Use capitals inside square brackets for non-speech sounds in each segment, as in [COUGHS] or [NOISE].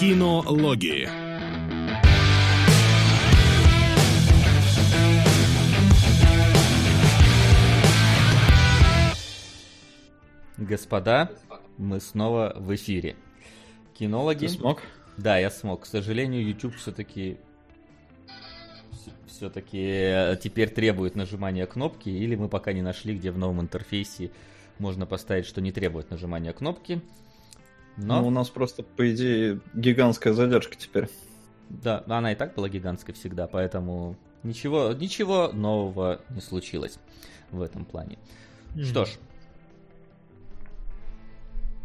Кинологии. Господа, мы снова в эфире. Кинологи. Ты смог? Да, я смог. К сожалению, YouTube все-таки все-таки теперь требует нажимания кнопки, или мы пока не нашли, где в новом интерфейсе можно поставить, что не требует нажимания кнопки. Но... Ну, у нас просто, по идее, гигантская задержка теперь. Да, она и так была гигантской всегда, поэтому ничего, ничего нового не случилось в этом плане. Mm. Что ж.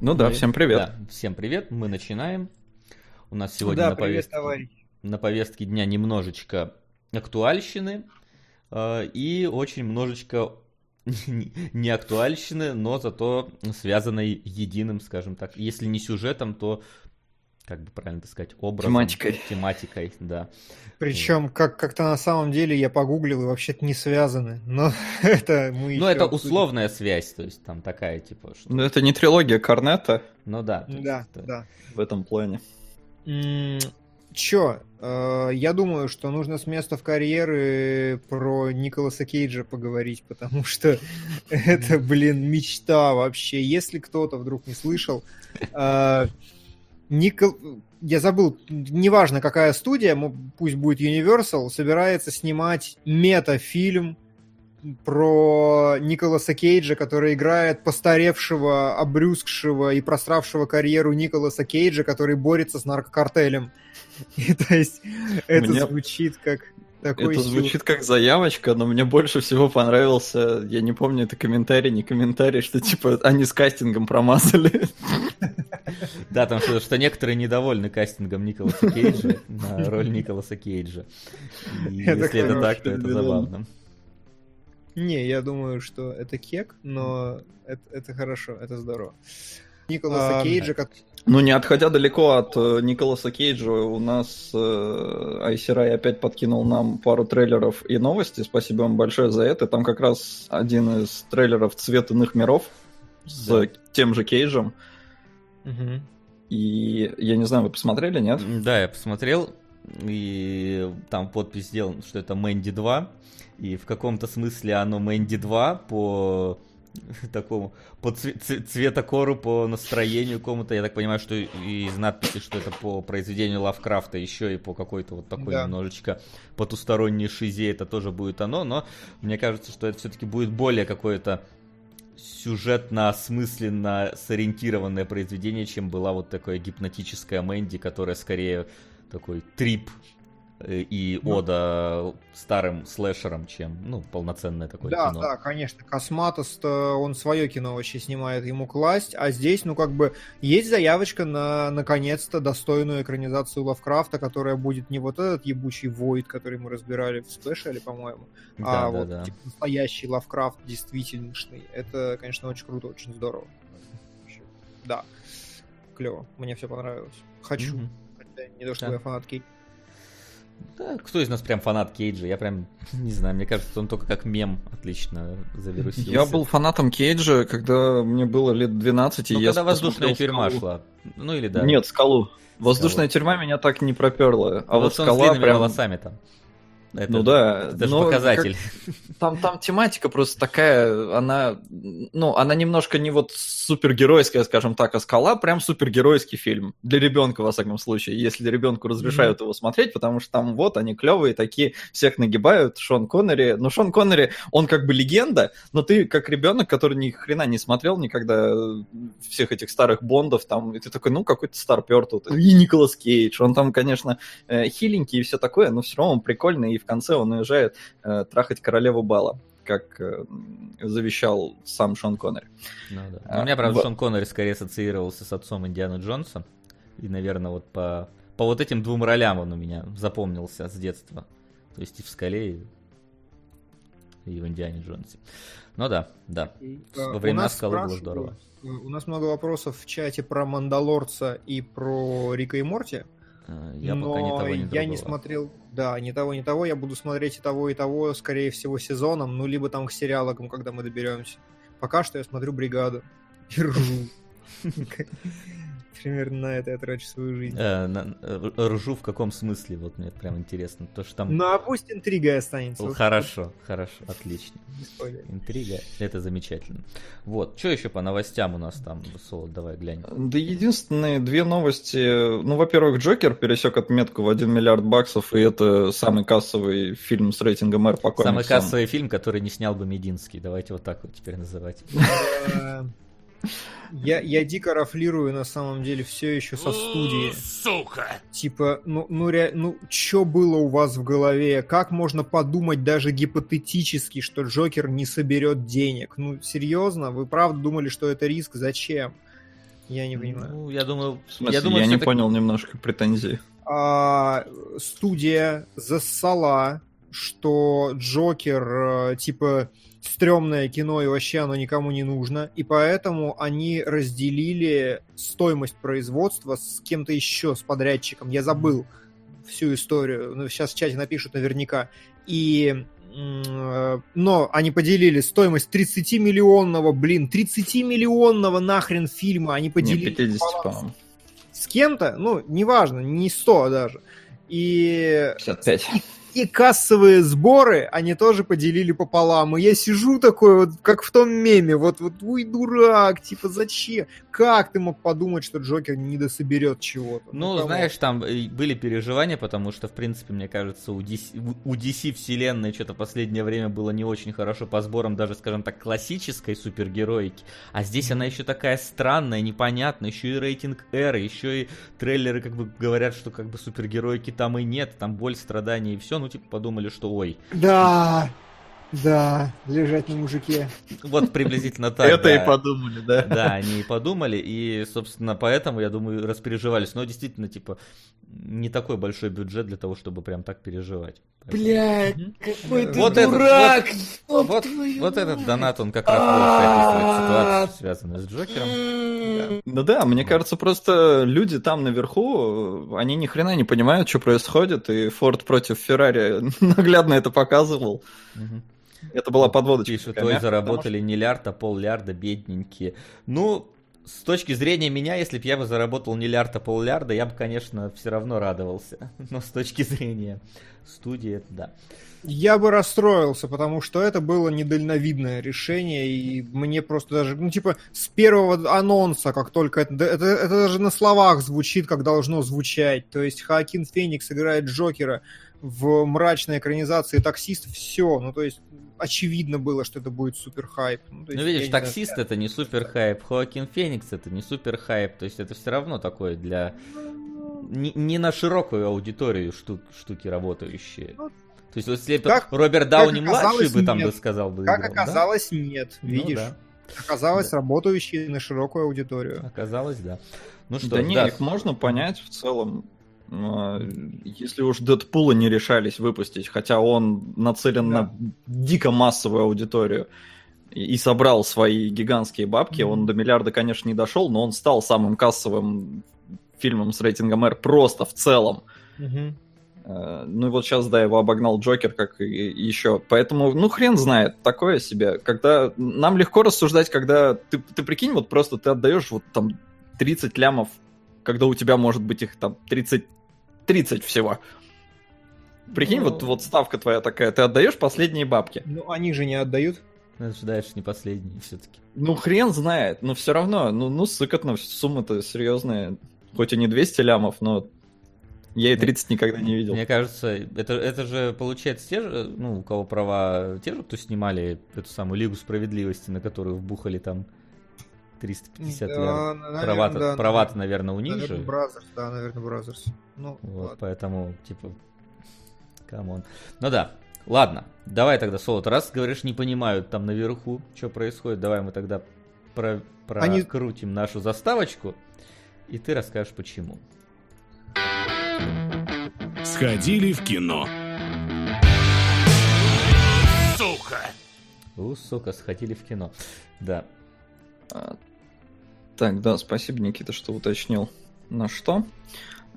Ну да, мы, всем привет. Да, всем привет, мы начинаем. У нас сегодня да, на, привет, повестке, на повестке дня немножечко актуальщины э, и очень немножечко [LAUGHS] не актуальщины, но зато связанной единым, скажем так, если не сюжетом, то как бы правильно это сказать, образом. Тематикой. Тематикой, да. Причем как- как-то на самом деле я погуглил и вообще-то не связаны. Но [LAUGHS] это мы Ну, это обсудим. условная связь, то есть там такая, типа... Что... Ну, это не трилогия Корнета. Ну да. Да, есть, да. В этом плане. Чё, э, я думаю, что нужно с места в карьеры про Николаса Кейджа поговорить, потому что [LAUGHS] это, блин, мечта вообще. Если кто-то вдруг не слышал, э, Никол... я забыл, неважно какая студия, пусть будет Universal, собирается снимать метафильм про Николаса Кейджа, который играет постаревшего, обрюзгшего и просравшего карьеру Николаса Кейджа, который борется с наркокартелем. [LAUGHS] И, то есть это Мне... звучит как такой Это звучит как заявочка, но мне больше всего понравился, я не помню, это комментарий, не комментарий, что типа они с кастингом промазали. [LAUGHS] Да, там что, что некоторые недовольны кастингом Николаса Кейджа на роль Николаса Кейджа. если это так, то это забавно. Не, я думаю, что это кек, но это, это хорошо, это здорово. Николаса а, Кейджа, как... Ну, не отходя далеко от э, Николаса Кейджа, у нас э, Айсерай опять подкинул нам пару трейлеров и новости. Спасибо вам большое за это. Там как раз один из трейлеров «Цвет иных миров» с да. тем же Кейджем. Угу. И я не знаю, вы посмотрели, нет? Да, я посмотрел. И там подпись сделана, что это Мэнди 2. И в каком-то смысле оно Мэнди 2 по [LAUGHS] такому по цветокору, по настроению кому-то. Я так понимаю, что из надписи, что это по произведению Лавкрафта, еще и по какой-то вот такой да. немножечко потусторонней шизе это тоже будет оно, но мне кажется, что это все-таки будет более какое-то сюжетно осмысленно сориентированное произведение, чем была вот такое гипнотическая Мэнди, которая скорее такой трип и ну, ода старым слэшерам, чем, ну, полноценное такое да, кино. Да, да, конечно. Косматост, он свое кино вообще снимает, ему класть, а здесь, ну, как бы, есть заявочка на, наконец-то, достойную экранизацию Лавкрафта, которая будет не вот этот ебучий Войд, который мы разбирали в спешле, по-моему, да, а да, вот да. Типа, настоящий Лавкрафт, действительношный. Это, конечно, очень круто, очень здорово. Да, клево, мне все понравилось. Хочу. Mm-hmm. Не то, что да. я фанат Кейт. Да, кто из нас прям фанат Кейджа? Я прям [LAUGHS] не знаю, мне кажется, он только как мем отлично завирусился. Я был фанатом Кейджа, когда мне было лет 12, ну, и когда воздушная тюрьма скалу. шла. Ну или да. Нет, скалу. Воздушная скалу. тюрьма меня так не проперла. А ну, вот, вот скала прям... волосами там. Это, ну да, это же показатель. Как, [LAUGHS] там, там тематика просто такая, она, ну, она немножко не вот супергеройская, скажем так, а скала прям супергеройский фильм. Для ребенка, во всяком случае, если ребенку разрешают mm-hmm. его смотреть, потому что там вот они клевые такие, всех нагибают, Шон Коннери. Ну, Шон Коннери, он как бы легенда, но ты как ребенок, который ни хрена не смотрел никогда всех этих старых Бондов, там, и ты такой, ну, какой-то старпер тут. И Николас Кейдж, он там, конечно, э, хиленький и все такое, но все равно он прикольный, и в конце он уезжает э, трахать королеву Бала как э, завещал сам Шон Коннери. Ну, да. а, у меня, правда, в... Шон Коннери скорее ассоциировался с отцом Индиана Джонса. И, наверное, вот по, по вот этим двум ролям он у меня запомнился с детства. То есть и в «Скале», и, и в «Индиане Джонсе». Ну да, да. Во времена «Скалы» было здорово. У нас много вопросов в чате про «Мандалорца» и про Рика и Морти. Я но пока ни того, ни другого. я не смотрел, да, ни того, ни того. Я буду смотреть и того, и того, скорее всего, сезоном, ну, либо там к сериалам, когда мы доберемся. Пока что я смотрю «Бригаду» и ржу. [LAUGHS] Примерно на это я трачу свою жизнь. Э, на- э, ржу в каком смысле? Вот мне прям интересно. То, что там... Ну а пусть интрига останется. О, Вот Хорошо, хорошо, отлично. Интрига, это замечательно. Вот, что еще по новостям у нас там, Солод, давай глянем. Да единственные две новости. Ну, во-первых, Джокер пересек отметку в 1 миллиард баксов, и это самый кассовый фильм с рейтингом R по Самый комиксам. кассовый фильм, который не снял бы Мединский. Давайте вот так вот теперь называть. Я, я дико рафлирую на самом деле все еще со студии. Сука! Типа, ну, ну, ре, ну, что было у вас в голове? Как можно подумать даже гипотетически, что Джокер не соберет денег? Ну, серьезно? Вы правда думали, что это риск? Зачем? Я не понимаю. Ну, я думаю, В смысле, я я, думаю, не всё-таки- понял немножко претензий. а, студия зассала, что Джокер, э, типа, стрёмное кино и вообще оно никому не нужно, и поэтому они разделили стоимость производства с кем-то еще, с подрядчиком. Я забыл всю историю, ну, сейчас в чате напишут наверняка. И но они поделили стоимость 30-миллионного, блин, 30-миллионного нахрен фильма они Не, поделили 50, пополам по-моему. с кем-то, ну, неважно, не 100 даже. И, 55. И кассовые сборы они тоже поделили пополам. И я сижу такой, вот как в том меме, вот, вот, ой, дурак, типа, зачем? Как ты мог подумать, что Джокер не дособерет чего-то? Ну, кого? знаешь, там э, были переживания, потому что, в принципе, мне кажется, у DC, у DC вселенной что-то последнее время было не очень хорошо по сборам даже, скажем так, классической супергероики. А здесь она еще такая странная, непонятная, еще и рейтинг R, еще и трейлеры как бы говорят, что как бы супергероики там и нет, там боль, страдания и все. Ну, типа, подумали, что ой. Да, да, лежать на мужике. Вот приблизительно так. Это да. и подумали, да. Да, они и подумали, и, собственно, поэтому, я думаю, распереживались. Но действительно, типа, не такой большой бюджет для того, чтобы прям так переживать. Мгм. какой ты Вот этот- дурак! ёб Вот, твою вот этот донат, он как раз ситуацию, связанную с Джокером. Ну да, мне кажется, просто люди там наверху, они ни хрена не понимают, что происходит, и Форд против Феррари [LAUGHS] наглядно это показывал. Это была подводочка. Пишут, ой, заработали не лярд, а поллярда, бедненькие. Ну, с точки зрения меня, если бы я бы заработал не лярд, а поллярда, я бы, конечно, все равно радовался. [LAUGHS] Но с точки зрения студии, это да. Я бы расстроился, потому что это было недальновидное решение, и мне просто даже, ну, типа, с первого анонса, как только это, это, это даже на словах звучит, как должно звучать. То есть Хакин Феникс играет Джокера в мрачной экранизации таксист, все. Ну, то есть, очевидно было, что это будет супер хайп. Ну, то есть, Ну, видишь, не знаю, таксист это не супер хайп, Хоакин Феникс это не супер хайп, то есть это все равно такое для не, не на широкую аудиторию штук, штуки работающие. Ну, То есть, вот если как- Роберт Дауни как младший бы там нет. бы сказал бы. Как играл, да? оказалось, нет. Ну Видишь, да, оказалось, Да. работающий на широкую аудиторию. оказалось, да. Ну что, Да не, да, их можно понять в целом. Если уж Дэдпула не решались выпустить, хотя он нацелен Да. на дико массовую аудиторию и собрал свои гигантские бабки, Мгм. он до миллиарда, конечно, не дошел, но он стал самым кассовым фильмом с рейтингом R просто в целом. Э, Ну и вот сейчас, да, его обогнал Джокер, как и еще. Поэтому, ну, хрен знает, такое себе. Когда нам легко рассуждать, когда ты, ты прикинь, вот просто ты отдаешь вот там 30 лямов, когда у тебя может быть их там 30, 30 всего. Прикинь, Ну. вот, вот ставка твоя такая, ты отдаешь последние бабки. Ну, они же не отдают. ну, дальше не последний все-таки. Ну, хрен знает, но все равно, ну, ну сыкотно, сумма-то серьезная. Хоть и не 200 лямов, но я и 30 никогда не видел. Мне кажется, это, это же получается те же, ну, у кого права, те же, кто снимали эту самую Лигу Справедливости, на которую вбухали там 350 Да, лямов. наверное, Права-то, да, права-то, наверное, у них Наверное, же. Brothers, да, наверное, Brothers. Ну, Вот, ладно. поэтому, типа, come on. Ну да, ладно, давай тогда, Солод, раз, говоришь, не понимают там наверху, что происходит, давай мы тогда про- Они- прокрутим нашу заставочку, и ты расскажешь, почему. Сходили в кино. Сука! У, сука, сходили в кино. Да. А, Так, да, спасибо, Никита, что уточнил. На что?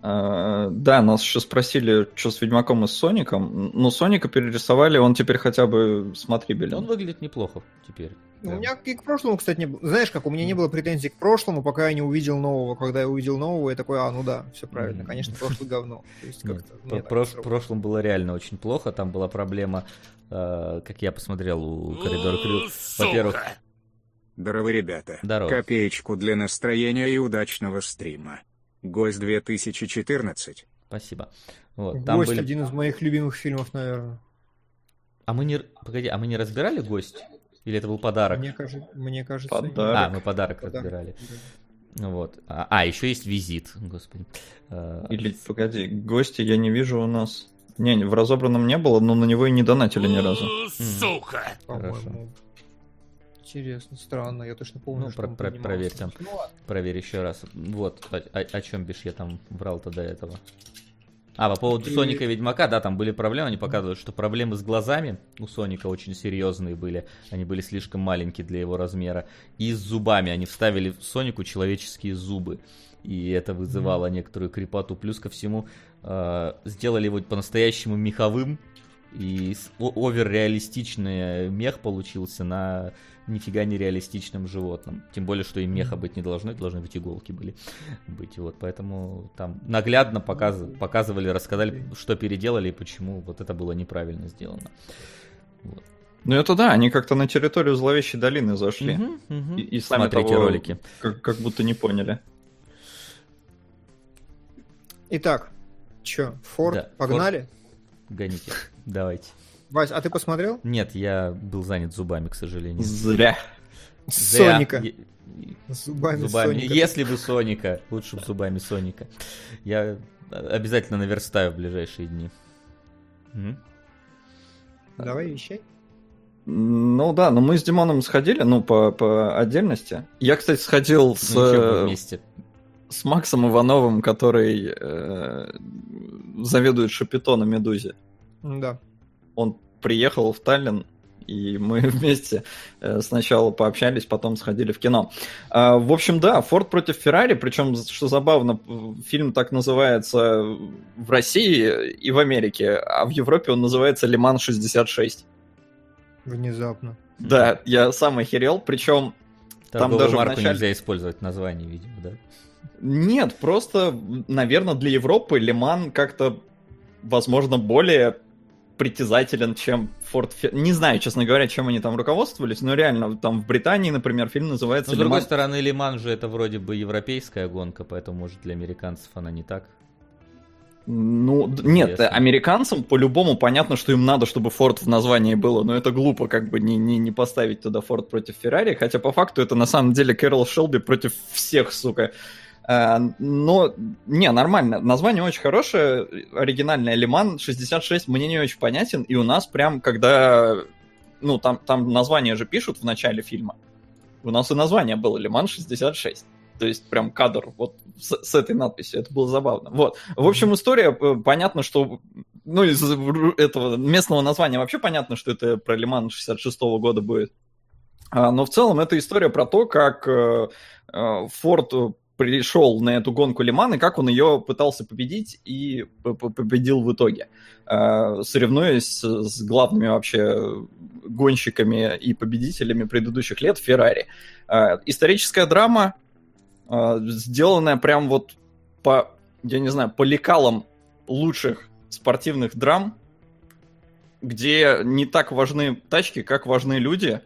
А, да, нас еще спросили, что с Ведьмаком и с Соником. Ну, Соника перерисовали, он теперь хотя бы смотрибелен. Он выглядит неплохо теперь. Ну, Да. У меня и к прошлому, кстати, не было. Знаешь, как у меня не было претензий к прошлому, пока я не увидел нового. Когда я увидел нового, я такой, а, ну да, все правильно, конечно, прошлое говно. То есть Нет, как-то в прошлом было реально очень плохо. Там была проблема, э, как я посмотрел у Коридор Крю. Во-первых. Здорово, ребята. Здорово. Копеечку для настроения и удачного стрима. Гость 2014. спасибо. Вот, там Гость были... один из моих любимых фильмов, наверное. А мы не... Погоди, а мы не разбирали гость? Или это был подарок? Мне кажется, мне кажется. Подарок. А, мы подарок Подарок. разбирали. Ну Вот. А, а, еще есть визит, господи. Э, Или, погоди, гости я не вижу у нас. Не, не, в разобранном не было, но на него и не донатили ни разу. Сука. По-моему. Интересно, странно, я точно помню, Ну, что про- про- проверь там. Ну. Проверь еще раз. Вот, о, о- о чем бишь я там врал-то до этого. А, по поводу И- Соника и Ведьмака, да, там были проблемы, они показывают, что проблемы с глазами у Соника очень серьезные были, они были слишком маленькие для его размера, и с зубами, они вставили в Сонику человеческие зубы, и это вызывало некоторую крепоту, плюс ко всему э, сделали его по-настоящему меховым, и оверреалистичный мех получился на нифига не реалистичном животном. Тем более, что и меха быть не должны, должны быть иголки были быть. Вот, поэтому там наглядно показ- показывали, рассказали, что переделали и почему вот это было неправильно сделано. Ну это да, они как-то на территорию зловещей долины зашли. Мгм, мгм. И, и сами Смотрите того ролики. Как, как будто не поняли. Итак, чё, Форд, Да, погнали? Гоните. Давайте. Вась, а ты посмотрел? Нет, я был занят зубами, к сожалению. Зря. Зря. Соника. С зубами, Зубами. Соника. Если бы Соника, лучше бы зубами Соника. Я обязательно наверстаю в ближайшие дни. Давай вещай. Ну да, но мы с Димоном сходили, ну, по, по отдельности. Я, кстати, сходил с, Ну, э, вместе. с Максом Ивановым, который э, заведует Шапито на Медузе. Да. Он приехал в Таллин, и мы [LAUGHS] вместе э, сначала пообщались, потом сходили в кино. А, в общем, да, Форд против Феррари, причем, что забавно, фильм так называется в России и в Америке, а в Европе он называется Лиман 66. Внезапно. Да, я сам охерел, причем там Торговую даже марку начале- нельзя использовать название, видимо, да? Нет, просто, наверное, для Европы Лиман как-то, возможно, более притязателен, чем Форд Фе- Не знаю, честно говоря, чем они там руководствовались, но реально, там в Британии, например, фильм называется Но, с другой «Лиман». стороны, Лиман же это вроде бы европейская гонка, поэтому, может, для американцев она не так. Ну, нет, Интересно. американцам по-любому понятно, что им надо, чтобы Форд в названии было, но это глупо как бы не, не, не поставить туда Форд против Феррари, хотя по факту это на самом деле Кэрол Шелби против всех, сука. А, но, не, нормально, название очень хорошее, оригинальное, Лиман 66 мне не очень понятен, и у нас прям, когда, ну, там, там название же пишут в начале фильма, у нас и название было Лиман 66. То есть прям кадр вот с, с этой надписью. Это было забавно. Вот. В общем, история, э, понятно, что... Ну, из этого местного названия вообще понятно, что это про Лиман 66 года будет. А, но в целом это история про то, как э, э, Форд пришел на эту гонку Лиман, и как он ее пытался победить и победил в итоге, э, соревнуясь с с главными вообще гонщиками и победителями предыдущих лет Феррари. Э, Историческая драма, э, сделанная прям вот по, я не знаю, по лекалам лучших спортивных драм, где не так важны тачки, как важны люди.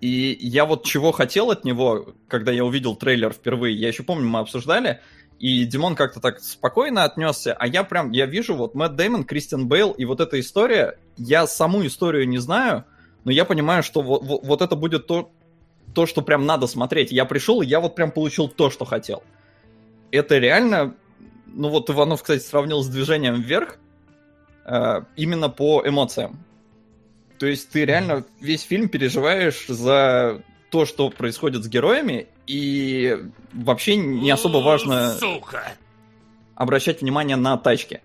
И я вот чего хотел от него, когда я увидел трейлер впервые, я еще помню, мы обсуждали, и Димон как-то так спокойно отнесся, а я прям, я вижу вот Мэтт Дэймон, Кристиан Бейл и вот эта история, я саму историю не знаю, но я понимаю, что вот, вот, вот это будет то, то, что прям надо смотреть. Я пришел, и я вот прям получил то, что хотел. Это реально... Ну вот Иванов, кстати, сравнил с движением вверх э, именно по эмоциям. То есть ты реально весь фильм переживаешь за то, что происходит с героями, и вообще не особо важно Сука. обращать внимание на тачки.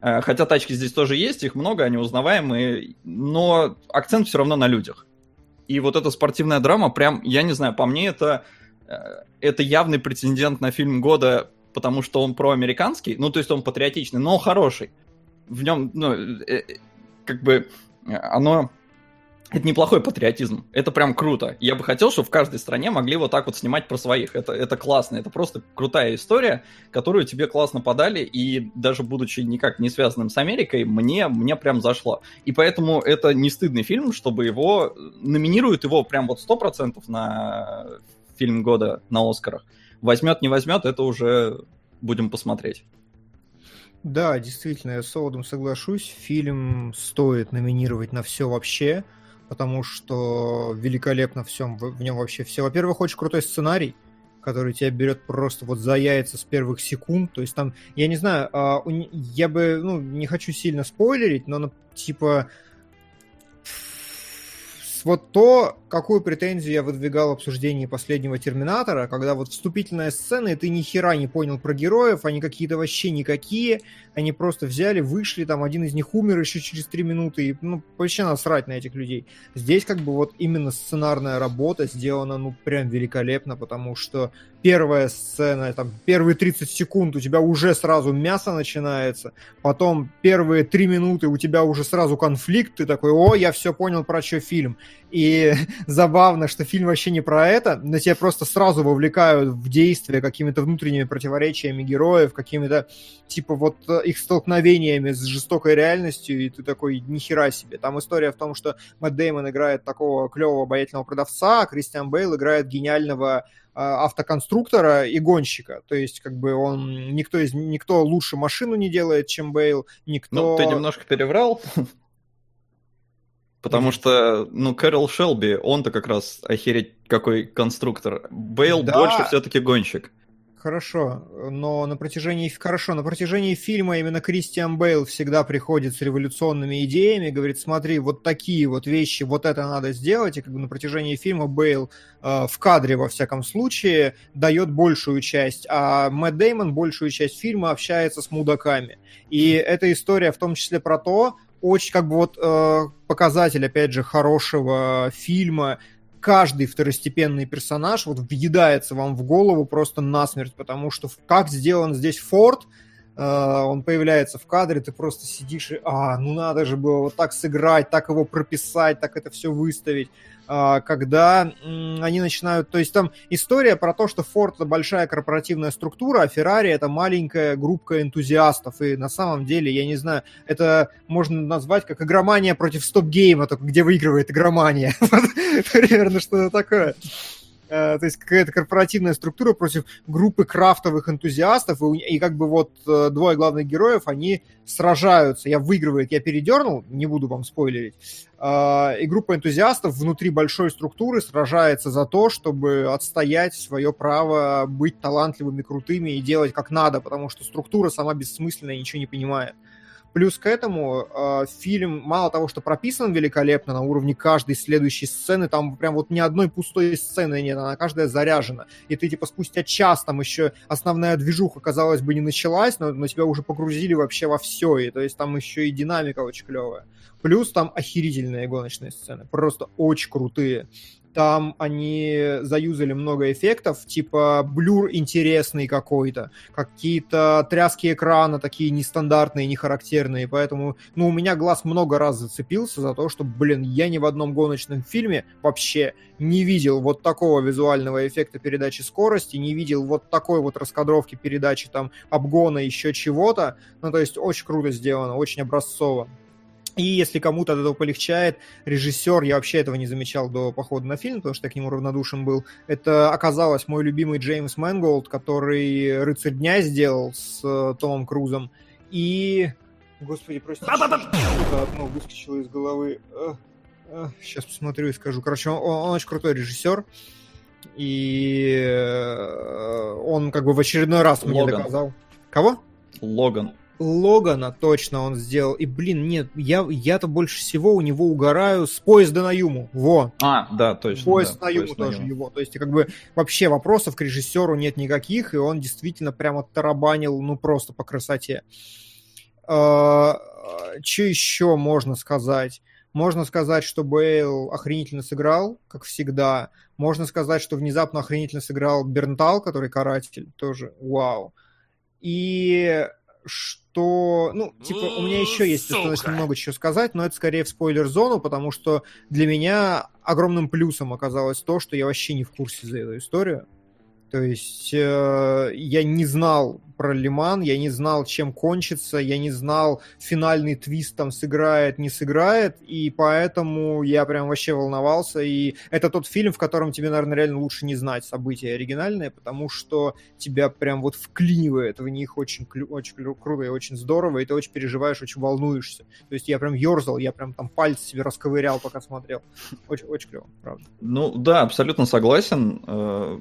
Э, Хотя тачки здесь тоже есть, их много, они узнаваемые, но акцент все равно на людях. И вот эта спортивная драма, прям, я не знаю, по мне это, э, это явный претендент на фильм года потому что он проамериканский, ну, то есть он патриотичный, но хороший. В нем, ну, э, как бы, оно это неплохой патриотизм. Это прям круто. Я бы хотел, чтобы в каждой стране могли вот так вот снимать про своих. Это, это классно. Это просто крутая история, которую тебе классно подали. И даже будучи никак не связанным с Америкой, мне, мне прям зашло. И поэтому это не стыдный фильм, чтобы его... Номинируют его прям вот 100% на фильм года на Оскарах. Возьмет, не возьмет, это уже будем посмотреть. Да, действительно, я с Солодом соглашусь. Фильм стоит номинировать на все вообще потому что великолепно всем, в нем вообще все. Во-первых, очень крутой сценарий, который тебя берет просто вот за яйца с первых секунд. То есть там, я не знаю, а, я бы, ну, не хочу сильно спойлерить, но, ну, типа, вот то, какую претензию я выдвигал в обсуждении последнего Терминатора, когда вот вступительная сцена, и ты ни хера не понял про героев, они какие-то вообще никакие, они просто взяли, вышли, там один из них умер еще через три минуты, и, ну, вообще насрать на этих людей. Здесь как бы вот именно сценарная работа сделана, ну, прям великолепно, потому что первая сцена, там, первые 30 секунд у тебя уже сразу мясо начинается, потом первые три минуты у тебя уже сразу конфликт, ты такой, о, я все понял, про что фильм. И [LAUGHS] забавно, что фильм вообще не про это, но тебя просто сразу вовлекают в действие какими-то внутренними противоречиями героев, какими-то, типа, вот э, их столкновениями с жестокой реальностью, и ты такой, нихера себе. Там история в том, что Мэтт Деймон играет такого клевого обаятельного продавца, а Кристиан Бейл играет гениального а, автоконструктора и гонщика. То есть, как бы он никто из никто лучше машину не делает, чем Бейл, никто. Ну, ты немножко переврал. [LAUGHS] Потому что, ну, Кэрол Шелби, он-то как раз охереть какой конструктор. Бейл да. больше все-таки гонщик. Хорошо, но на протяжении хорошо, на протяжении фильма именно Кристиан Бейл всегда приходит с революционными идеями, говорит, смотри, вот такие вот вещи, вот это надо сделать, и как бы на протяжении фильма Бейл э, в кадре во всяком случае дает большую часть, а Мэтт Деймон большую часть фильма общается с мудаками. И эта история в том числе про то, очень как бы вот э, показатель, опять же, хорошего фильма, каждый второстепенный персонаж вот въедается вам в голову просто насмерть, потому что как сделан здесь Форд, э, он появляется в кадре, ты просто сидишь и, а, ну надо же было вот так сыграть, так его прописать, так это все выставить. А, когда они начинают... То есть там история про то, что Ford это большая корпоративная структура, а Ferrari это маленькая группа энтузиастов. И на самом деле, я не знаю, это можно назвать как игромания против стоп-гейма, только где выигрывает игромания. [LAUGHS] Примерно что-то такое. Э, то есть какая-то корпоративная структура против группы крафтовых энтузиастов, и, и как бы вот э, двое главных героев, они сражаются. Я выигрывает, я передернул, не буду вам спойлерить. Э, и группа энтузиастов внутри большой структуры сражается за то, чтобы отстоять свое право быть талантливыми, крутыми и делать как надо, потому что структура сама бессмысленная, ничего не понимает. Плюс к этому э, фильм мало того, что прописан великолепно на уровне каждой следующей сцены, там прям вот ни одной пустой сцены нет, она каждая заряжена. И ты типа спустя час там еще основная движуха, казалось бы, не началась, но, но тебя уже погрузили вообще во все. И то есть там еще и динамика очень клевая. Плюс там охерительные гоночные сцены, просто очень крутые. Там они заюзали много эффектов, типа блюр интересный какой-то, какие-то тряски экрана такие нестандартные, нехарактерные, поэтому, ну, у меня глаз много раз зацепился за то, что, блин, я ни в одном гоночном фильме вообще не видел вот такого визуального эффекта передачи скорости, не видел вот такой вот раскадровки передачи там обгона, еще чего-то, ну, то есть очень круто сделано, очень образцово. И если кому-то от этого полегчает, режиссер, я вообще этого не замечал до похода на фильм, потому что я к нему равнодушен был, это оказалось мой любимый Джеймс Мэнголд, который «Рыцарь дня» сделал с э, Томом Крузом. И... Господи, простите, одно выскочило из головы. Сейчас посмотрю и скажу. Короче, он, он очень крутой режиссер. И э, он как бы в очередной раз Логан. мне доказал. Кого? Логан. Логана точно он сделал. И, блин, нет, я, я-то больше всего у него угораю с поезда на Юму. Во. А, да, точно. Поезд да, на Юму тоже на Юму. его. То есть, как бы, вообще вопросов к режиссеру нет никаких, и он действительно прямо тарабанил, ну, просто по красоте. А, что еще можно сказать? Можно сказать, что Бейл охренительно сыграл, как всегда. Можно сказать, что внезапно охренительно сыграл Бернтал, который каратель, тоже вау. И что, ну, типа, у меня еще есть Сука. достаточно много чего сказать, но это скорее в спойлер-зону, потому что для меня огромным плюсом оказалось то, что я вообще не в курсе за эту историю. То есть э, я не знал про Лиман, я не знал, чем кончится, я не знал, финальный твист там сыграет, не сыграет, и поэтому я прям вообще волновался. И это тот фильм, в котором тебе, наверное, реально лучше не знать события оригинальные, потому что тебя прям вот вклинивает в них очень, клю- очень клю- круто и очень здорово, и ты очень переживаешь, очень волнуешься. То есть я прям ерзал, я прям там пальцы себе расковырял, пока смотрел. Очень, очень клево, правда. Ну да, абсолютно согласен. Э,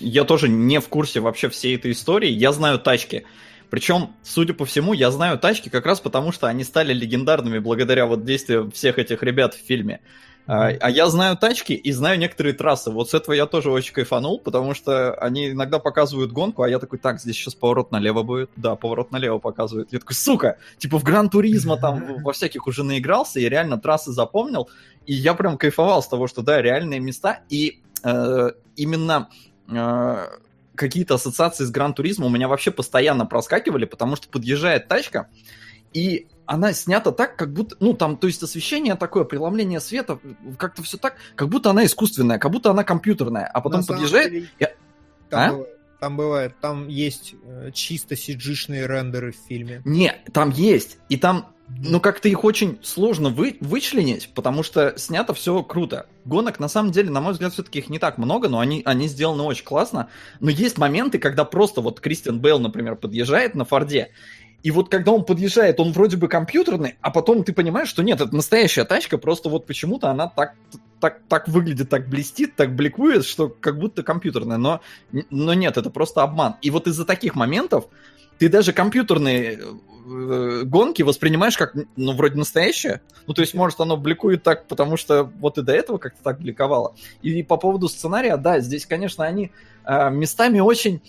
Я тоже не в курсе вообще всей этой истории. Я знаю тачки. Причем, судя по всему, я знаю тачки как раз потому, что они стали легендарными благодаря вот действиям всех этих ребят в фильме. А, а я знаю тачки и знаю некоторые трассы. Вот с этого я тоже очень кайфанул, потому что они иногда показывают гонку, а я такой, так, здесь сейчас поворот налево будет. Да, поворот налево показывают. Я такой, сука, типа в Гран Туризма там во всяких уже наигрался и реально трассы запомнил. И я прям кайфовал с того, что да, реальные места. И э, именно э, какие-то ассоциации с Гран Туризма у меня вообще постоянно проскакивали, потому что подъезжает тачка, и она снята так, как будто, ну, там, то есть освещение такое, преломление света, как-то все так, как будто она искусственная, как будто она компьютерная, а потом На подъезжает... деле, я- Там, А? бывает, там бывает, там есть э, чисто сиджишные рендеры в фильме. Не, там есть, и там, ну, как-то их очень сложно вы, вычленить, потому что снято все круто. Гонок, на самом деле, на мой взгляд, все-таки их не так много, но они, они сделаны очень классно. Но есть моменты, когда просто вот Кристиан Бейл, например, подъезжает на Форде, и вот когда он подъезжает, он вроде бы компьютерный, а потом ты понимаешь, что нет, это настоящая тачка, просто вот почему-то она так, так, так выглядит, так блестит, так бликует, что как будто компьютерная. Но, но нет, это просто обман. И вот из-за таких моментов ты даже компьютерные э, гонки воспринимаешь как, ну, вроде настоящее. Ну, то есть, может, оно бликует так, потому что вот и до этого как-то так бликовало. И по поводу сценария, да, здесь, конечно, они э, местами очень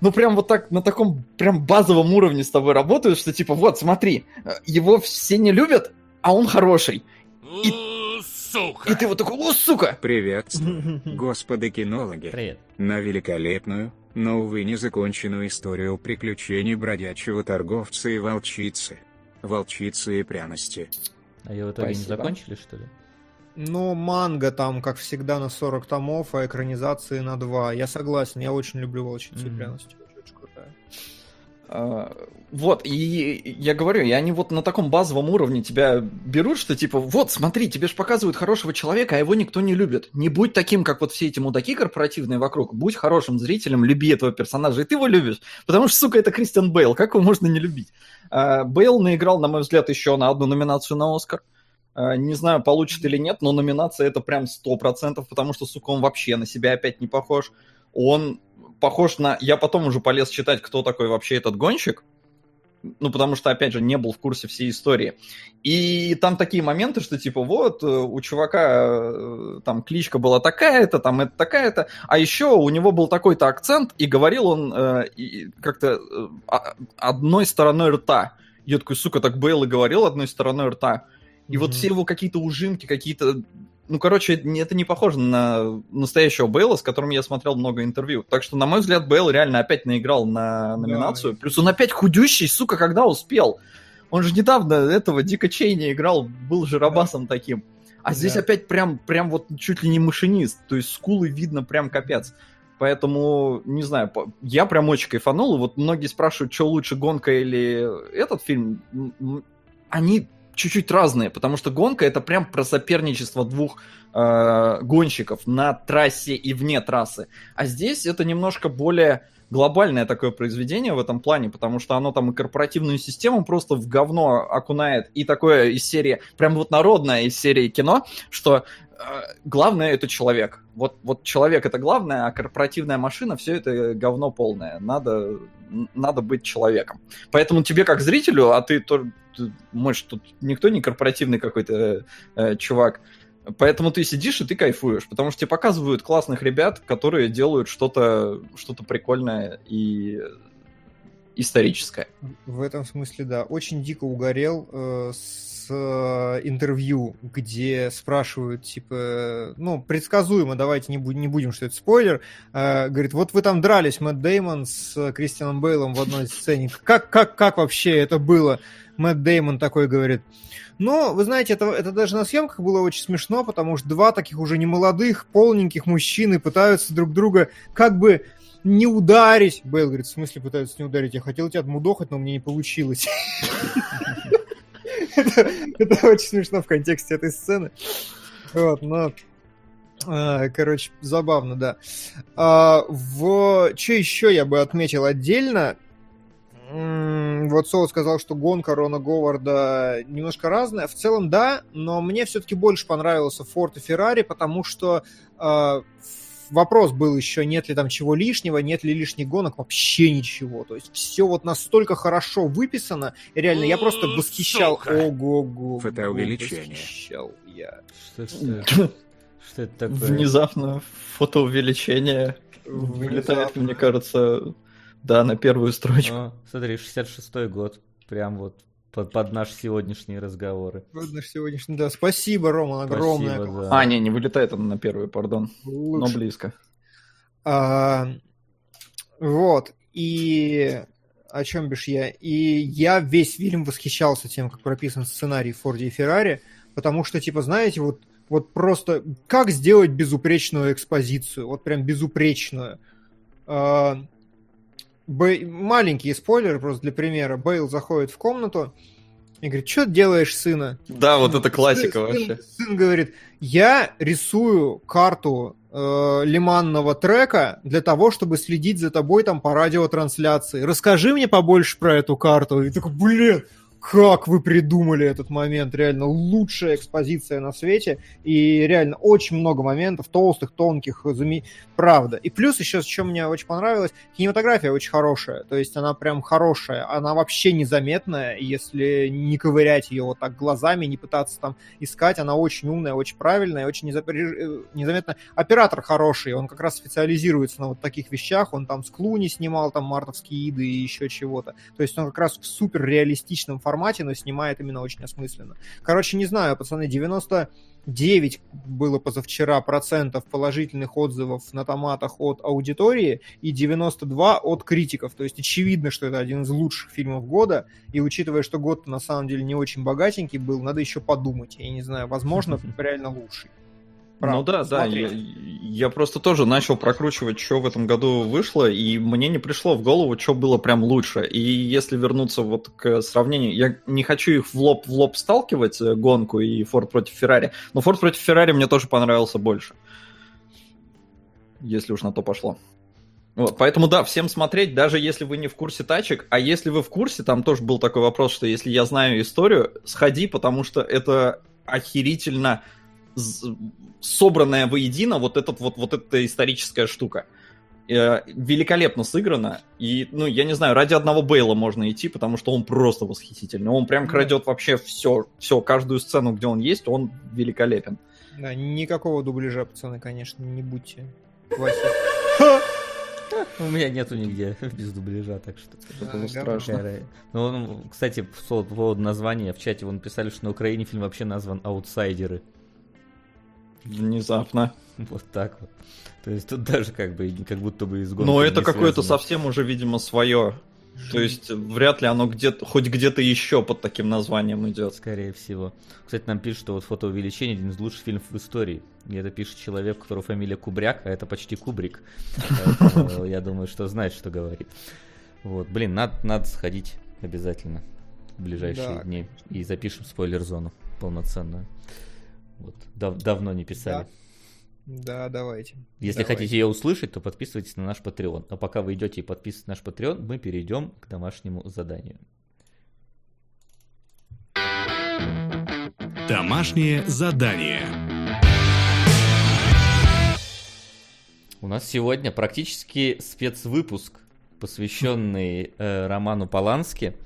ну, прям вот так, на таком прям базовом уровне с тобой работают, что типа, вот, смотри, э, его все не любят, а он хороший. У, Сука. И ты вот такой, о, сука! Приветствую, [LAUGHS] господа кинологи, Привет. на великолепную, но, увы, незаконченную историю приключений бродячего торговца и волчицы. Волчицы и пряности. А ее в итоге не Спасибо. закончили, что ли? Но манга там, как всегда, на 40 томов, а экранизации на 2. Я согласен, я очень люблю волчицу и Мгм. пряности. Очень крутая. А, Вот, и я говорю, и они вот на таком базовом уровне тебя берут, что типа, вот, смотри, тебе же показывают хорошего человека, а его никто не любит. Не будь таким, как вот все эти мудаки корпоративные вокруг. Будь хорошим зрителем, люби этого персонажа, и ты его любишь. Потому что, сука, это Кристиан Бейл, как его можно не любить? А, Бейл наиграл, на мой взгляд, еще на одну номинацию на Оскар. А, Не знаю, получит или нет, но номинация это прям 100%, потому что, сука, он вообще на себя опять не похож. Он похож на... Я потом уже полез читать, кто такой вообще этот гонщик. Ну, потому что, опять же, не был в курсе всей истории. И там такие моменты, что типа вот, э, у чувака э, там кличка была такая-то, там это такая-то, а еще у него был такой-то акцент, и говорил он э, как-то э, а- одной стороной рта. Я такой, сука, так Бейл и говорил одной стороной рта. И вот Мгм. все его какие-то ужимки, какие-то... Ну, короче, это не похоже на настоящего Бейла, с которым я смотрел много интервью. Так что, на мой взгляд, Бейл реально опять наиграл на номинацию. Плюс он опять худющий, сука, когда успел. Он же недавно этого Дика Чейни играл, был же рабасом таким. А здесь Да. опять прям, прям вот чуть ли не машинист. То есть скулы видно прям капец. Поэтому, не знаю, я прям очень кайфанул. И вот многие спрашивают, что лучше, гонка или этот фильм. Они чуть-чуть разные, потому что гонка это прям про соперничество двух э, гонщиков на трассе и вне трассы. А здесь это немножко более глобальное такое произведение в этом плане, потому что оно там и корпоративную систему просто в говно окунает, и такое из серии, прям вот народное из серии кино, что главное это человек. Вот, вот человек это главное, а корпоративная машина все это говно полное. Надо, надо быть человеком. Поэтому тебе как зрителю, а ты, то, ты может, тут никто не корпоративный какой-то э, чувак, Поэтому ты сидишь и ты кайфуешь, потому что тебе показывают классных ребят, которые делают что-то что прикольное и историческое. В этом смысле, да. Очень дико угорел э, с э, интервью, где спрашивают, типа, ну, предсказуемо, давайте не, бу- не будем, что это спойлер, э, говорит, вот вы там дрались, Мэтт Деймон с Кристианом Бейлом в одной сцене, как, как, как вообще это было? Мэтт Деймон такой говорит, ну, вы знаете, это, это даже на съемках было очень смешно, потому что два таких уже немолодых, полненьких мужчины пытаются друг друга как бы не ударить. Бейл говорит, в смысле пытаются не ударить? Я хотел тебя отмудохать, но мне не получилось. [LAUGHS] [LAUGHS] Это очень смешно в контексте этой сцены. Вот, но... а, Короче, забавно, да. А, В... Что еще я бы отметил отдельно? Вот Соу сказал, что гонка Рона Говарда немножко разная. В целом, да, но мне все-таки больше понравился Форд и Феррари, потому что э, вопрос был еще, нет ли там чего лишнего, нет ли лишних гонок, вообще ничего. То есть все вот настолько хорошо выписано, реально я просто восхищал. Ого-го. Фотоувеличение. Восхищал я. [LAUGHS] Что, это такое? Внезапно фотоувеличение вылетает, мне кажется, да, на первую строчку. О, смотри, 66-й год. Прям вот под, под наши сегодняшние разговоры. Вот наш сегодняшний, да. Спасибо, Рома, огромное. Спасибо, да. А, не, не вылетает он на первую, пардон. Но Лучше. близко. А, вот. И о чем бишь я? И я весь фильм восхищался тем, как прописан сценарий в Форде и Феррари, потому что, типа, знаете, вот, вот просто как сделать безупречную экспозицию, вот прям безупречную. А, Бэй- Маленький спойлер просто для примера. Бейл заходит в комнату и говорит, что ты делаешь, сына? Да, вот это классика Сын- вообще. Сын говорит, я рисую карту э, лиманного трека для того, чтобы следить за тобой там по радиотрансляции. Расскажи мне побольше про эту карту. И такой, блин, как вы придумали этот момент, реально лучшая экспозиция на свете, и реально очень много моментов, толстых, тонких, зуми... правда. И плюс еще, что мне очень понравилось, кинематография очень хорошая, то есть она прям хорошая, она вообще незаметная, если не ковырять ее вот так глазами, не пытаться там искать, она очень умная, очень правильная, очень э, незаметная. Оператор хороший, он как раз специализируется на вот таких вещах, он там с Клуни снимал там мартовские иды и еще чего-то. То есть он как раз в супер реалистичном формате, но снимает именно очень осмысленно. Короче, не знаю, пацаны, 99 было позавчера процентов положительных отзывов на томатах от аудитории и 92 от критиков. То есть очевидно, что это один из лучших фильмов года. И учитывая, что год на самом деле не очень богатенький был, надо еще подумать. Я не знаю, возможно, [LAUGHS] реально лучший. Ну Правда, да, да, я, я просто тоже начал прокручивать, что в этом году вышло, и мне не пришло в голову, что было прям лучше. И если вернуться вот к сравнению, я не хочу их в лоб в лоб сталкивать, э, гонку и Форд против Феррари, но Форд против Феррари мне тоже понравился больше. Если уж на то пошло. Вот, поэтому да, всем смотреть, даже если вы не в курсе тачек, а если вы в курсе, там тоже был такой вопрос, что если я знаю историю, сходи, потому что это охерительно собранная воедино вот, этот, вот, вот эта историческая штука. Э, Великолепно сыграно. И, ну, я не знаю, ради одного Бейла можно идти, потому что он просто восхитительный. Он прям крадет вообще все, все, каждую сцену, где он есть, он великолепен. Да, никакого дубляжа, пацаны, конечно, не будьте. У меня нету нигде [LAUGHS] без дубляжа, так что... Это было страшно. Ну, кстати, по поводу названия в чате вон писали, что на Украине фильм вообще назван «Аутсайдеры». Внезапно. Вот так вот. То есть тут даже как бы как будто бы из гонки Но это какое-то совсем уже, видимо, свое. То есть вряд ли оно где-то, хоть где-то еще под таким названием идет. Скорее всего. Кстати, нам пишут, что вот фотоувеличение один из лучших фильмов в истории. И это пишет человек, у которого фамилия Кубряк, а это почти Кубрик. Поэтому Я думаю, что знает, что говорит. Вот, блин, надо, надо сходить обязательно в ближайшие Да, дни. И запишем спойлер-зону полноценную. Вот. Дав- давно не писали. Да, давайте. Если Давайте. хотите ее услышать, то подписывайтесь на наш Patreon. А пока вы идете и подписываетесь на наш Patreon, мы перейдем к домашнему заданию. Домашнее задание. У нас сегодня практически спецвыпуск, посвященный э, роману Полански. А,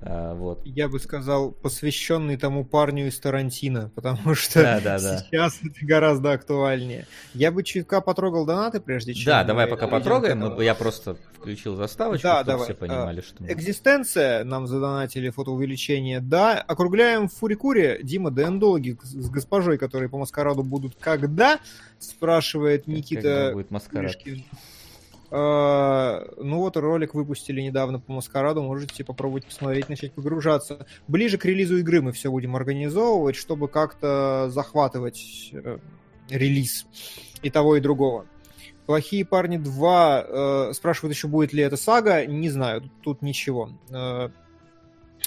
вот. Я бы сказал, посвященный тому парню из Тарантино, [LAUGHS] потому что Да, да, да. сейчас это гораздо актуальнее. Я бы чутка потрогал донаты, прежде чем... Да, давай пока потрогаем. Я просто включил заставочку, Да, чтобы все понимали, что... Экзистенция, нам задонатили фотоувеличение, да. Округляем в Фурикуре. Дима, ДНДологи с госпожой, которые по маскараду будут когда? Спрашивает Когда Никита будет маскарад? Плюшкин. А, Ну вот ролик выпустили недавно по маскараду, можете попробовать посмотреть, начать погружаться. Ближе к релизу игры мы все будем организовывать, чтобы как-то захватывать э, релиз и того, и другого. Плохие парни 2 э, спрашивают еще, будет ли это сага. Не знаю, тут, ничего. Э,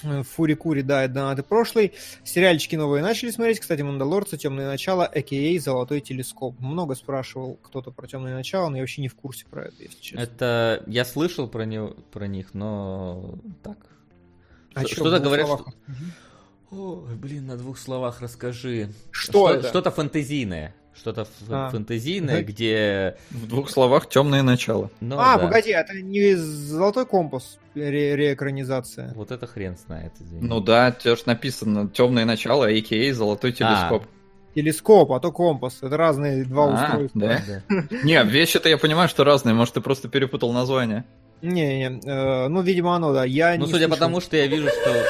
Фури Кури, да, это донаты прошлый. Сериальчики новые начали смотреть. Кстати, Мандалорцы, Темное начало, а.к.а. Золотой телескоп. Много спрашивал кто-то про Темное начало, но я вообще не в курсе про это, если честно. Это я слышал про, него, про них, но так. А Что- Что-то говорят, что... Ой, блин, на двух словах расскажи. Что это? Что-то фантазийное. Что-то ф- А. фантазийное, Да. [LAUGHS] где... В двух словах темное начало. Ну, а, да. погоди, это не Золотой компас ре- реэкранизация. Вот это хрен знает, извини. Ну да, тебе же написано темное начало, а.к.а. золотой телескоп. Телескоп, а то компас. Это разные два А, устройства. да? Да. [LAUGHS] Не, вещи-то я понимаю, что разные, может, ты просто перепутал название. Не-не, э, ну, видимо, оно, да. Я Ну, не судя по слышал. тому, что я вижу, что...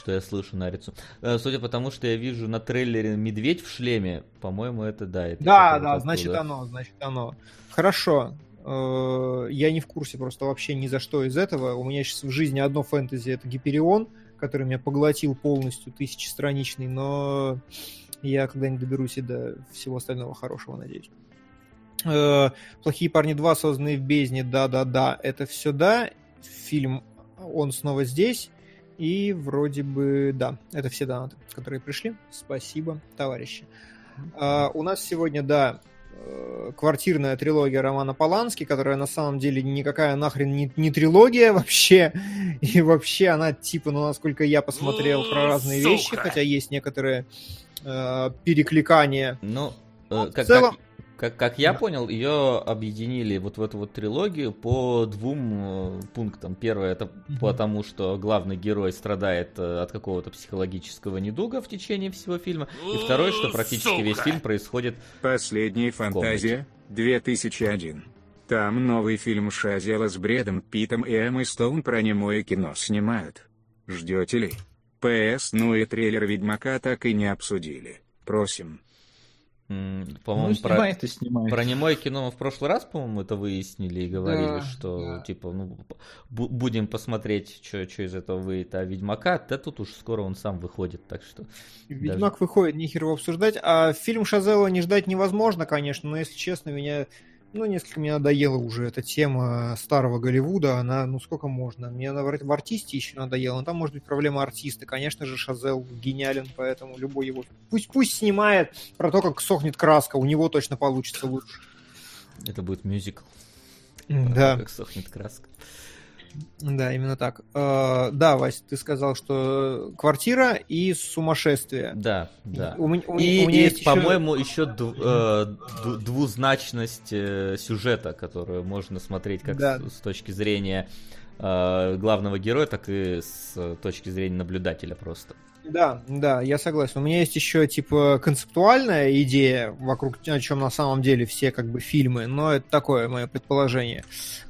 Что я слышу на лицу. Э, Судя по тому, что я вижу на трейлере медведь в шлеме, по-моему, это да. Это Да, да, значит оно, значит оно. Хорошо. Э, Я не в курсе просто вообще ни за что из этого. У меня сейчас в жизни одно фэнтези, это Гиперион, который меня поглотил полностью, тысячестраничный, но я когда-нибудь доберусь и до всего остального хорошего, надеюсь. Э, Плохие парни 2, созданные в бездне, да-да-да, это все да. Фильм «Он снова здесь». И вроде бы, да, это все донаты, которые пришли. Спасибо, товарищи. А, у нас сегодня, да, э, квартирная трилогия Романа Полански, которая на самом деле никакая нахрен не, не трилогия [LAUGHS] вообще. И вообще она типа, ну, насколько я посмотрел про разные вещи, хотя есть некоторые э, перекликания. Ну, э, Ну, в как, целом- как, как, как я Да. понял, ее объединили вот в эту вот трилогию по двум э, пунктам. Первое это Мгм. потому, что главный герой страдает э, от какого-то психологического недуга в течение всего фильма. И второе, что практически весь фильм происходит Последняя фантазия, 2001. Там новый фильм Шазела с Брэдом Питом и Эммой Стоун про немое кино снимают. Ждете ли? ПС, ну и трейлер Ведьмака так и не обсудили. Просим. Ну, По-моему, про, снимает и снимает. про немое кино мы в прошлый раз, по-моему, это выяснили и говорили, Да, что, да. типа, ну, бу- будем посмотреть, что из этого выйдет. А Ведьмака, да тут уж скоро он сам выходит, так что... Ведьмак выходит, нехер его обсуждать. А фильм Шазела не ждать невозможно, конечно, но если честно, меня ну, несколько мне надоела уже эта тема старого Голливуда. Она, ну, сколько можно? Мне она в артисте еще надоела, но там может быть проблема артиста. Конечно же, Шазел гениален, поэтому любой его... Пусть, пусть снимает про то, как сохнет краска, у него точно получится лучше. Это будет мюзикл. Да, Как сохнет краска. Да, именно так. Э, Да, Вась, ты сказал, что квартира и сумасшествие. Да, да. У у И, у меня и, есть еще- по-моему, еще ду- э, двузначность э, сюжета, которую можно смотреть как Да. с, с точки зрения э, главного героя, так и с точки зрения наблюдателя просто. Да, да, я согласен. У меня есть еще типа концептуальная идея, вокруг о чем на самом деле все как бы фильмы, но это такое мое предположение.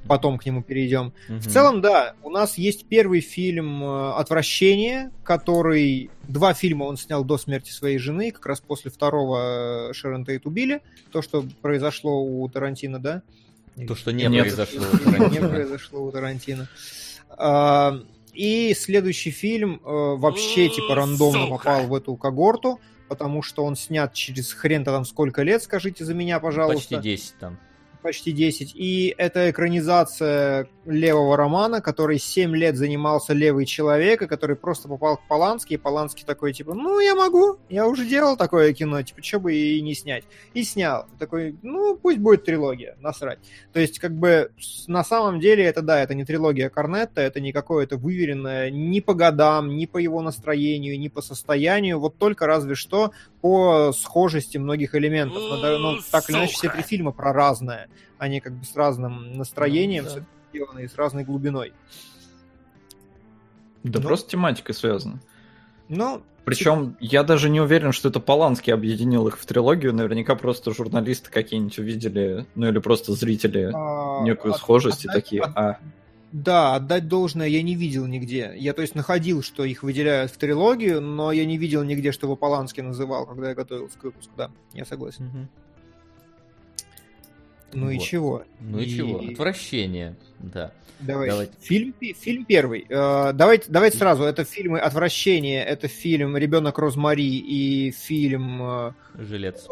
Потом к нему перейдем. В целом, да, у нас есть первый фильм э, «Отвращение», который... Два фильма он снял до смерти своей жены, как раз после второго э, Шерон Тейт убили. То, что произошло у Тарантино, да? То, что не Нет. произошло. у [LAUGHS] Не произошло у Тарантино. И следующий фильм э, вообще типа рандомно попал в эту когорту, потому что он снят через хрен-то там сколько лет, скажите за меня, пожалуйста. Почти 10 там. Почти 10. И это экранизация левого романа, который 7 лет занимался левый человек, и который просто попал к Полански, и Полански такой, типа, ну, я могу, я уже делал такое кино, типа, что бы и не снять. И снял. Такой, ну, пусть будет трилогия, насрать. То есть, как бы, на самом деле, это, да, это не трилогия Корнетта, это не какое-то выверенное ни по годам, ни по его настроению, ни по состоянию, вот только разве что по схожести многих элементов. Но, да, но так или иначе, все три фильма про разное. Они как бы с разным настроением Ну, да. сделаны и с разной глубиной. Да Ну. просто тематика связана. Ну, Причем я даже не уверен, что это Поланский объединил их в трилогию. Наверняка просто журналисты какие-нибудь увидели, ну или просто зрители а, некую от- схожесть и такие, от- а, Да, отдать должное я не видел нигде. Я, то есть, находил, что их выделяют в трилогию, но я не видел нигде, что его Поланский называл, когда я готовился к выпуску. Да, я согласен. Мгм. Ну и Вот. чего? Ну и чего? Отвращение, да. Давай. Давайте. Фильм, фильм первый. Э, давайте, давайте сразу. Это фильмы «Отвращение», это фильм «Ребенок Розмари» и фильм э, Жилец.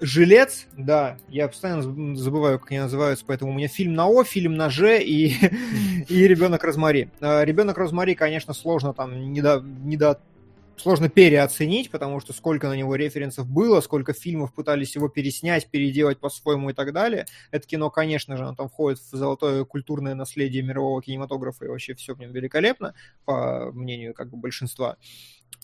«Жилец». Да, я постоянно заб- забываю, как они называются, поэтому у меня фильм на О, фильм на Ж и, [LAUGHS] и «Ребенок Розмари». Э, «Ребенок Розмари», конечно, сложно там недо, недо, сложно переоценить, потому что сколько на него референсов было, сколько фильмов пытались его переснять, переделать по-своему и так далее. Это кино, конечно же, оно там входит в золотое культурное наследие мирового кинематографа, и вообще все в нем великолепно, по мнению как бы большинства.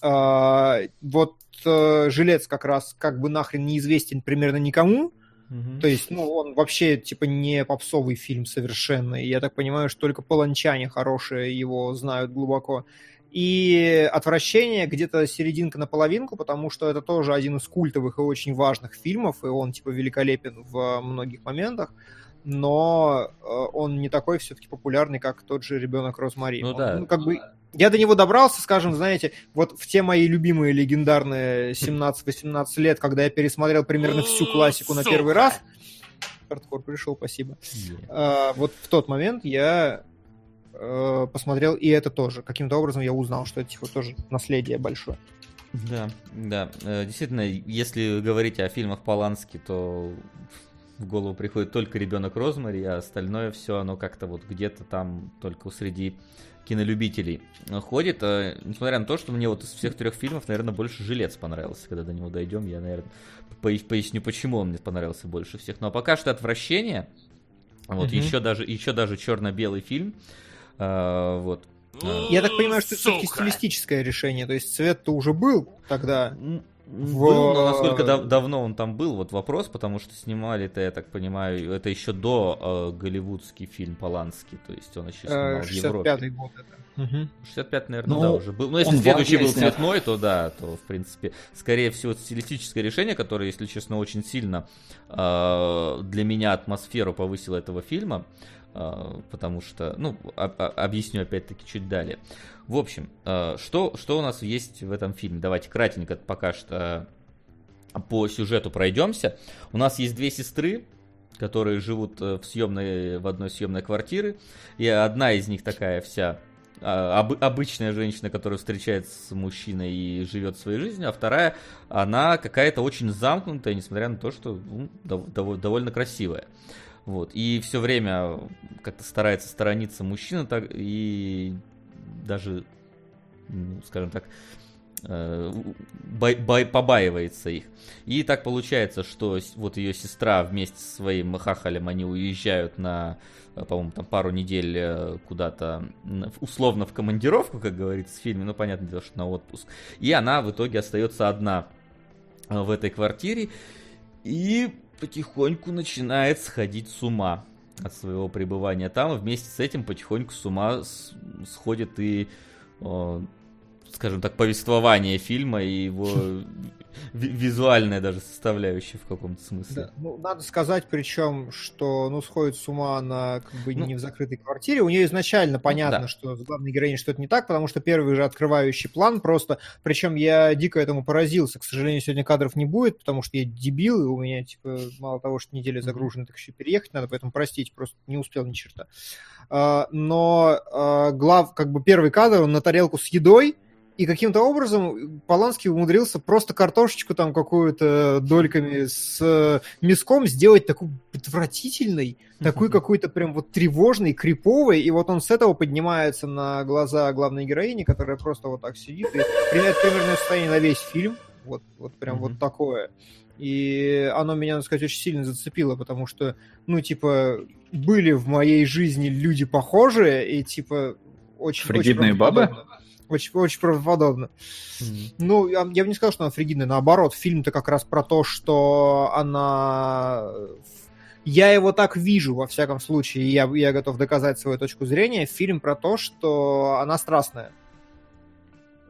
А, вот э, «Жилец» как раз как бы нахрен неизвестен примерно никому, Мгм. то есть, ну, он вообще, типа, не попсовый фильм совершенно. И я так понимаю, что только полончане хорошие его знают глубоко. И «Отвращение» где-то серединка на половинку, потому что это тоже один из культовых и очень важных фильмов, и он, типа, великолепен в многих моментах. Но э, он не такой все-таки популярный, как тот же «Ребенок Розмари». Ну Он, да. как бы я до него добрался, скажем, знаете, вот в те мои любимые легендарные 17-18 лет, когда я пересмотрел примерно всю классику на первый раз. Хардкор пришел, спасибо. А, вот в тот момент я э, посмотрел и это тоже. Каким-то образом я узнал, что это типа тоже наследие большое. Да, да. Э, Действительно, если говорить о фильмах Полански, то в голову приходит только ребенок Розмари, а остальное все оно как-то вот где-то там только среди кинолюбителей ходит. Э, Несмотря на то, что мне вот из всех трех фильмов, наверное, больше жилец понравился. Когда до него дойдем, я, наверное, пояс- поясню, почему он мне понравился больше всех. Но пока что отвращение. Вот Мгм. еще даже еще даже черно-белый фильм. Э, вот. Э, Я так понимаю, что это все-таки стилистическое решение. То есть цвет-то уже был тогда. В- Был, но насколько дав- давно он там был, вот вопрос, потому что снимали это, я так понимаю, это еще до э, голливудский фильм Поланский, то есть он еще снимал Э, в Европе. 65-й год это. Мгм. 65 наверное, Ну, да, уже был. Ну, если следующий был цветной, то да, то, в принципе, скорее всего, стилистическое решение, которое, если честно, очень сильно э, для меня атмосферу повысило этого фильма, э, потому что, ну, а- а- объясню опять-таки чуть далее. В общем, э, что, что у нас есть в этом фильме? Давайте кратенько пока что по сюжету пройдемся. У нас есть две сестры, которые живут э, в съемной в одной съемной квартире, и одна из них такая вся а, обы- обычная женщина, которая встречается с мужчиной и живет своей жизнью, а вторая, она какая-то очень замкнутая, несмотря на то, что ну, дов- довольно красивая. Вот. И все время как-то старается сторониться мужчины так, и даже, ну, скажем так, э, бай- бай- побаивается их. И так получается, что вот ее сестра вместе со своим хахалем, они уезжают на, э, по-моему, там пару недель э, куда-то, условно в командировку, как говорится в фильме, ну, понятное дело, что на отпуск. И она в итоге остается одна в этой квартире и потихоньку начинает сходить с ума от своего пребывания. Там, вместе с этим потихоньку с ума сходит и э, скажем так, повествование фильма и его ви- визуальная даже составляющая в каком-то смысле. Да, ну, надо сказать, причем, что, ну, сходит с ума она как бы Ну, не в закрытой квартире. У нее изначально понятно, да. что с главной героиней что-то не так, потому что первый же открывающий план просто... Причем я дико этому поразился. К сожалению, сегодня кадров не будет, потому что я дебил, и у меня, типа, мало того, что неделя загружена, так еще переехать надо, поэтому простите, просто не успел ни черта. А, Но а, глав, как бы первый кадр, он на тарелку с едой, и каким-то образом Поланский умудрился просто картошечку там какую-то дольками с э, мяском сделать такой отвратительной, такой какой-то прям вот тревожный, криповый, и вот он с этого поднимается на глаза главной героини, которая просто вот так сидит и примерно примерное состояние на весь фильм, вот, вот прям Мгм. вот такое. И оно меня, надо сказать, очень сильно зацепило, потому что, ну, типа, были в моей жизни люди похожие, и, типа, очень... Фригидные очень бабы? правдоподобно. Очень, очень правдоподобно. Мгм. Ну, я, я бы не сказал, что она фригидная. Наоборот, фильм-то как раз про то, что она... я его так вижу, во всяком случае, я, я готов доказать свою точку зрения, фильм про то, что она страстная.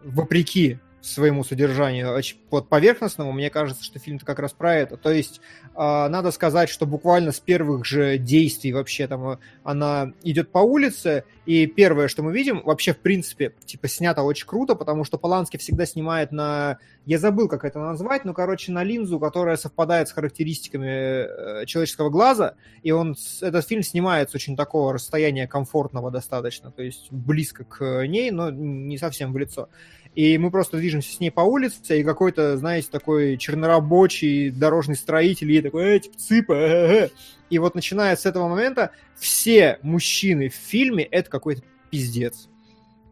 Вопреки своему содержанию под поверхностному, мне кажется, что фильм как раз про это. То есть э, надо сказать, что буквально с первых же действий вообще там э, она идет по улице, и первое, что мы видим, вообще в принципе, типа снято очень круто, потому что Поланский всегда снимает на, я забыл, как это назвать, но, короче, на линзу, которая совпадает с характеристиками э, человеческого глаза, и он, этот фильм снимает с очень такого расстояния комфортного достаточно, то есть близко к ней, но не совсем в лицо. И мы просто движемся с ней по улице, и какой-то, знаете, такой чернорабочий дорожный строитель ей такой, эй, типа, цыпа, э, э. И вот начиная с этого момента, все мужчины в фильме — это какой-то пиздец.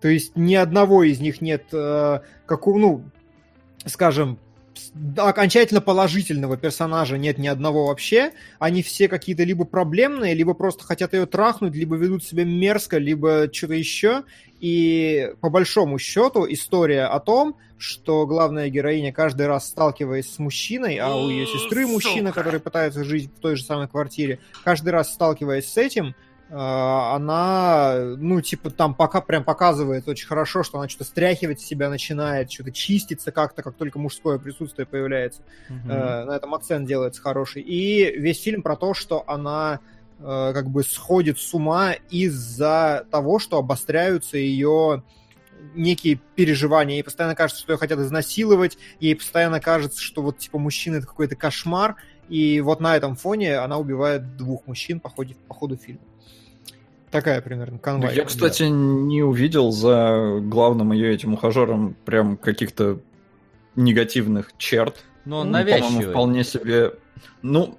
То есть ни одного из них нет, э, как, ну, скажем, окончательно положительного персонажа нет ни одного вообще. Они все какие-то либо проблемные, либо просто хотят ее трахнуть, либо ведут себя мерзко, либо что-то еще. И по большому счету история о том, что главная героиня каждый раз сталкиваясь с мужчиной, а у ее сестры мужчина, который пытается жить в той же самой квартире, каждый раз сталкиваясь с этим, она, ну, типа, там пока прям показывает очень хорошо, что она что-то стряхивать себя начинает, что-то чистится как-то, как только мужское присутствие появляется. Mm-hmm. На этом акцент делается хороший. И весь фильм про то, что она э, как бы сходит с ума из-за того, что обостряются ее некие переживания. Ей постоянно кажется, что ее хотят изнасиловать, ей постоянно кажется, что вот, типа, мужчина — это какой-то кошмар, и вот на этом фоне она убивает двух мужчин по ходу, по ходу фильма. Такая примерно конвой. Я, кстати, да. не увидел за главным ее этим ухажером прям каких-то негативных черт. Но он ну, навязчивый. вполне себе... Ну,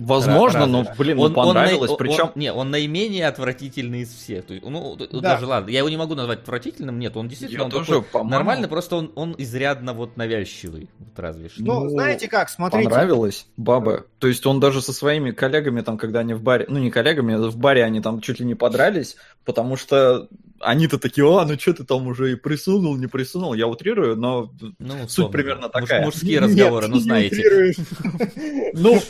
Возможно, но, блин, он, понравилось. Он, Причем... Он, не, он наимение отвратительный из всех. То есть, ну, да. даже ладно, я его не могу назвать отвратительным, нет, он действительно он тоже, такой нормальный, просто он, он изрядно вот навязчивый, вот разве что. Ну, ну, знаете как, смотрите. Понравилось, баба. То есть он даже со своими коллегами, там, когда они в баре, ну не коллегами, а в баре они там чуть ли не подрались, потому что они-то такие, а, ну что ты там уже и присунул, не присунул, я утрирую, но ну, суть примерно такая. Мужские разговоры, ну знаете. Ну,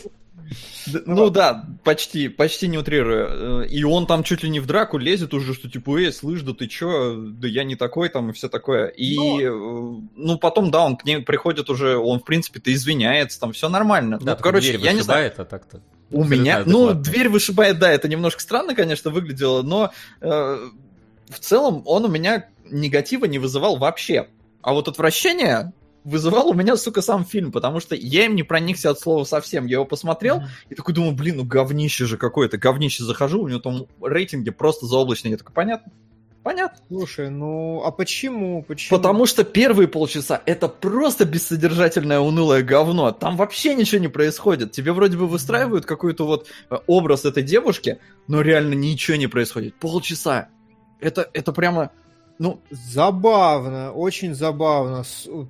ну, ну да, почти, почти не утрируя. И он там чуть ли не в драку лезет уже, что типа, эй, слышь, да ты чё, да я не такой там и все такое. И, ну, ну потом, да, он к ней приходит уже, он в принципе-то извиняется, там все нормально. Да, ну, короче, я не знаю. а так-то. У меня, ну, дверь вышибает, да, это немножко странно, конечно, выглядело, но э, в целом он у меня негатива не вызывал вообще. А вот отвращение вызывал у меня, сука, сам фильм, потому что я им не проникся от слова совсем. Я его посмотрел mm-hmm. и такой думаю, блин, ну говнище же какое-то, говнище захожу, у него там рейтинги просто заоблачные. Я такой, понятно, Понятно. Слушай, ну а почему? почему? Потому что первые полчаса это просто бессодержательное унылое говно. Там вообще ничего не происходит. Тебе вроде бы выстраивают какой-то вот э, образ этой девушки, но реально ничего не происходит. Полчаса. Это, это прямо ну, забавно, очень забавно.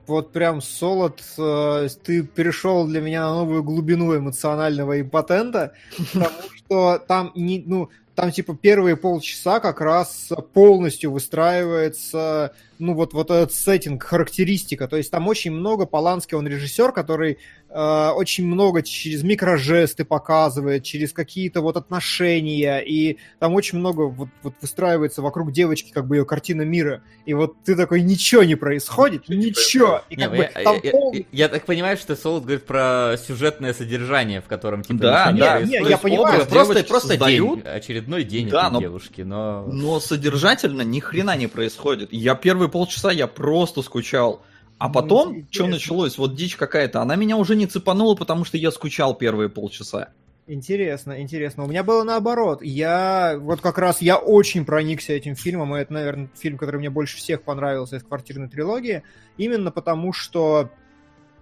Вот прям Солод, э, ты перешел для меня на новую глубину эмоционального импотента, потому [LAUGHS] что там не, ну, там типа первые полчаса как раз полностью выстраивается ну вот, вот этот сеттинг, характеристика. То есть там очень много, Поланский, он режиссер, который э, очень много через микрожесты показывает, через какие-то вот отношения, и там очень много вот, вот выстраивается вокруг девочки как бы ее картина мира. И вот ты такой, ничего не происходит, ничего. И как не, бы, я, там я, пол... я, я так понимаю, что Солод говорит про сюжетное содержание, в котором типа да, да, не происходит. Не, я понимаю, просто, просто создают... день, очередной день да, этой но, девушки, но... Но содержательно ни хрена не происходит. Я первый полчаса я просто скучал. А ну, потом, ну, что началось, вот дичь какая-то, она меня уже не цепанула, потому что я скучал первые полчаса. Интересно, интересно. У меня было наоборот. Я вот как раз я очень проникся этим фильмом, и это, наверное, фильм, который мне больше всех понравился из квартирной трилогии, именно потому что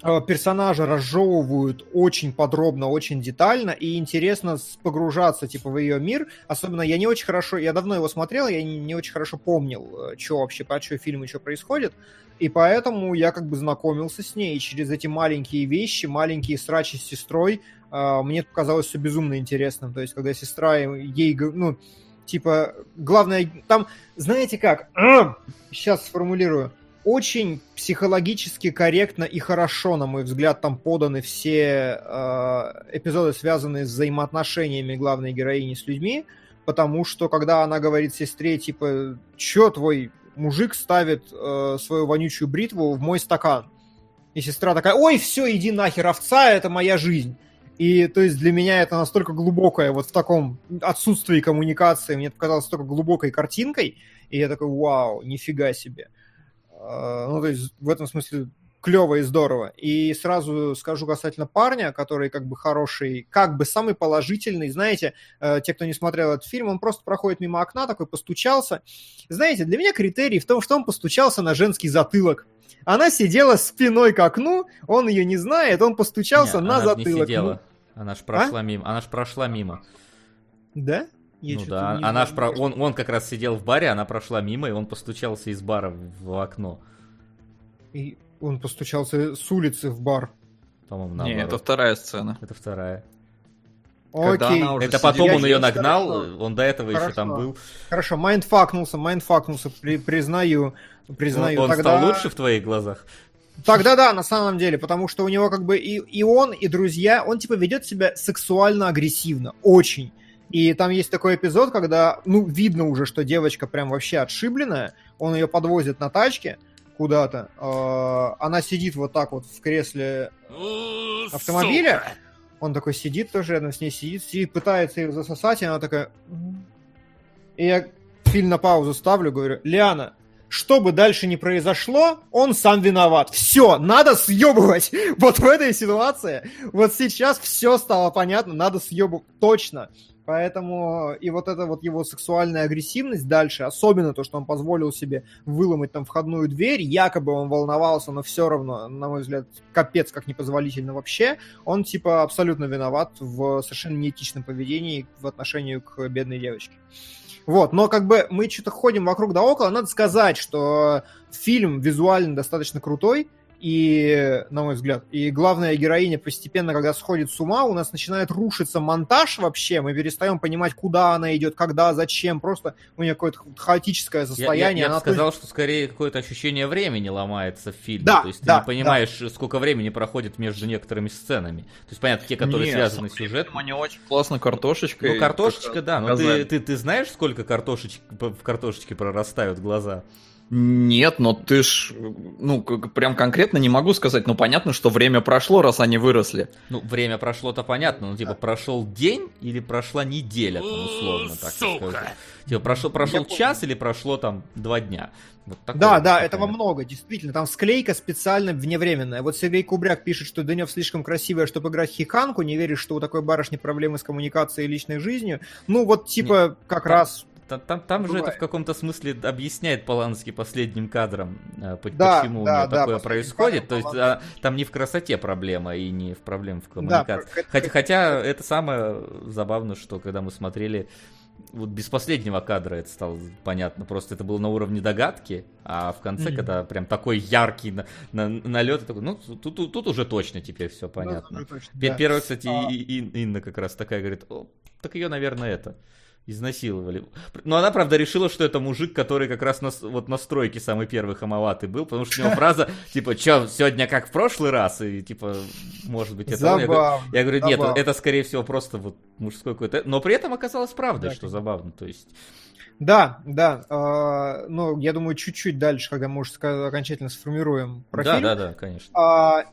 персонажа разжевывают очень подробно, очень детально, и интересно погружаться, типа, в ее мир. Особенно я не очень хорошо, я давно его смотрел, я не, не очень хорошо помнил, э, что вообще, по что фильм еще происходит, и поэтому я как бы знакомился с ней, и через эти маленькие вещи, маленькие срачи с сестрой, э, мне показалось все безумно интересным. То есть, когда сестра ей, ну, типа, главное, там, знаете как, [CLEARS THROAT] сейчас сформулирую, очень психологически корректно и хорошо, на мой взгляд, там поданы все э, эпизоды, связанные с взаимоотношениями главной героини с людьми, потому что когда она говорит сестре, типа, чё твой мужик ставит э, свою вонючую бритву в мой стакан? И сестра такая, ой, все, иди нахер, овца, это моя жизнь. И то есть для меня это настолько глубокое, вот в таком отсутствии коммуникации, мне это показалось настолько глубокой картинкой, и я такой, вау, нифига себе. А, ну, то есть в этом смысле клево и здорово. И сразу скажу касательно парня, который как бы хороший, как бы самый положительный. Знаете, э, те, кто не смотрел этот фильм, он просто проходит мимо окна, такой постучался. Знаете, для меня критерий в том, что он постучался на женский затылок. Она сидела спиной к окну, он ее не знает, он постучался Не, на она затылок. не сидела. Она ж прошла А? мимо. Она ж прошла мимо. Да? Я ну да, не она ж про... он, он как раз сидел в баре, она прошла мимо, и он постучался из бара в, окно. И он постучался с улицы в бар. По-моему, Не, наоборот. это вторая сцена. Это вторая. Когда Окей. она уже Это потом он ее нагнал, хорошо. он до этого еще Хорошо. там был. Хорошо, майндфакнулся, майндфакнулся, при, признаю, признаю. он Тогда... стал лучше в твоих глазах? Тогда да, на самом деле, потому что у него как бы и, и он, и друзья, он типа ведет себя сексуально агрессивно, очень. И там есть такой эпизод, когда, ну, видно уже, что девочка прям вообще отшибленная, он ее подвозит на тачке куда-то, э, она сидит вот так вот в кресле автомобиля, он такой сидит тоже рядом с ней, сидит, сидит, пытается ее засосать, и она такая... И я фильм на паузу ставлю, говорю, Лиана, что бы дальше ни произошло, он сам виноват. Все, надо съебывать. [LAUGHS] Вот в этой ситуации, вот сейчас все стало понятно, надо съебывать. Точно. Поэтому и вот эта вот его сексуальная агрессивность дальше, особенно то, что он позволил себе выломать там входную дверь, якобы он волновался, но все равно, на мой взгляд, капец как непозволительно вообще, он типа абсолютно виноват в совершенно неэтичном поведении в отношении к бедной девочке. Вот, но как бы мы что-то ходим вокруг да около, надо сказать, что фильм визуально достаточно крутой, и, на мой взгляд, и главная героиня постепенно, когда сходит с ума, у нас начинает рушиться монтаж вообще, мы перестаем понимать, куда она идет, когда, зачем, просто у нее какое-то хаотическое Я, я- состояние. я бы сказал, что скорее какое-то ощущение времени ломается в фильме. Да, То есть да, ты не понимаешь, сколько времени проходит между некоторыми сценами. То есть, понятно, те, которые Не, связаны с сюжетом. Они очень классно картошечкой. Ну, картошечка, да, но ты, ты, ты знаешь, сколько картошечек, в картошечке прорастают глаза? Нет, но ты ж, ну, как- прям конкретно не могу сказать, но понятно, что время прошло, раз они выросли. Ну, время прошло-то понятно, но типа прошел день или прошла неделя, там, условно, так скажем. Типа прошел, прошел понял. час или прошло там два дня. Вот такое Да, да, какая-то. этого много, действительно. Там склейка специально вневременная. Вот Сергей Кубряк пишет, что Дынев слишком красивая, чтобы играть хиханку, не веришь, что у такой барышни проблемы с коммуникацией и личной жизнью. Ну, вот типа как там- раз... Там, там, там же это в каком-то смысле объясняет Поланский последним кадром, э, по- Да, почему да, у него да, такое происходит. То есть а, там не в красоте проблема и не в проблеме в Да, коммуникации. про- хотя, хотя это самое забавно, что когда мы смотрели вот без последнего кадра это стало понятно. Просто это было на уровне догадки, а в конце, Мгм. когда прям такой яркий на, на, налет, такой, ну, тут, тут, тут уже точно теперь все понятно. Ну, точно, Пе- да. Первая, кстати, А. и- и- Инна как раз такая говорит, «О, так ее, наверное, это изнасиловали. Но она, правда, решила, что это мужик, который как раз на, вот на стройке самый первый хамоватый был, потому что у него фраза, [LAUGHS] типа, чё, сегодня как в прошлый раз, и, типа, может быть, это... он». Я говорю, Забавно. я говорю, нет, забавно. это, скорее всего, просто вот мужской какой-то... Но при этом оказалось правдой, Да, что забавно, то есть... Да, да. э, ну, я думаю, чуть-чуть дальше, когда мы уже окончательно сформируем про да, фильм. да, да, конечно. А,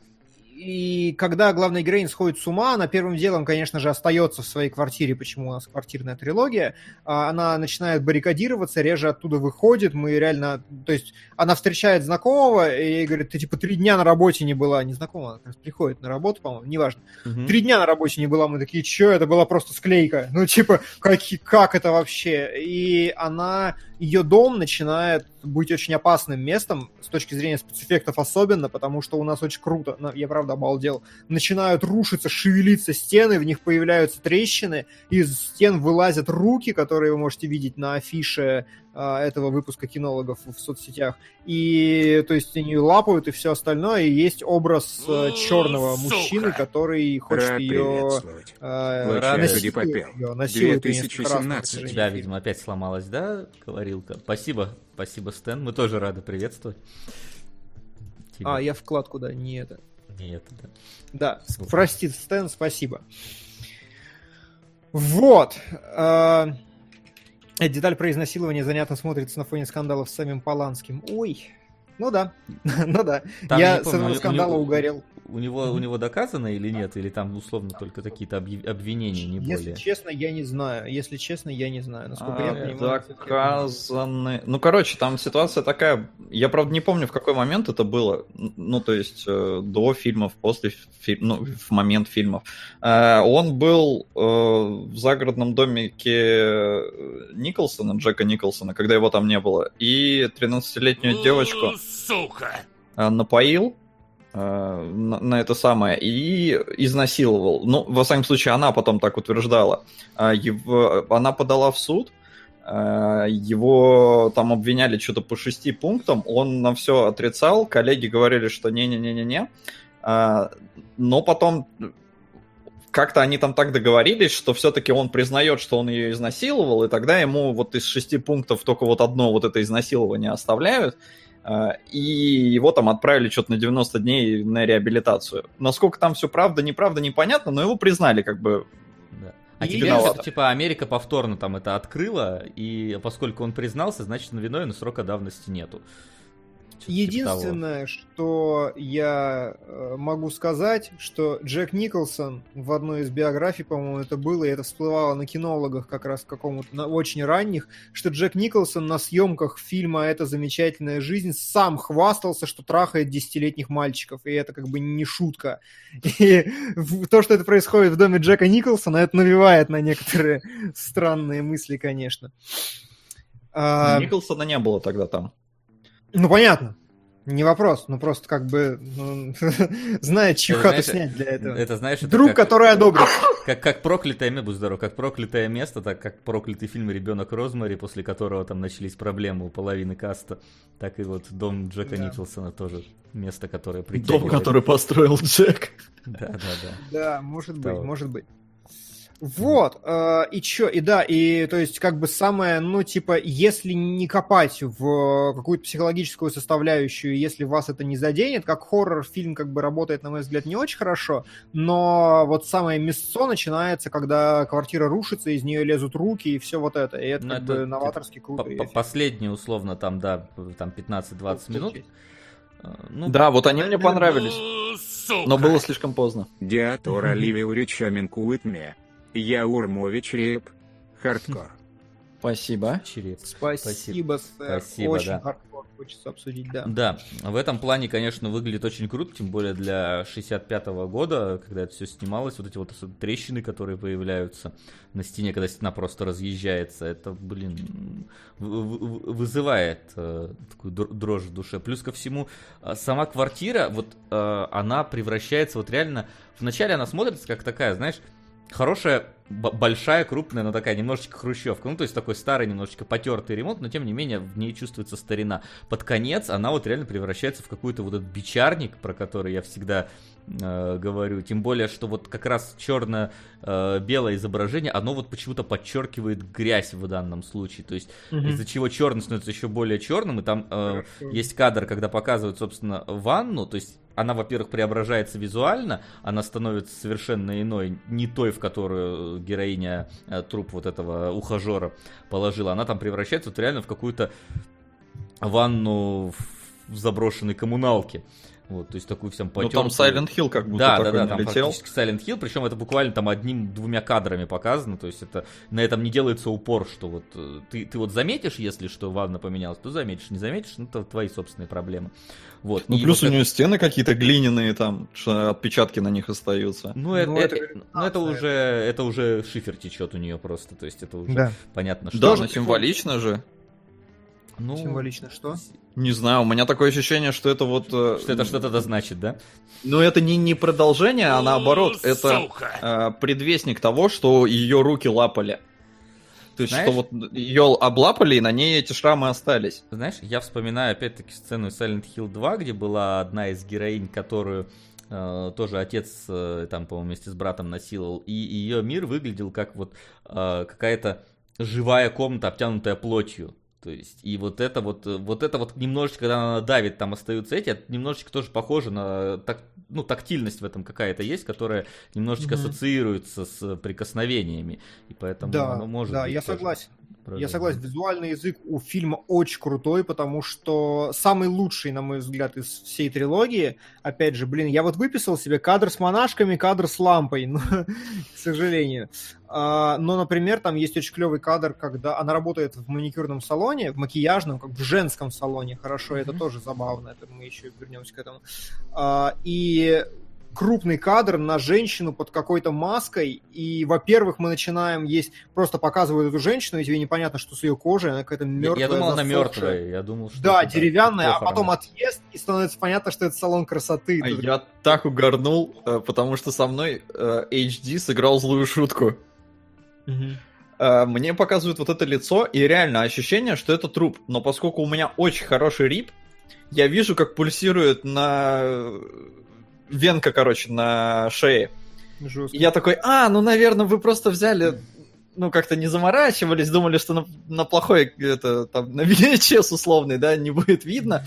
и когда главная героиня сходит с ума, она первым делом, конечно же, остается в своей квартире, почему у нас квартирная трилогия. А, Она начинает баррикадироваться, реже оттуда выходит. Мы реально... То есть она встречает знакомого и ей говорит, ты типа три дня на работе не была. Незнакомая, она как раз приходит на работу, по-моему, неважно. Мгм. Три дня на работе не была, мы такие, что это была просто склейка? Ну, типа, как, как это вообще? И она, ее дом начинает быть очень опасным местом, с точки зрения спецэффектов особенно, потому что у нас очень круто, я правда обалдел, начинают рушиться, шевелиться стены, в них появляются трещины, из стен вылазят руки, которые вы можете видеть на афише а, этого выпуска кинологов в соцсетях. И, то есть, они лапают и все остальное, и есть образ э, черного мужчины, который хочет Рад ее э, насилует Попел. её, насилует её несколько раз на 2017. У протяжении тебя, фильма. видимо, опять сломалась, да, говорилка? Спасибо, спасибо, Стэн, мы тоже рады приветствовать. тебе. А, я вкладку, да, не это. Не это, да. Да, с- прости, Стэн, спасибо. Вот. Эта деталь про изнасилование занятно смотрится на фоне скандалов с самим Поланским. Ой. Ну да, [LAUGHS] ну да. Там, я с помню, этого у- у скандала угорел. У него, у него доказано или нет? Или там условно только какие-то обвинения, не Если более? честно, я не знаю. Если честно, я не знаю. Насколько я А, понимаю. Доказаны. Ну, короче, там ситуация такая. Я, правда, не помню, в какой момент это было. Ну, то есть, э, до фильмов, после фильмов, ну, в момент фильмов. Э, Он был э, в загородном домике Николсона, Джека Николсона, когда его там не было. И 13-летнюю девочку Сука! напоил на, на это самое и изнасиловал. Ну, во всяком случае, она потом так утверждала. А его- она подала в суд, э, его там обвиняли что-то по шести пунктам, он на все отрицал, коллеги говорили, что не-не-не-не-не, А, но потом как-то они там так договорились, что все-таки он признает, что он ее изнасиловал, и тогда ему вот из шести пунктов только вот одно вот это изнасилование оставляют, и его там отправили что-то на 90 дней на реабилитацию. Насколько там все правда, неправда, непонятно, но его признали как бы Да. А И теперь, виновата. типа, Америка повторно там это открыла, и поскольку он признался, значит, он виновен, срока давности нету. Типа того. Единственное, что я э, могу сказать, что Джек Николсон в одной из биографий, по-моему, это было, и это всплывало на кинологах как раз какому-то на очень ранних, что Джек Николсон на съемках фильма «Это замечательная жизнь» сам хвастался, что трахает десятилетних мальчиков, и это как бы не шутка. [LAUGHS] И то, что это происходит в доме Джека Николсона, это навевает на некоторые [LAUGHS] странные мысли, конечно. А, Николсона не было тогда там. Ну, понятно. Не вопрос. Ну, просто как бы ну, [LAUGHS] знает, чью Это, хату знаешь, снять для этого. Это знаешь, это Друг, как, который одобрит. как, как проклятое место, будь здоров, как проклятое место, так как проклятый фильм «Ребенок Розмари», после которого там начались проблемы у половины каста, так и вот дом Джека Да. Николсона тоже место, которое Дом, притягивает. который построил Джек. Да, да, да. Да, может быть, может быть. Вот, э, и чё, и да, и то есть как бы самое, ну типа, если не копать в какую-то психологическую составляющую, если вас это не заденет, как хоррор фильм как бы работает, на мой взгляд, не очень хорошо, но вот самое мясцо начинается, когда квартира рушится, из нее лезут руки и все вот это, и это Ну, как это, бы новаторски круто. По- и по- эффектно. Последние, условно, там, да, там 15-20 минут. Э, Ну, Да, вот они мне понравились. Сука! Но было слишком поздно. Диатор Оливия Уричамин Куитме. Я Урмович Реп. Хардкор. Спасибо. череп. Спасибо, сэр. Спасибо, Очень да. хардкор хочется обсудить, да. Да, в этом плане, конечно, выглядит очень круто, тем более для 65-го года, когда это все снималось, вот эти вот особенно трещины, которые появляются на стене, когда стена просто разъезжается, это, блин, вызывает э, такую др- дрожь в душе. Плюс ко всему, э, сама квартира, вот э, она превращается вот реально... Вначале она смотрится как такая, знаешь, хорошая, большая, крупная, но такая немножечко хрущевка. Ну, то есть такой старый, немножечко потертый ремонт, но тем не менее в ней чувствуется старина. Под конец она вот реально превращается в какой-то вот этот бичарник, про который я всегда э, говорю. Тем более, что вот как раз черно-белое изображение, оно вот почему-то подчеркивает грязь в данном случае. То есть Мгм. из-за чего черный становится еще более черным, и там э, Хорошо. есть кадр, когда показывают, собственно, ванну, то есть она, во-первых, преображается визуально, она становится совершенно иной, не той, в которую героиня э, труп вот этого ухажера положила, она там превращается вот реально в какую-то ванну в- заброшенной коммуналке. Вот, то есть такую всем Ну потертую. там Silent Hill как будто Да, да, такой да, там налетел. практически Silent Hill, причем это буквально там одним-двумя кадрами показано, то есть это на этом не делается упор, что вот э, ты, ты вот заметишь, если что ванна поменялась, то заметишь, не заметишь, ну это твои собственные проблемы. Вот. Ну И плюс вот у нее стены какие-то глиняные там, что отпечатки на них остаются. Ну, это, Ну, это, это ну, это уже, это уже шифер течет у нее просто, то есть это уже Да. понятно, что... Да, Тоже но символично же. Ну, Символично что? Не знаю, у меня такое ощущение, что это вот... э, Что это что-то да значит, да? Ну это не, не продолжение, а наоборот, это Сука! э, предвестник того, что ее руки лапали. То есть, Знаешь- что вот ее облапали, и на ней эти шрамы остались. Знаешь, я вспоминаю опять-таки сцену из Silent Hill 2, где была одна из героинь, которую э, тоже отец э, там, по-моему, вместе с братом насиловал, и ее мир выглядел как вот э, какая-то живая комната, обтянутая плотью. То есть, и вот это вот, э, вот это вот немножечко, когда она давит, там остаются эти, это немножечко тоже похоже на, так, ну, тактильность в этом какая-то есть, которая немножечко mm-hmm. ассоциируется с прикосновениями, и поэтому да, оно может Да, быть я тоже согласен. Правильно. Я согласен, визуальный язык у фильма очень крутой, потому что самый лучший, на мой взгляд, из всей трилогии, опять же, блин, я вот выписал себе кадр с монашками, кадр с лампой, но, [LAUGHS] к сожалению. А, но, например, там есть очень клевый кадр, когда она работает в маникюрном салоне, в макияжном, как в женском салоне, хорошо, это тоже забавно, это мы еще вернемся к этому. А, и крупный кадр на женщину под какой-то маской, и, во-первых, мы начинаем есть, просто показывают эту женщину, и тебе непонятно, что с ее кожей, она какая-то мертвая, Я думал, она мертвая, я думал, что... Да, деревянная, а потом отъезд, и становится понятно, что это салон красоты. А я так угорнул, э, потому что со мной э, HD сыграл злую шутку. Э, Мне показывают вот это лицо, и реально ощущение, что это труп. Но поскольку у меня очень хороший рип, я вижу, как пульсирует на... Венка, короче, на шее. Жестко. И я такой, а, ну, наверное, вы просто взяли, ну, как-то не заморачивались, думали, что на, на плохой, это, там, на [LAUGHS] VHS условный, да, не будет видно,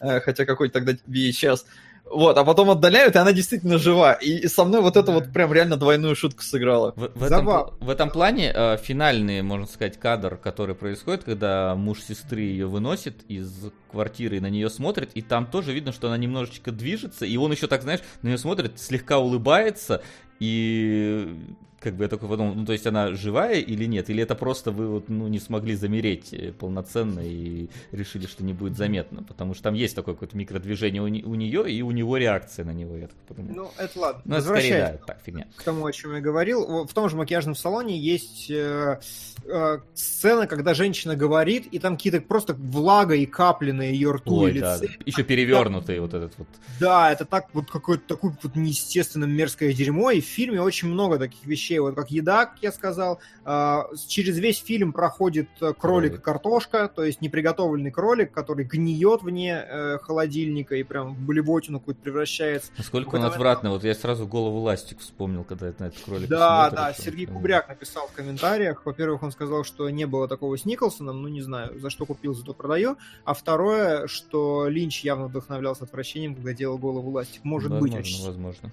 Э, хотя какой тогда VHS. Вот, а потом отдаляют, и она действительно жива. И, и со мной вот это вот прям реально двойную шутку сыграла. В, в этом, в этом плане э, финальный, можно сказать, кадр, который происходит, когда муж сестры ее выносит из квартиры и на нее смотрит, и там тоже видно, что она немножечко движется, и он еще так, знаешь, на нее смотрит, слегка улыбается, и как бы я такой подумал, ну то есть она живая или нет, или это просто вы вот, ну, не смогли замереть э, полноценно и решили, что не будет заметно, потому что там есть такое какое-то микродвижение у, не- у нее и у него реакция на него, я так подумал. Ну, это ладно. Ну, это скорее, Возвращаясь да, так, фигня. к тому, о чем я говорил. В том же макияжном салоне есть э, э, сцена, когда женщина говорит, и там какие-то просто влага и капли на ее рту Ой, и да, лице. еще перевернутый вот этот вот. Да, это так вот какое-то такое вот неестественно мерзкое дерьмо, и в фильме очень много таких вещей, вот как еда, как я сказал, а, через весь фильм проходит э, кролик и картошка, то есть неприготовленный кролик, который гниет вне э, холодильника и прям в блевотину какую-то превращается. Насколько он отвратный. Вот я сразу голову ластик вспомнил, когда это на этот кролик Да, смотришь, да, Сергей там- Кубряк написал в комментариях. Во-первых, он сказал, что не было такого с Николсоном, ну не знаю, за что купил, зато продаю. А второе, что Линч явно вдохновлялся отвращением, когда делал голову ластик. Может быть, возможно, очень возможно.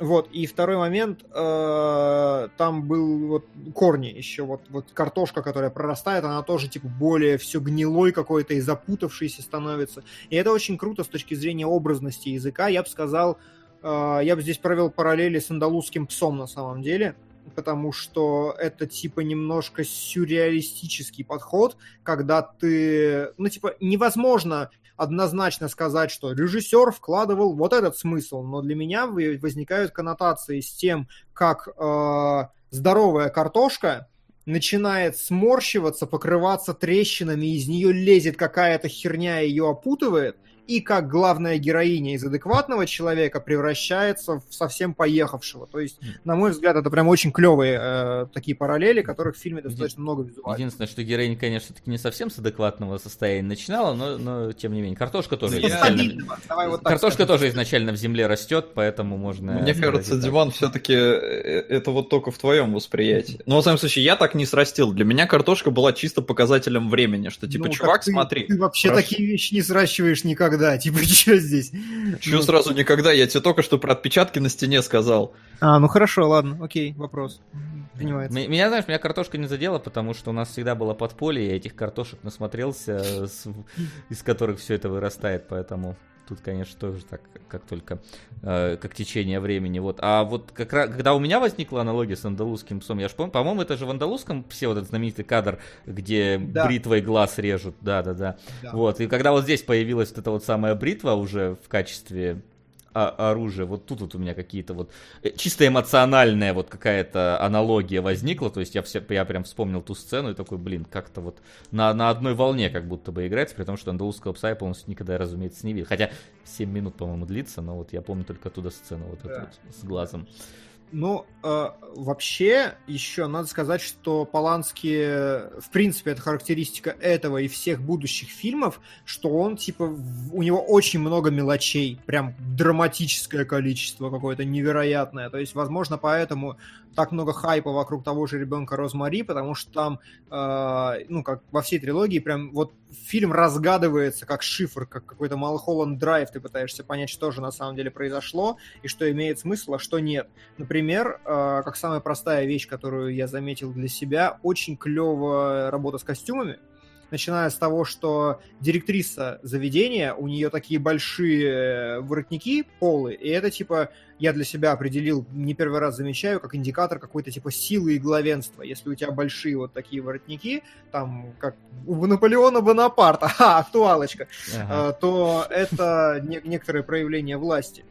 Вот, и второй момент, э, там был вот корни еще, вот, вот картошка, которая прорастает, она тоже типа более все гнилой какой-то и запутавшейся становится. И это очень круто с точки зрения образности языка. Я бы сказал, э, я бы здесь провел параллели с андалузским псом на самом деле, потому что это типа немножко сюрреалистический подход, когда ты, ну типа невозможно однозначно сказать, что режиссер вкладывал вот этот смысл, но для меня возникают коннотации с тем, как э, здоровая картошка начинает сморщиваться, покрываться трещинами, из нее лезет какая-то херня, ее опутывает, и как главная героиня из адекватного человека превращается в совсем поехавшего. То есть, на мой взгляд, это прям очень клевые э, такие параллели, которых в фильме достаточно много визуально. Единственное, что героиня, конечно, таки не совсем с адекватного состояния начинала, но, но тем не менее. Картошка тоже Я- изначально... Давай вот так Картошка скажем. тоже изначально в земле растет, поэтому можно... Мне кажется, и так. Димон, все-таки это вот только в твоем восприятии. Но, в самом случае, я так не срастил. Для меня картошка была чисто показателем времени, что, типа, Ну, чувак, ты- смотри, Ты вообще Хорошо. такие вещи не сращиваешь никогда. [LAUGHS] Типа, что здесь? Чё Ну, сразу никогда? Я тебе только что про отпечатки на стене сказал. А, ну хорошо, ладно, окей, вопрос. Принимается. Меня, знаешь, меня картошка не задела, потому что у нас всегда было подполье, я этих картошек насмотрелся, с- из которых все это вырастает, поэтому тут, конечно, тоже так, как только, э, как течение времени. Вот. А вот как раз, когда у меня возникла аналогия с андалузским псом, я ж помню, по-моему, это же в андалузском псе вот этот знаменитый кадр, где Да. бритвой глаз режут, да-да-да. Да. Вот, и когда вот здесь появилась вот эта вот самая бритва уже в качестве оружия, вот тут вот у меня какие-то вот э, чисто эмоциональная вот какая-то аналогия возникла, то есть я, все, я прям вспомнил ту сцену и такой, блин, как-то вот на, на одной волне как будто бы играется, при том, что андалузского пса я полностью никогда, разумеется, не видел. Хотя 7 минут, по-моему, длится, но вот я помню только оттуда сцену вот эту Да. вот с глазом. Ну, э, вообще, еще надо сказать, что Полански, в принципе, это характеристика этого и всех будущих фильмов, что он, типа, у него очень много мелочей, прям драматическое количество какое-то невероятное. То есть, возможно, поэтому так много хайпа вокруг того же ребенка Розмари, потому что там, э, ну, как во всей трилогии, прям вот фильм разгадывается как шифр, как какой-то Малхолланд Драйв, ты пытаешься понять, что же на самом деле произошло, и что имеет смысл, а что нет. Например, э, как самая простая вещь, которую я заметил для себя, очень клевая работа с костюмами, начиная с того, что директриса заведения, у нее такие большие воротники полы, и это типа я для себя определил, не первый раз замечаю, как индикатор какой-то типа силы и главенства. Если у тебя большие вот такие воротники, там, как у Наполеона Бонапарта, [LAUGHS] ха, актуалочка, ага. то это не- некоторое проявление власти.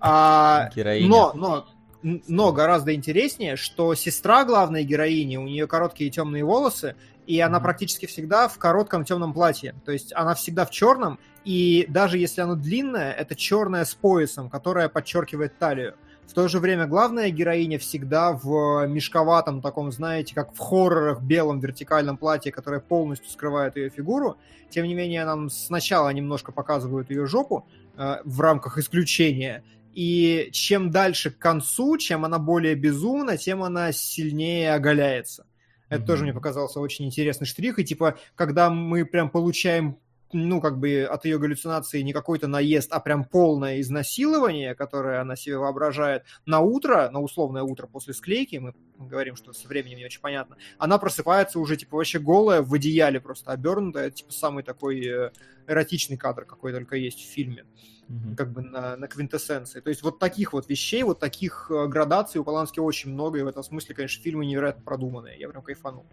А, но, но, но гораздо интереснее, что сестра главной героини, у нее короткие темные волосы, и она практически всегда в коротком темном платье. То есть она всегда в черном, и даже если оно длинное, это черное с поясом, которое подчеркивает талию. В то же время главная героиня всегда в мешковатом таком, знаете, как в хоррорах белом вертикальном платье, которое полностью скрывает ее фигуру. Тем не менее, нам сначала немножко показывают ее жопу э, в рамках исключения. И чем дальше к концу, чем она более безумна, тем она сильнее оголяется. Это mm-hmm. тоже мне показался очень интересный штрих. И типа, когда мы прям получаем ну, как бы от ее галлюцинации не какой-то наезд, а прям полное изнасилование, которое она себе воображает на утро, на условное утро после склейки, мы говорим, что со временем не очень понятно, она просыпается уже, типа, вообще голая, в одеяле просто обернутая, типа, самый такой э, эротичный кадр, какой только есть в фильме угу. как бы на, на квинтэссенции. То есть вот таких вот вещей, вот таких э, градаций у Полански очень много, и в этом смысле, конечно, фильмы невероятно продуманные. Я прям кайфанул.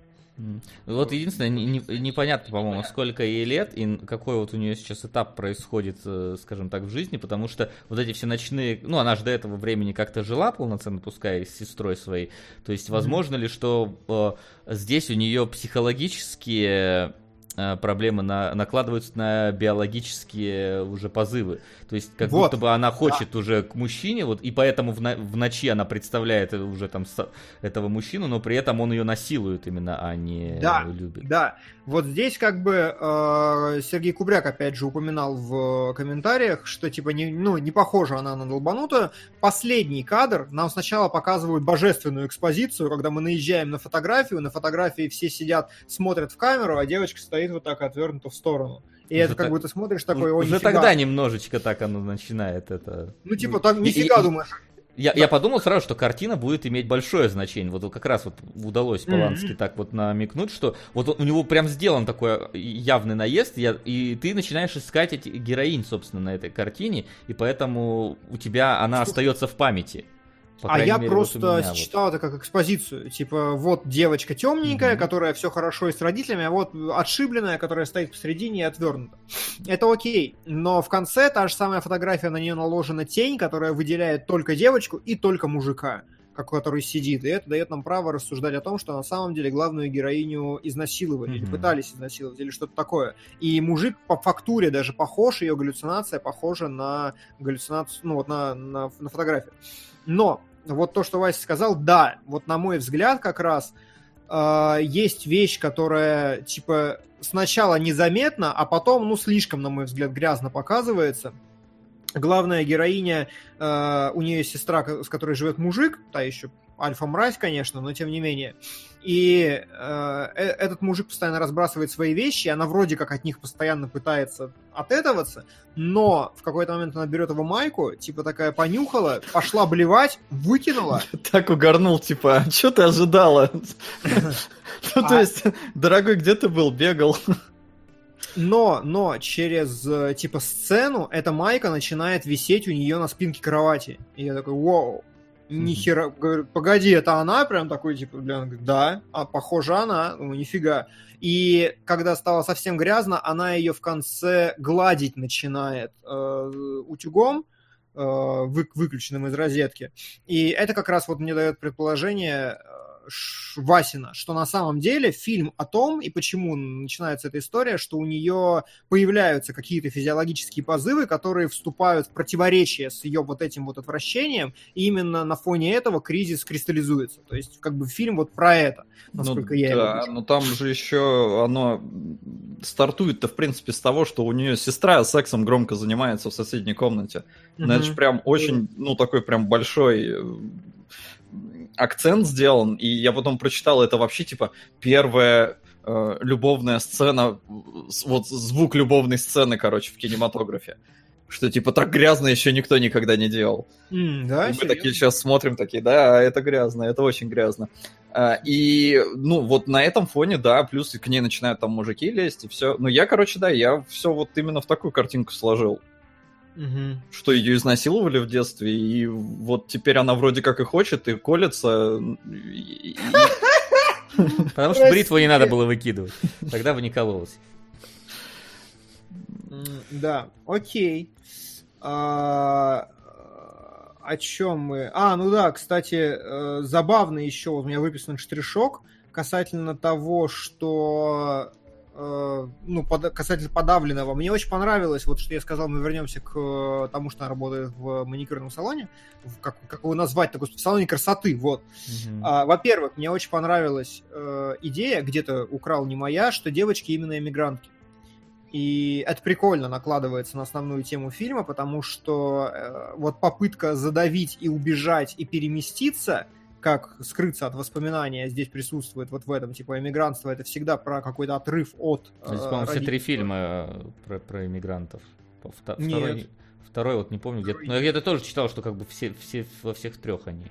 Вот единственное, не, не, непонятно, по-моему, сколько ей лет и какой вот у нее сейчас этап происходит, э, скажем так, в жизни, потому что вот эти все ночные, ну, она же до этого времени как-то жила полноценно, пускай с сестрой своей, то есть возможно mm-hmm. ли, что э, здесь у нее психологические проблемы на, накладываются на биологические уже позывы. То есть как вот. будто бы она хочет да. уже к мужчине, вот и поэтому в, на, в ночи она представляет уже там с, этого мужчину, но при этом он ее насилует именно, а не да, любит. Да, вот здесь как бы э, Сергей Кубряк опять же упоминал в комментариях, что типа не, ну, не похожа она на долбанутую. Последний кадр нам сначала показывают божественную экспозицию, когда мы наезжаем на фотографию, на фотографии все сидят, смотрят в камеру, а девочка стоит вот так отвернута в сторону. И уже это как так... будто смотришь такой, Уже нифига. тогда немножечко так оно начинает это... Ну типа так нифига и, думаешь. Я, да. я подумал сразу, что картина будет иметь большое значение. Вот как раз вот удалось Полански mm-hmm. так вот намекнуть, что вот у него прям сделан такой явный наезд, я, и ты начинаешь искать эти героинь, собственно, на этой картине, и поэтому у тебя она остается в памяти. По а я мере, просто вот считал вот. это как экспозицию. Типа, вот девочка темненькая, mm-hmm. которая все хорошо и с родителями, а вот отшибленная, которая стоит посередине и отвернута. Это окей. Но в конце та же самая фотография, на нее наложена тень, которая выделяет только девочку и только мужика который сидит, и это дает нам право рассуждать о том, что на самом деле главную героиню изнасиловали, mm-hmm. или пытались изнасиловать, или что-то такое. И мужик по фактуре даже похож, ее галлюцинация похожа на галлюцинацию, ну вот на, на, на фотографию. Но вот то, что Вася сказал, да, вот на мой взгляд как раз э, есть вещь, которая типа сначала незаметна, а потом, ну, слишком, на мой взгляд, грязно показывается. Главная героиня, э, у нее сестра, с которой живет мужик, та еще альфа-мразь, конечно, но тем не менее. И э, э, этот мужик постоянно разбрасывает свои вещи, и она вроде как от них постоянно пытается отэтоваться, но в какой-то момент она берет его майку, типа такая понюхала, пошла блевать, выкинула. [LAUGHS] Так угорнул, типа, а что ты ожидала? [LAUGHS] Ну, то а есть, дорогой, где ты был, бегал? Но, но через, э, типа, сцену эта майка начинает висеть у нее на спинке кровати. И я такой, вау, Нихера, говорю, погоди, это она? Прям такой, типа, блин, да, а похоже она, ну, нифига. И когда стало совсем грязно, она ее в конце гладить начинает э, утюгом, э, вы, выключенным из розетки. И это как раз вот мне дает предположение, Васина, что на самом деле фильм о том, и почему начинается эта история, что у нее появляются какие-то физиологические позывы, которые вступают в противоречие с ее вот этим вот отвращением, и именно на фоне этого кризис кристаллизуется. То есть, как бы фильм вот про это, насколько ну, я да, но там же еще оно стартует-то, в принципе, с того, что у нее сестра сексом громко занимается в соседней комнате. Mm-hmm. это же прям очень, ну, такой прям большой акцент сделан, и я потом прочитал, это вообще, типа, первая э, любовная сцена, вот звук любовной сцены, короче, в кинематографе. Что, типа, так грязно еще никто никогда не делал. М, да, И мы серьезно? такие сейчас смотрим, такие, да, это грязно, это очень грязно. А, И, ну, вот на этом фоне, да, плюс к ней начинают там мужики лезть, и все. Ну, я, короче, да, я все вот именно в такую картинку сложил. Мгм. Что ее изнасиловали в детстве, и вот теперь она вроде как и хочет, и колется. и- Потому что бритву не надо было выкидывать. Тогда бы не кололось. М, Да, окей. А, О чем мы? А, ну да, кстати, э, забавно еще, у меня выписан штришок касательно того, что ну, под- касательно подавленного. Мне очень понравилось, вот что я сказал, мы вернемся к э, тому, что она работает в маникюрном салоне. В- Как, как его назвать-то, господи, в салоне красоты, вот. Мгм. А, во-первых, мне очень понравилась э, идея, где-то украл не моя, что девочки именно эмигрантки. И это прикольно накладывается на основную тему фильма, потому что э, вот попытка задавить и убежать и переместиться, как скрыться от воспоминания здесь присутствует вот в этом, типа, эмигрантство, это всегда про какой-то отрыв от Здесь, э, по-моему, все три фильма э, про, про иммигрантов. По- вто- Нет. Второй, не- второй вот не помню, где-то. Но я где-то тоже читал, что как бы все, все во всех трех они.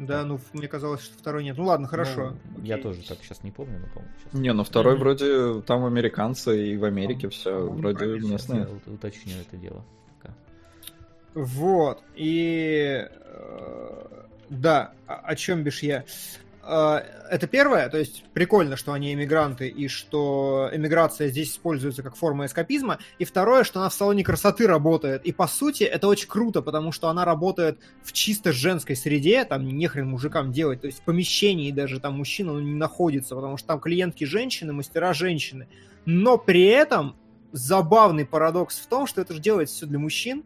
Да, ну, мне казалось, что второй нет. Ну ладно, хорошо. Ну, я тоже так сейчас не помню, но помню сейчас. Не, ну второй Мгм. вроде там американцы, и в Америке все По-моему, вроде правильно. Сейчас местные. я ут- уточню это дело. пока. Вот. И э, да, о, чем бишь я? Э, Это первое, то есть прикольно, что они эмигранты и что эмиграция здесь используется как форма эскапизма. И второе, что она в салоне красоты работает. И по сути это очень круто, потому что она работает в чисто женской среде, там нехрен мужикам делать. То есть в помещении даже там мужчина ну, не находится, потому что там клиентки женщины, мастера женщины. Но при этом забавный парадокс в том, что это же делается все для мужчин,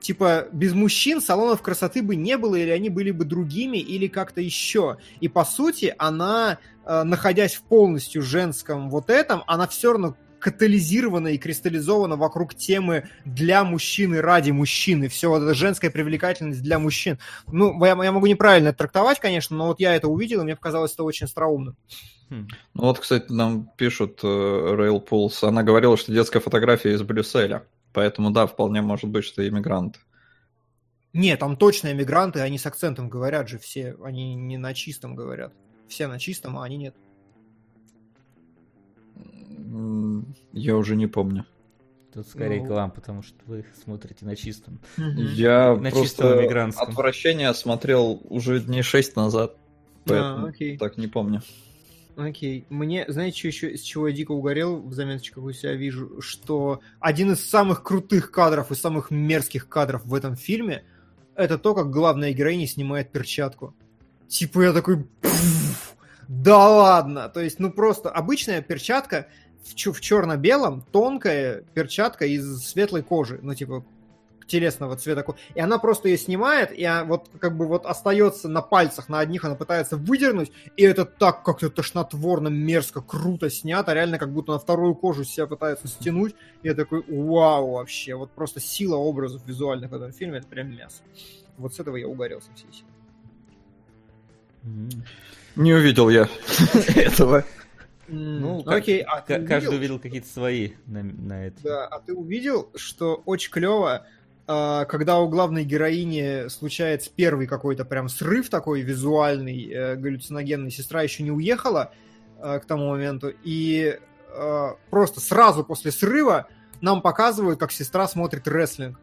типа, без мужчин салонов красоты бы не было, или они были бы другими, или как-то еще. И, по сути, она, э, находясь в полностью женском вот этом, она все равно катализирована и кристаллизована вокруг темы для мужчины, ради мужчины. Все вот эта женская привлекательность для мужчин. Ну, я, я могу неправильно это трактовать, конечно, но вот я это увидел, и мне показалось это очень остроумно. Хм. Ну вот, кстати, нам пишут э, Rail Pulse. Она говорила, что детская фотография из Брюсселя. Поэтому, да, вполне может быть, что иммигрант. Не, там точно эмигранты, они с акцентом говорят же все, они не на чистом говорят. Все на чистом, а они нет. Я уже не помню. Тут скорее Ну. к вам, потому что вы смотрите на чистом. Я На просто чистом иммигрантском. отвращение смотрел уже дней шесть назад. Поэтому А, окей. так не помню. Окей. Мне, знаете, что еще, из чего я дико угорел, в заметочках у себя вижу, что один из самых крутых кадров и самых мерзких кадров в этом фильме это то, как главная героиня снимает перчатку. Типа я такой... «Пф, Да ладно! То есть, ну просто обычная перчатка в, в черно-белом, тонкая перчатка из светлой кожи, ну типа телесного цвета. И она просто ее снимает, и вот как бы вот остается на пальцах, на одних она пытается выдернуть, и это так как-то тошнотворно, мерзко, круто снято, реально как будто на вторую кожу себя пытается стянуть. И я такой, вау, вообще, вот просто сила образов визуальных в этом фильме, это прям мясо. Вот с этого я угорелся всей силой. Мгм. Не увидел я [LAUGHS] этого. Ну, как- окей, а ты Каждый увидел, увидел какие-то свои на, на это. Да, а ты увидел, что очень клево, когда у главной героини случается первый какой-то прям срыв такой визуальный, э, галлюциногенный, сестра еще не уехала э, к тому моменту, и э, просто сразу после срыва нам показывают, как сестра смотрит рестлинг.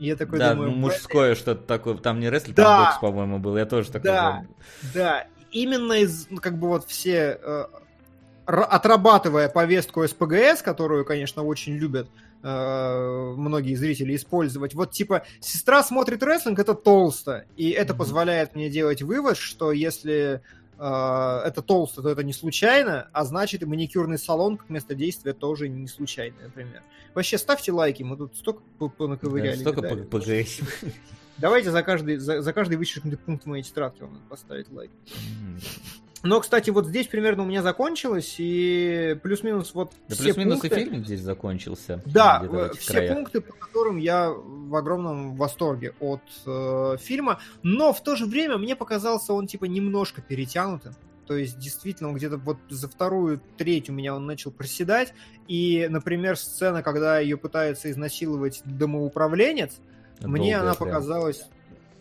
И я такой да, думаю, ну, мужское что-то такое. Там не рестлинг, Да. там бокс, по-моему, был. Я тоже такой Да. помню. Да, именно из, ну, как бы вот все, отрабатывая повестку СПГС, которую, конечно, очень любят э, многие зрители использовать, вот типа сестра смотрит рестлинг, это толсто, и это Мгм. позволяет мне делать вывод, что если э, это толсто, то это не случайно, а значит и маникюрный салон как место действия тоже не случайно, например. Вообще ставьте лайки, мы тут столько п- Да, понаковыряли. столько видали. по- ПГС. Давайте за каждый, за, за каждый вычеркнутый пункт моей тетрадки вам поставить лайк. М. Но, кстати, вот здесь примерно у меня закончилось, и плюс-минус вот Да все плюс-минус пункты... и фильм здесь закончился. Да, э, все краях. пункты, по которым я в огромном восторге от э, фильма, но в то же время мне показался он типа немножко перетянутым. То есть, действительно, он где-то вот за вторую треть у меня он начал проседать. И, например, сцена, когда ее пытается изнасиловать домоуправленец, мне Долгая она прям. показалась,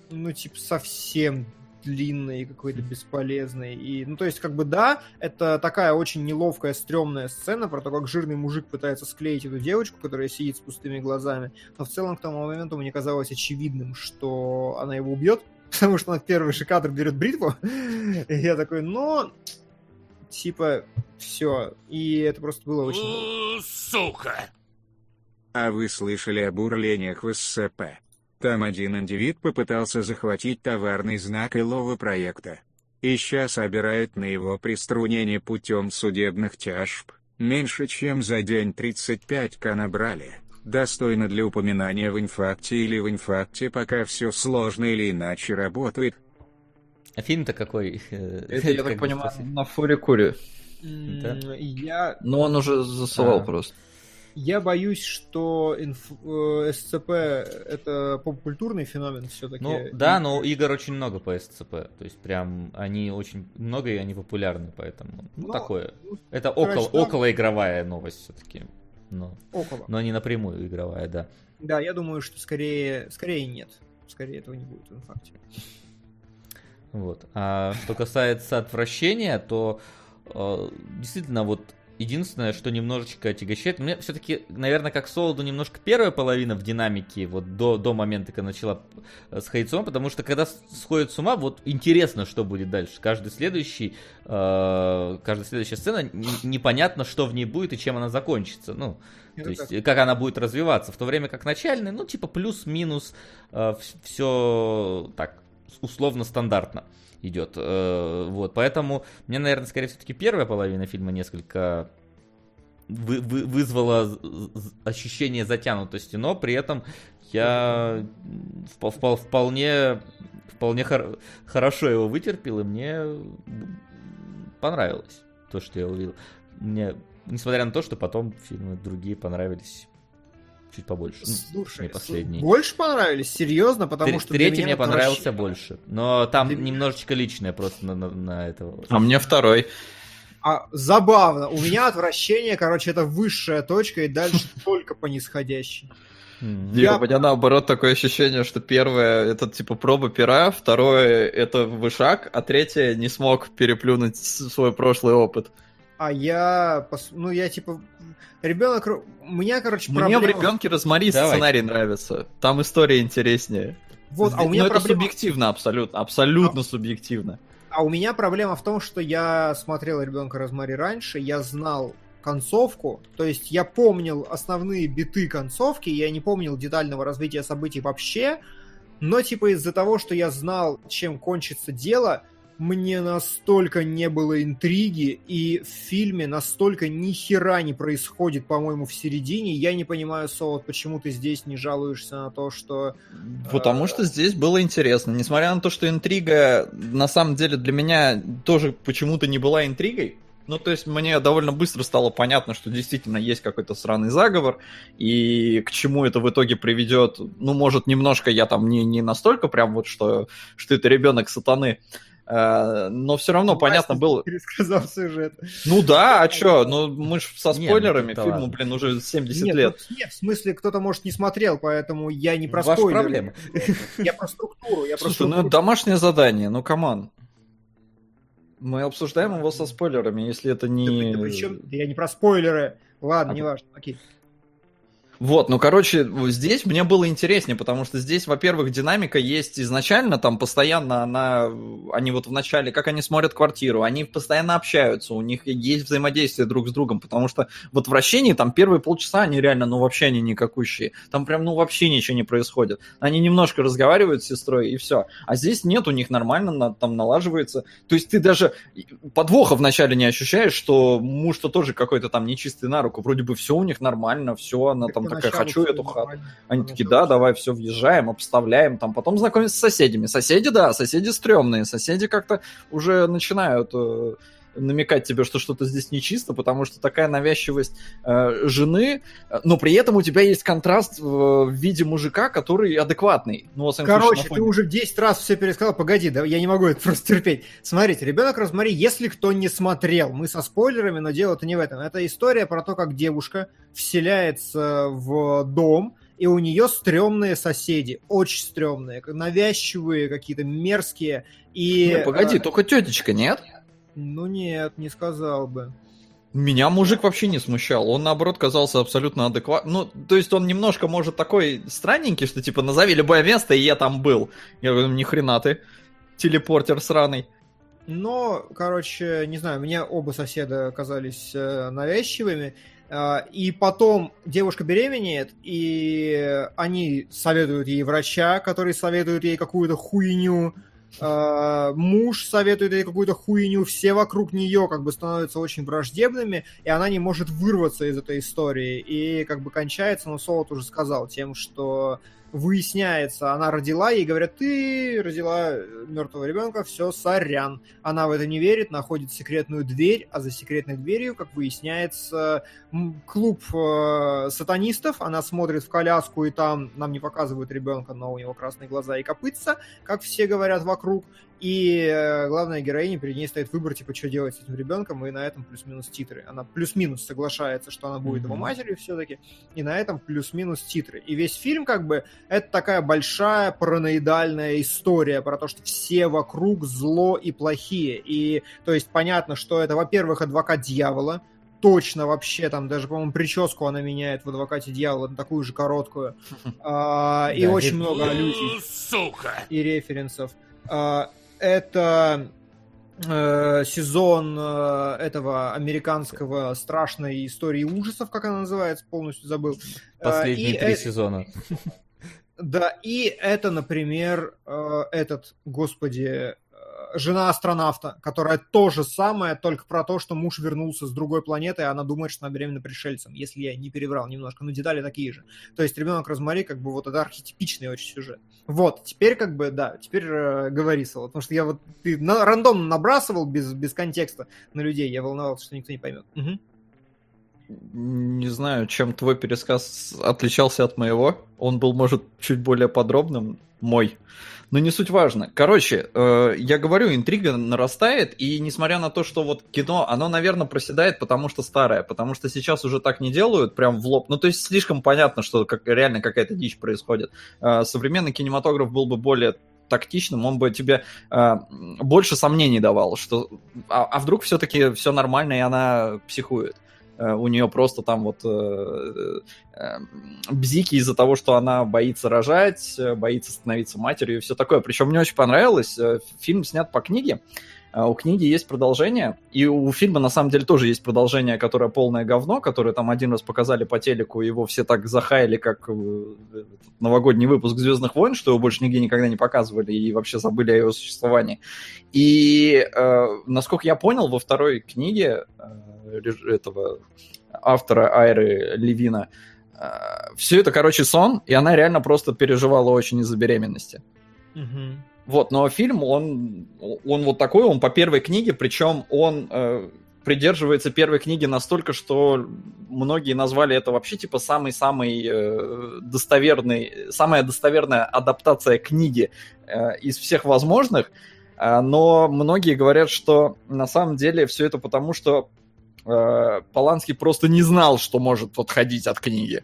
ну, типа, совсем длинной и какой-то бесполезной. И, ну, то есть, как бы, да, это такая очень неловкая, стрёмная сцена про то, как жирный мужик пытается склеить эту девочку, которая сидит с пустыми глазами. Но в целом, к тому моменту мне казалось очевидным, что она его убьет, [LAUGHS] потому что она в первый же кадр берет бритву. И я такой, ну, типа, все. И это просто было очень... Сука! А вы слышали об урлениях в СЦП? Там один индивид попытался захватить товарный знак илого проекта. И сейчас собирают на его приструнение путем судебных тяжб. Меньше чем за день 35к набрали. Достойно для упоминания в инфакте или в инфакте, пока все сложно или иначе работает. А фильм-то какой? [LAUGHS] Это, я так понимаю, на фуре куре. Да? Я Но он уже засылал А. просто. Я боюсь, что инф- э, СЦП это попкультурный феномен все-таки. Ну, да, но игр очень много по СЦП. То есть прям они очень много и они популярны, поэтому ну, Ну, такое. ну, Это короче, около, там- около игровая новость все-таки. Но, около. но не напрямую игровая, да. Да, я думаю, что скорее, скорее нет. Скорее этого не будет в инфакте. Вот. А что касается отвращения, то э, действительно вот единственное, что немножечко отягощает, мне все-таки, наверное, как Солоду немножко первая половина в динамике, вот до, до момента, когда начала э, сходить с ума, потому что когда сходит с ума, вот интересно, что будет дальше. Каждый следующий, э, каждая следующая сцена, н- непонятно, что в ней будет и чем она закончится. Ну, Это то есть, так. э, как она будет развиваться. В то время как начальный, ну, типа, плюс-минус все так, условно стандартно идет. Э, Вот, поэтому мне, наверное, скорее все-таки первая половина фильма несколько вы- вы- вызвала ощущение затянутости, но при этом я впо- вполне, вполне хор- хорошо его вытерпел, и мне понравилось то, что я увидел. Мне, несмотря на то, что потом фильмы другие понравились чуть побольше. Ну, Слушай, не последний. больше понравились? Серьезно? Потому Тре- что Третий мне понравился вообще- больше. Но там Для меня- немножечко личное просто на, на- на этого. А мне второй. А, забавно. У меня отвращение, короче, это высшая точка, и дальше [LAUGHS] только по нисходящей. М. Я-. У меня наоборот такое ощущение, что первое это типа проба пера, второе это вышаг, а третье не смог переплюнуть свой прошлый опыт. А я, ну, я типа, ребенок, у меня, короче, Мне проблема... в ребенке Розмари Давай. сценарий нравится. Там история интереснее. Вот, а у Но меня это проблема... субъективно абсолютно, абсолютно субъективно. А у меня проблема в том, что я смотрел ребенка Розмари раньше, я знал концовку, то есть я помнил основные биты концовки, я не помнил детального развития событий вообще, но типа из-за того, что я знал, чем кончится дело, мне настолько не было интриги, и в фильме настолько ни хера не происходит, по-моему, в середине. Я не понимаю, Солод, почему ты здесь не жалуешься на то, что... Потому что здесь было интересно. Несмотря на то, что интрига на самом деле для меня тоже почему-то не была интригой. Ну, то есть мне довольно быстро стало понятно, что действительно есть какой-то сраный заговор, и к чему это в итоге приведет. Ну, может, немножко я там не, не настолько прям вот, что, что это ребенок сатаны, Э, но все равно понятно было. Пересказал сюжет. Ну да, а чё? Ну мы ж со Не, ну спойлерами, это фильму, блин, уже 70 Нет, лет. ну, нет, в смысле, кто-то, может, не смотрел, поэтому я не про Ваша спойлеры. проблема. [LAUGHS] Я про структуру. Я про Слушай, ну это структуру. домашнее задание, ну come on. Мы обсуждаем его со спойлерами, если это не... при- да да я не про спойлеры. Ладно, А, неважно. Окей. Вот, ну, короче, здесь мне было интереснее, потому что здесь, во-первых, динамика есть изначально, там постоянно она, они вот в начале, как они смотрят квартиру, они постоянно общаются, у них есть взаимодействие друг с другом, потому что вот в вращении там первые полчаса они реально, ну, вообще они никакущие, там прям, ну, вообще ничего не происходит. Они немножко разговаривают с сестрой, и все. А здесь нет, у них нормально на- там налаживается. То есть ты даже подвоха вначале не ощущаешь, что муж-то тоже какой-то там нечистый на руку, вроде бы все у них нормально, все, она там такая, хочу эту хату. Они такие, да, давай, все, въезжаем, обставляем, там, потом знакомимся с соседями. Соседи, да, соседи стрёмные, соседи как-то уже начинают э, намекать тебе, что что-то здесь нечисто, потому что такая навязчивость э, жены, э, но при этом у тебя есть контраст в, в виде мужика, который адекватный. Ну, Короче, случае, ты уже 10 раз все пересказал, погоди, да, я не могу это просто терпеть. Смотрите, ребенок Розмари, если кто не смотрел, мы со спойлерами, но дело-то не в этом. Это история про то, как девушка вселяется в дом, и у нее стрёмные соседи, очень стрёмные, навязчивые какие-то, мерзкие. И... Не, погоди, а... только тетечка, нет? Ну нет, не сказал бы. Меня мужик вообще не смущал. Он, наоборот, казался абсолютно адекватным. Ну, то есть он немножко, может, такой странненький, что типа назови любое место, и я там был. Я говорю, ни хрена ты, телепортер сраный. Но, короче, не знаю, мне оба соседа оказались э, навязчивыми. Э, и потом девушка беременеет, и они советуют ей врача, который советует ей какую-то хуйню. Э, муж советует ей какую-то хуйню, все вокруг нее как бы становятся очень враждебными, и она не может вырваться из этой истории. И как бы кончается, но Солод уже сказал тем, что выясняется, она родила, ей говорят, ты родила мертвого ребенка, все, сорян. Она в это не верит, находит секретную дверь, а за секретной дверью, как выясняется, клуб э, сатанистов, она смотрит в коляску, и там нам не показывают ребенка, но у него красные глаза и копытца, как все говорят вокруг, и э, главная героиня, перед ней стоит выбор, типа, что делать с этим ребенком, и на этом плюс-минус титры. Она плюс-минус соглашается, что она будет mm-hmm. его матерью все-таки, и на этом плюс-минус титры. И весь фильм, как бы, это такая большая параноидальная история про то, что все вокруг зло и плохие. И, то есть, понятно, что это, во-первых, адвокат дьявола, точно вообще, там даже, по-моему, прическу она меняет в «Адвокате дьявола», на такую же короткую. [LAUGHS] А, и очень много аллюзий. Сука! И референсов. А, это э, сезон э, этого американского страшной истории ужасов, как она называется, полностью забыл. Последние и три сезона. [LAUGHS] Да, и это, например, э, этот, господи, жена астронавта, которая то же самое, только про то, что муж вернулся с другой планеты, и она думает, что она беременна пришельцем, если я не перебрал немножко, но детали такие же. То есть ребенок Розмари, как бы вот это архетипичный очень сюжет. Вот, теперь как бы, да, теперь э, говори, Соло, потому что я вот, ты на, рандомно набрасывал без, без контекста на людей, я волновался, что никто не поймет. Угу. Не знаю, чем твой пересказ отличался от моего. Он был, может, чуть более подробным, мой. Но не суть важно. Короче, э, я говорю, интрига нарастает, и несмотря на то, что вот кино, оно, наверное, проседает, потому что старое, потому что сейчас уже так не делают, прям в лоб. Ну, то есть слишком понятно, что как, реально какая-то дичь происходит. Э, современный кинематограф был бы более тактичным, он бы тебе э, больше сомнений давал, что а, а вдруг все-таки все нормально, и она психует. Э, у нее просто там вот э, э, бзики из-за того, что она боится рожать, боится становиться матерью и все такое. Причем мне очень понравилось, фильм снят по книге, у книги есть продолжение, и у фильма на самом деле тоже есть продолжение, которое полное говно, которое там один раз показали по телеку, его все так захаяли, как новогодний выпуск Звездных войн, что его больше нигде никогда не показывали и вообще забыли о его существовании. И, э, насколько я понял, во второй книге этого автора Айры Левина. А, Все это, короче, сон, и она реально просто переживала очень из-за беременности. Угу. Вот, но фильм, он, он вот такой, он по первой книге, причем он э, придерживается первой книги настолько, что многие назвали это вообще типа самый-самый э, достоверный, самая достоверная адаптация книги э, из всех возможных. Э, но многие говорят, что на самом деле все это потому, что Э, Поланский просто не знал, что может отходить от книги.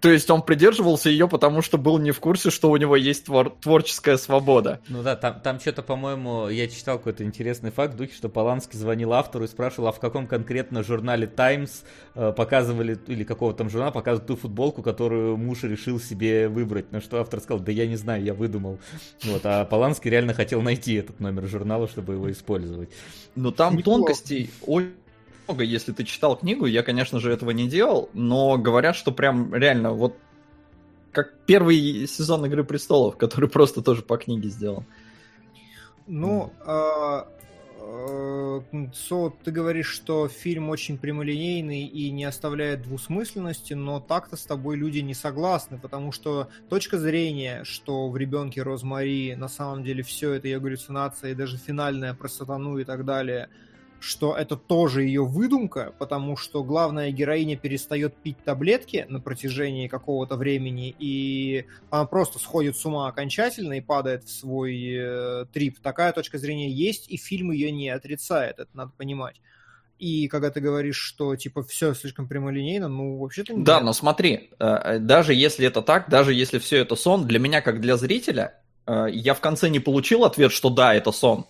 То есть он придерживался ее, потому что был не в курсе, что у него есть твор- творческая свобода. Ну да, там, там что-то, по-моему, я читал какой-то интересный факт в духе, что Поланский звонил автору и спрашивал, а в каком конкретно журнале Times э, показывали, или какого там журнала показывают ту футболку, которую муж решил себе выбрать. На что автор сказал, да я не знаю, я выдумал. Вот, а Поланский реально хотел найти этот номер журнала, чтобы его использовать. Но там Неплохо. тонкостей много, если ты читал книгу, я, конечно же, этого не делал, но говорят, что прям реально вот как первый сезон Игры престолов, который [LAUGHS] просто тоже по книге сделан. Ну, э, э, Со, ты говоришь, что фильм очень прямолинейный и не оставляет двусмысленности, но так-то с тобой люди не согласны, потому что точка зрения, что в ребенке Розмари на самом деле все это ее галлюцинация и даже финальная про сатану и так далее – что это тоже ее выдумка, потому что главная героиня перестает пить таблетки на протяжении какого-то времени, и она просто сходит с ума окончательно и падает в свой э, трип. Такая точка зрения есть, и фильм ее не отрицает, это надо понимать. И когда ты говоришь, что типа все слишком прямолинейно, ну вообще-то не. Да, но смотри, э, даже если это так, даже если все это сон, для меня как для зрителя, э, я в конце не получил ответ, что да, это сон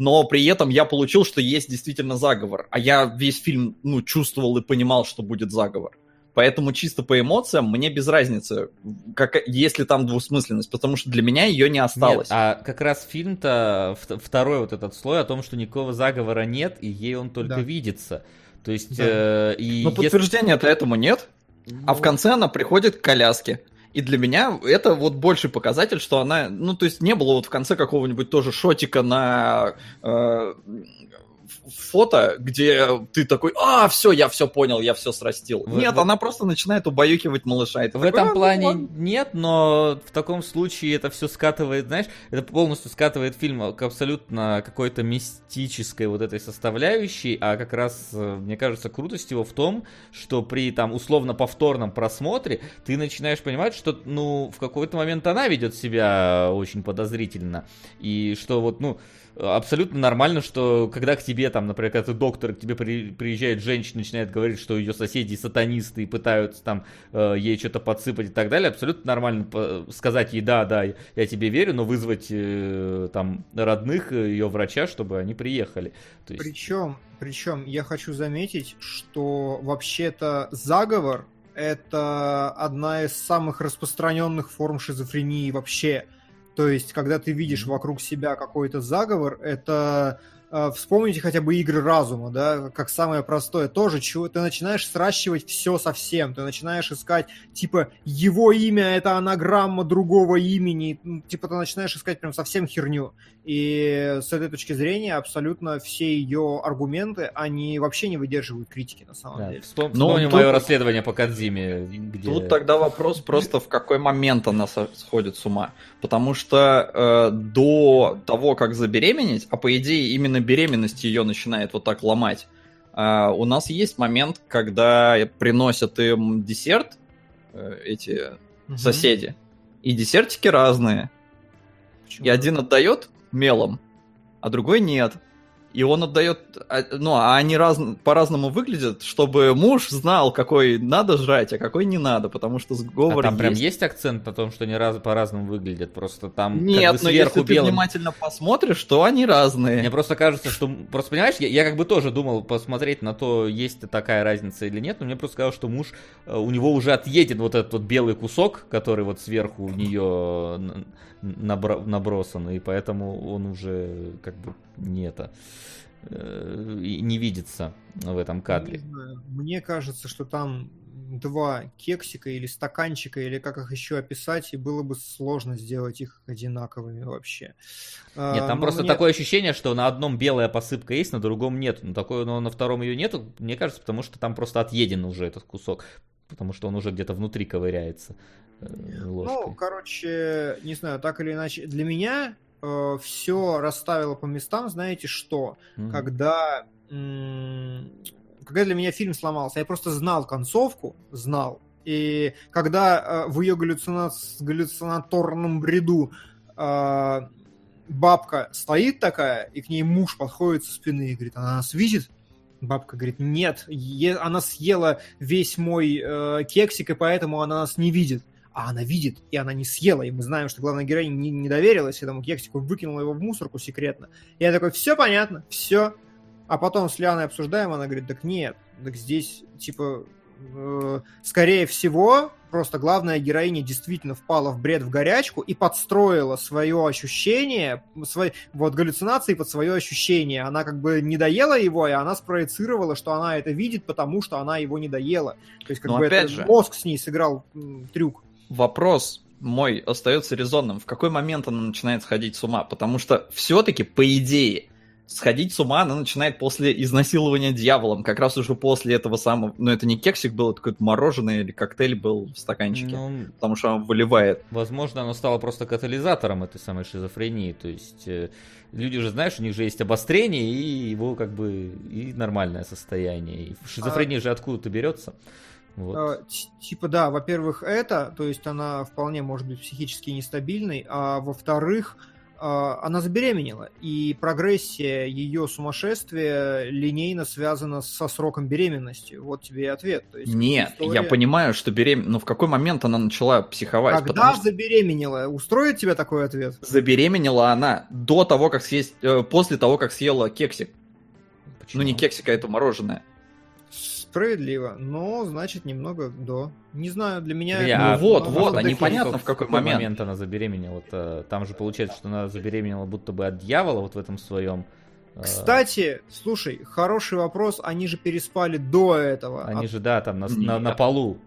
но при этом я получил, что есть действительно заговор. А я весь фильм, ну, чувствовал и понимал, что будет заговор. Поэтому чисто по эмоциям мне без разницы, как, если там двусмысленность, потому что для меня ее не осталось. Нет, а как раз фильм-то, второй вот этот слой о том, что никакого заговора нет, и ей он только да. видится. То есть... Да. Э, и Но если... подтверждения-то этому нет. Ну... А в конце она приходит к коляске. И для меня это вот больший показатель, что она, ну, то есть не было вот в конце какого-нибудь тоже шотика на э, фото, где ты такой, а, все, я все понял, я все срастил. В, нет, в... она просто начинает убаюкивать малыша. в такой, этом а, плане ну, нет, но в таком случае это все скатывает, знаешь, это полностью скатывает фильм к абсолютно какой-то мистической вот этой составляющей, а как раз, э, мне кажется, крутость его в том, что при там условно повторном просмотре ты начинаешь понимать, что, ну, в какой-то момент она ведет себя очень подозрительно, и что вот, ну, абсолютно нормально, что когда к тебе, там, например, когда ты доктор, к тебе при, приезжает женщина, начинает говорить, что ее соседи сатанисты и пытаются там э, ей что-то подсыпать и так далее, абсолютно нормально сказать ей, да, да, я тебе верю, но вызвать э, там родных ее врача, чтобы они приехали. То есть... Причем, причем я хочу заметить, что вообще-то заговор это одна из самых распространенных форм шизофрении вообще. То есть, когда ты видишь вокруг себя какой-то заговор, это вспомните хотя бы игры разума, да, как самое простое, тоже чего ты начинаешь сращивать все совсем, ты начинаешь искать, типа, его имя это анаграмма другого имени, типа, ты начинаешь искать прям совсем херню. И с этой точки зрения абсолютно все ее аргументы, они вообще не выдерживают критики на самом да. деле. Вспом... Ну, тут... мое расследование по Кадзиме. Где... Тут тогда вопрос просто в какой момент она сходит с ума. Потому что э, до того, как забеременеть, а по идее именно беременность ее начинает вот так ломать, э, у нас есть момент, когда приносят им десерт, э, эти угу. соседи, и десертики разные. Почему? И один отдает, мелом, а другой нет. И он отдает, а, ну, а они раз, по-разному выглядят, чтобы муж знал, какой надо жрать, а какой не надо, потому что сговор а там есть. прям есть акцент на том, что они раз, по-разному выглядят, просто там Нет, как бы но если белым... ты внимательно посмотришь, то они разные. Мне просто кажется, что, просто понимаешь, я, я как бы тоже думал посмотреть на то, есть такая разница или нет, но мне просто сказал, что муж, э, у него уже отъеден вот этот вот белый кусок, который вот сверху у нее набро- набросан, и поэтому он уже как бы не это э, не видится в этом кадре. Мне кажется, что там два кексика или стаканчика, или как их еще описать, и было бы сложно сделать их одинаковыми вообще. А, нет, там но просто мне... такое ощущение, что на одном белая посыпка есть, на другом нет. Но, такое, но на втором ее нету, мне кажется, потому что там просто отъеден уже этот кусок. Потому что он уже где-то внутри ковыряется. Э, ложкой. Ну, короче, не знаю, так или иначе, для меня э, все расставило по местам, знаете что? Mm-hmm. Когда, м- когда для меня фильм сломался, я просто знал концовку, знал. И когда э, в ее галлюцина... галлюцинаторном бреду э, бабка стоит такая, и к ней муж подходит со спины и говорит, она нас видит? Бабка говорит, нет, е- она съела весь мой э, кексик, и поэтому она нас не видит а она видит, и она не съела, и мы знаем, что главная героиня не, не доверилась этому кексику, выкинула его в мусорку секретно. И я такой, все понятно, все. А потом с Лианой обсуждаем, она говорит, так нет, так здесь, типа, э, скорее всего, просто главная героиня действительно впала в бред, в горячку и подстроила свое ощущение, свои, вот галлюцинации под свое ощущение. Она как бы не доела его, и она спроецировала, что она это видит, потому что она его не доела. То есть как Но бы это же... мозг с ней сыграл м, трюк вопрос мой остается резонным. В какой момент она начинает сходить с ума? Потому что все-таки, по идее, сходить с ума она начинает после изнасилования дьяволом, как раз уже после этого самого, ну это не кексик был, это какое-то мороженое или коктейль был в стаканчике, Ну, потому что он выливает. Возможно, оно стало просто катализатором этой самой шизофрении. То есть э, люди же, знаешь, у них же есть обострение и его как бы и нормальное состояние. И шизофрения же откуда-то берется. Вот. А, Типа, да, во-первых, это, то есть она вполне может быть психически нестабильной, а во-вторых, а, она забеременела, и прогрессия ее сумасшествия линейно связана со сроком беременности. Вот тебе и ответ. То есть Нет, история- я понимаю, что беременна, но в какой момент она начала психовать? Когда Потому что забеременела? Устроит тебя такой ответ? забеременела она до того, как съесть, э, после того, как съела кексик. Почему? Ну не кексик, а это мороженое. Справедливо, но значит немного до. Не знаю, для меня... Не, а Ну вот, вот, а непонятно, в какой момент. она забеременела. -то. Там же получается, что она забеременела будто бы от дьявола вот в этом своем. э, Кстати, слушай, хороший вопрос. Они же переспали до этого. Они А же, да, там на, на, на Нет. полу.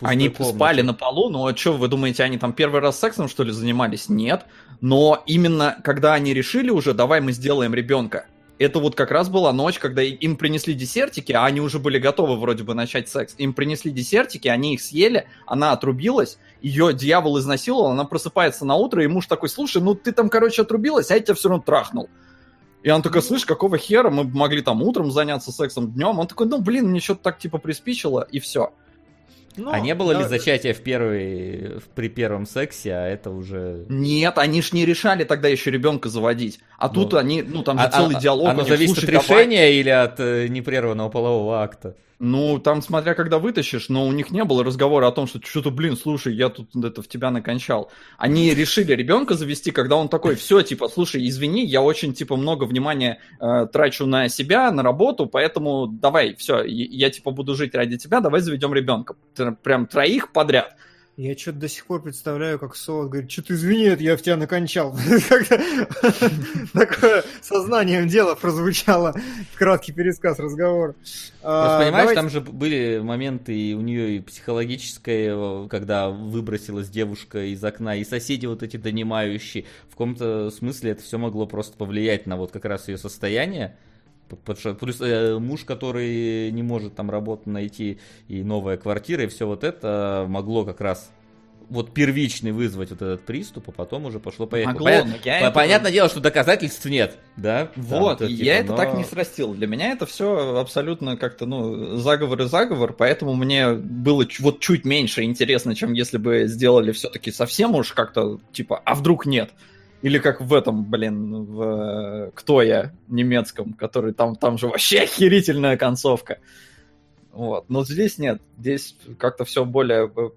Они комнате. спали на полу, но что, вы думаете, они там первый раз сексом, что ли, занимались? Нет. Но именно когда они решили уже, давай мы сделаем ребенка, это вот как раз была ночь, когда им принесли десертики, а они уже были готовы вроде бы начать секс. Им принесли десертики, они их съели, она отрубилась, ее дьявол изнасиловал, она просыпается на утро, и муж такой, слушай, ну ты там, короче, отрубилась, а я тебя все равно трахнул. И он такой, слышь, какого хера, мы могли там утром заняться сексом, днем. Он такой, ну блин, мне что-то так типа приспичило, и все. Ну, А не было ли да, зачатия в первый, в- при первом сексе, а это уже... Нет, они ж не решали тогда еще ребенка заводить. А тут Ну, они, ну там же А- целый а- диалог. у Оно зависит «Слушай, от давай». решения или от э, непрерванного полового акта? Ну, там смотря когда вытащишь, но у них не было разговора о том, что что-то, блин, слушай, я тут это в тебя накончал. Они решили ребенка завести, когда он такой, все, типа, слушай, извини, я очень, типа, много внимания э, трачу на себя, на работу, поэтому давай, все, я, типа, буду жить ради тебя, давай заведем ребенка. Прям троих подряд. Я что-то до сих пор представляю, как Солод говорит, что ты извини, это я в тебя накончал. [LAUGHS] [LAUGHS] Такое сознанием дела прозвучало в краткий пересказ разговора. А, понимаешь, там же были моменты у нее и психологическое, когда выбросилась девушка из окна, и соседи вот эти донимающие. В каком-то смысле это все могло просто повлиять на вот как раз ее состояние. Плюс э, муж, который не может там работу найти, и новая квартира, и все вот это могло как раз вот первичный вызвать вот этот приступ, а потом уже пошло-поехало. Могло, Понятно- но я по- это- Понятное дело, что доказательств нет, да? Там Вот, то, и типа, я это но- так не срастил. Для меня это все абсолютно как-то, ну, заговор и заговор, поэтому мне было вот чуть меньше интересно, чем если бы сделали все-таки совсем уж как-то, типа, а вдруг нет? Или как в этом, блин, в э, «Кто я?» немецком, который там, там же вообще охерительная концовка. Вот. Но здесь нет. Здесь как-то все более... э,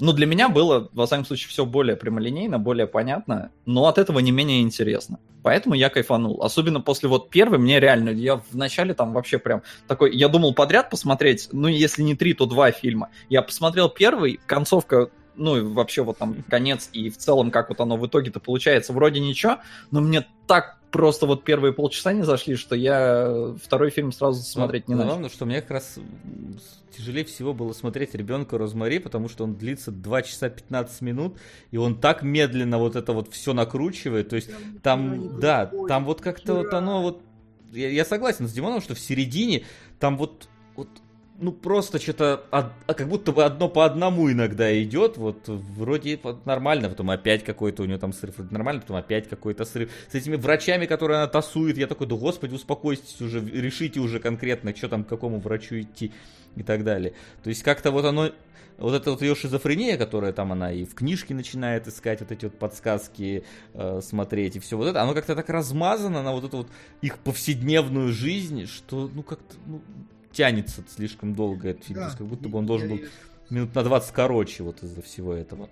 Ну, для меня было, во всяком случае, все более прямолинейно, более понятно, но от этого не менее интересно. Поэтому я кайфанул. Особенно после вот первой, мне реально, я в начале там вообще прям такой, я думал подряд посмотреть, ну, если не три, то два фильма. Я посмотрел первый, концовка, ну, и вообще вот там конец, и в целом, как вот оно в итоге-то получается, вроде ничего, но мне так просто вот первые полчаса не зашли, что я второй фильм сразу смотреть не Ну, начал. Главное, что мне как раз тяжелее всего было смотреть ребенка Розмари, потому что он длится 2 часа 15 минут, и он так медленно вот это вот все накручивает. То есть там, да, там вот как-то вот оно вот... Я, я согласен с Димоном, что в середине там вот ну просто что-то как будто бы одно по одному иногда идет, вот вроде вот нормально, потом опять какой-то у него там срыв, вроде нормально, потом опять какой-то срыв. С этими врачами, которые она тасует, я такой, да господи, успокойтесь уже, решите уже конкретно, что там, к какому врачу идти и так далее. То есть как-то вот оно, вот эта вот ее шизофрения, которая там она и в книжке начинает искать вот эти вот подсказки, э, смотреть и все вот это, оно как-то так размазано на вот эту вот их повседневную жизнь, что ну как-то ну, тянется слишком долго этот фильм, Да. То есть как будто бы он должен был минут на 20 короче вот из-за всего этого.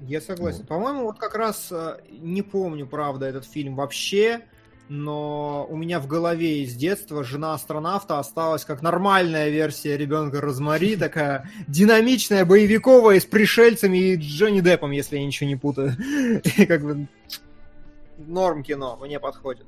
Я согласен. Вот. По-моему, вот как раз э, не помню, правда, этот фильм вообще, но у меня в голове из детства жена астронавта осталась как нормальная версия ребенка Розмари, [LAUGHS] такая динамичная, боевиковая, с пришельцами и Джонни Деппом, если я ничего не путаю. [LAUGHS] Как бы норм кино, мне подходит.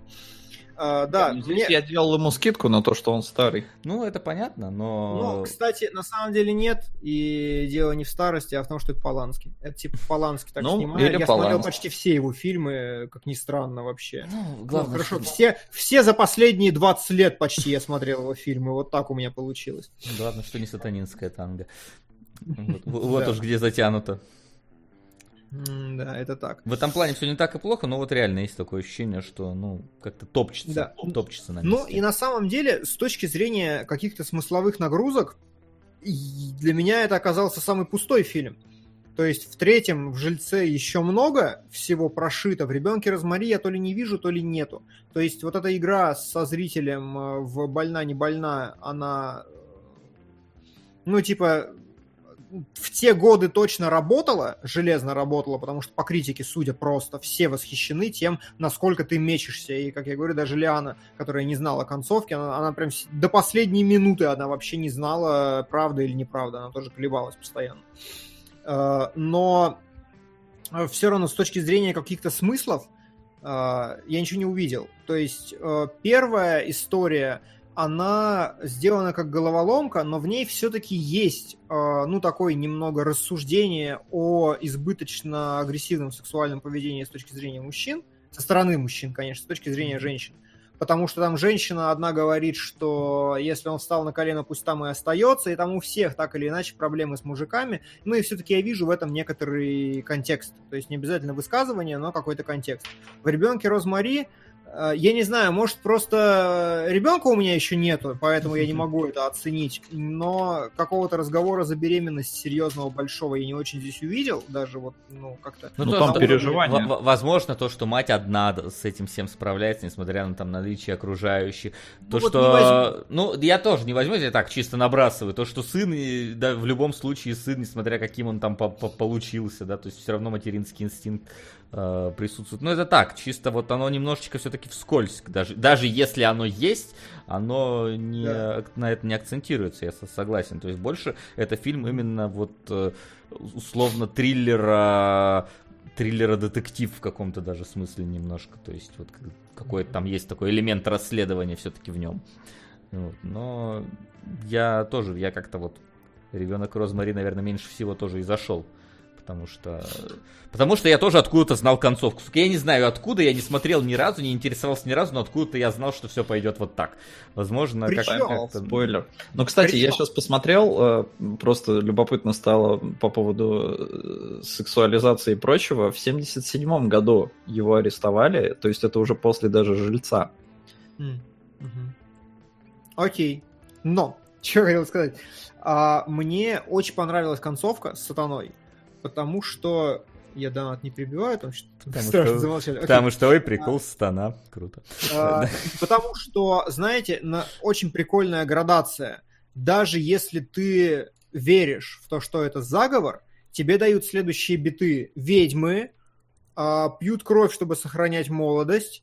А, да, Здесь мне- я делал ему скидку на то, что он старый. Ну, это понятно, но... Ну, кстати, на самом деле нет, и дело не в старости, а в том, что это Полански. Это типа Полански так Ну, снимает. или Я смотрел Полански. почти все его фильмы, как ни странно вообще. Ну, Ну, главное, хорошо, что- все, все за последние 20 лет почти я смотрел его фильмы, вот так у меня получилось. Главное, что не сатанинская танго. [LAUGHS] Вот, вот Да. уж где затянуто. Да, это так. В этом плане все не так и плохо, но вот реально есть такое ощущение, что, ну, как-то топчется. Да. Топчется на Ну месте. и на самом деле, с точки зрения каких-то смысловых нагрузок, для меня это оказался самый пустой фильм. То есть в третьем, в «Жильце» еще много всего прошито. В «Ребенке Розмари» я то ли не вижу, то ли нету. То есть вот эта игра со зрителем э, в «Больна, не больна», она, э, ну, типа, в те годы точно работала, железно работала, потому что по критике, судя просто, все восхищены тем, насколько ты мечешься. И, как я говорю, даже Лиана, которая не знала концовки, она, она прям до последней минуты она вообще не знала, правда или неправда. Она тоже колебалась постоянно. Э, Но все равно с точки зрения каких-то смыслов э, я ничего не увидел. То есть э, первая история, она сделана как головоломка, но в ней все-таки есть, э, ну, такое немного рассуждение о избыточно агрессивном сексуальном поведении с точки зрения мужчин, со стороны мужчин, конечно, с точки зрения женщин. Потому что там женщина одна говорит, что если он встал на колено, пусть там и остается, и там у всех так или иначе проблемы с мужиками. Ну и все-таки я вижу в этом некоторый контекст. То есть не обязательно высказывание, но какой-то контекст. В ребенке Розмари я не знаю, может просто ребенка у меня еще нету, поэтому я не могу это оценить. Но какого-то разговора за беременность серьезного большого я не очень здесь увидел, даже вот ну как-то. Ну, то там переживания. в- возможно, то, что мать одна с этим всем справляется, несмотря на там наличие окружающих. То, Ну, вот не что... Ну, я тоже не возьму, я так чисто набрасываю. То, что сын, да, в любом случае сын, несмотря каким он там по- по- получился, да, то есть все равно материнский инстинкт э, присутствует. Но это так, чисто вот оно немножечко все-таки вскользь. Даже, даже если оно есть, оно не, Да. на это не акцентируется, я со- согласен. То есть больше это фильм именно вот э, условно триллера триллера-детектив в каком-то даже смысле немножко. То есть вот как- какой-то там есть такой элемент расследования все-таки в нем. Вот. Но я тоже, я как-то вот ребенок Розмари, наверное, меньше всего тоже и зашел. Потому что... Потому что я тоже откуда-то знал концовку. Сука, Я не знаю откуда, я не смотрел ни разу, не интересовался ни разу, но откуда-то я знал, что все пойдет вот так. Возможно, как- Причем- как-то... Спойлер. Ну, кстати, я Причем- сейчас посмотрел, э, просто любопытно стало по поводу э, сексуализации и прочего. В 77 году его арестовали, то есть это уже после даже жильца. Окей. Но, [LAUGHS] что я хотел сказать. А, мне очень понравилась концовка с сатаной, потому что... Я донат не прибиваю, там Потому страшно что- замолчали. Окей. Потому что, ой, прикол, стана. Круто. А, [LAUGHS] Потому что, знаете, на- очень прикольная градация. Даже если ты веришь в то, что это заговор, тебе дают следующие биты. Ведьмы а, пьют кровь, чтобы сохранять молодость,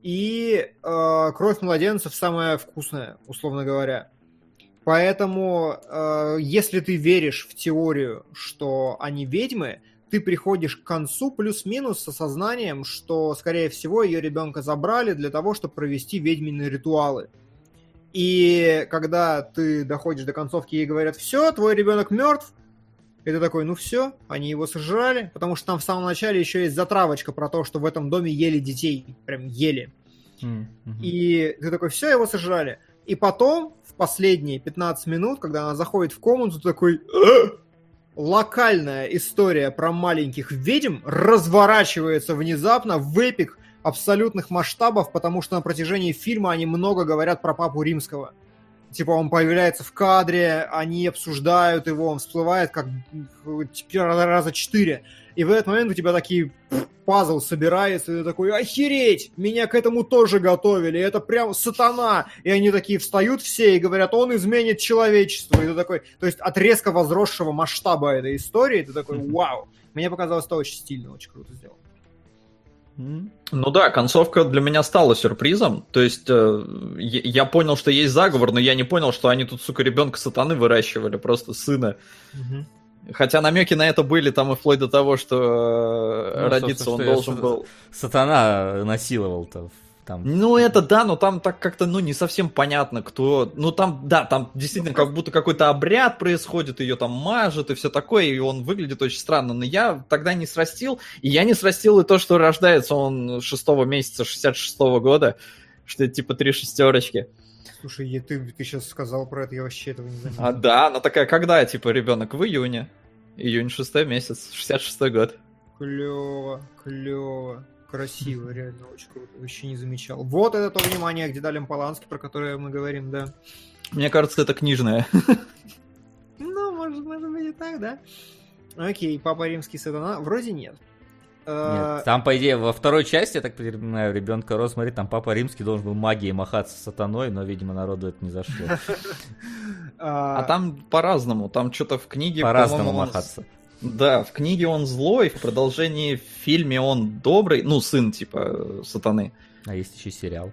и а, кровь младенцев самая вкусная, условно говоря. Поэтому, э, если ты веришь в теорию, что они ведьмы, ты приходишь к концу плюс-минус с осознанием, что, скорее всего, ее ребенка забрали для того, чтобы провести ведьминые ритуалы. И когда ты доходишь до концовки, ей говорят, все, твой ребенок мертв, и ты такой, ну все, они его сожрали, потому что там в самом начале еще есть затравочка про то, что в этом доме ели детей, прям ели. Мгм. И ты такой, все, его сожрали. И потом, в последние 15 минут, когда она заходит в комнату, такой... «А!» Локальная история про маленьких ведьм разворачивается внезапно в эпик абсолютных масштабов, потому что на протяжении фильма они много говорят про папу римского. Типа он появляется в кадре, они обсуждают его, он всплывает как теперь раза четыре. И в этот момент у тебя такие пазл собирается, и ты такой, охереть, меня к этому тоже готовили, это прям сатана. И они такие встают все и говорят, он изменит человечество. И ты такой, то есть от резко возросшего масштаба этой истории, ты такой, вау. Мне показалось это очень стильно, очень круто сделано. Ну да, концовка для меня стала сюрпризом. То есть э, я я понял, что есть заговор, но я не понял, что они тут, сука, ребенка сатаны выращивали, просто сына. Хотя намеки на это были там и вплоть до того, что э, Ну, родиться он что я должен с- был. Сатана насиловал-то в Там... Ну, это да, но там так как-то, ну, не совсем понятно, кто... Ну, там, да, там действительно как будто какой-то обряд происходит, ее там мажет и все такое, и он выглядит очень странно. Но я тогда не срастил, и я не срастил и то, что рождается он 6 месяца 66 -го года, что это типа три шестерочки. Слушай, я- ты, ты сейчас сказал про это, я вообще этого не заметил. А да, она такая, когда, типа, ребенок в июне? Июнь 6 месяц, 66 год. Клево, клево. Красиво, [LAUGHS] реально очень круто. Вообще не замечал. Вот это то внимание к деталям Полански, про которое мы говорим, да. Мне кажется, это книжное. [LAUGHS] Ну, может, может быть и так, да. Окей, Папа Римский Сатана. Вроде нет. Э, Нет, там, по идее, во второй части, я так понимаю, ребенка Розмари, там Папа Римский должен был магией махаться с сатаной, но, видимо, народу это не зашло. [LAUGHS] А там по-разному, там что-то в книге... По-разному махаться. Да, в книге он злой, в продолжении в фильме он добрый, ну, сын, типа, сатаны. А есть еще сериал.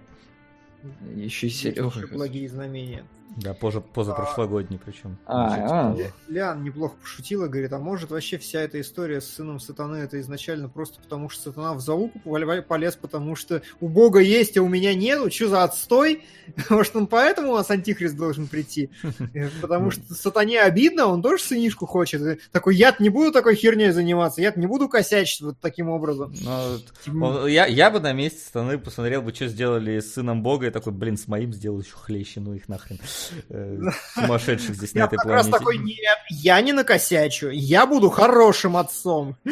Еще сериал. благие знамения. Да, позже, позапрошлогодний причем. А, Ничего а. такого. Лян неплохо пошутила, говорит, а может вообще вся эта история с сыном сатаны это изначально просто потому, что сатана в залупу полез, потому что у бога есть, а у меня нету, что за отстой? [LAUGHS] Может он поэтому у нас антихрист должен прийти? [LAUGHS] Э, Потому что сатане обидно, он тоже сынишку хочет. И Такой, я не буду такой херней заниматься, я не буду косячить вот таким образом. Ну, вот я, я бы на месте страны посмотрел бы, что сделали с сыном Бога, и такой, блин, с моим сделал еще хлеще, ну их нахрен. Э, Сумасшедших здесь на Я этой как раз планете. такой, нет, я не накосячу, я буду хорошим отцом. [LAUGHS]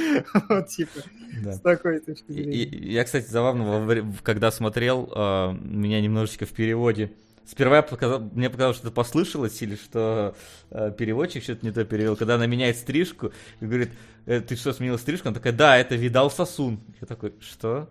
Вот, типа, с такой точки зрения. Я, кстати, забавно, когда смотрел, э, меня немножечко в переводе. Сперва я показал- мне показалось, что это послышалось, или что э, переводчик что-то не то перевел. Когда она меняет стрижку и говорит, «Э, ты что, сменила стрижку? Она такая, да, это видал сосун. Я такой, что?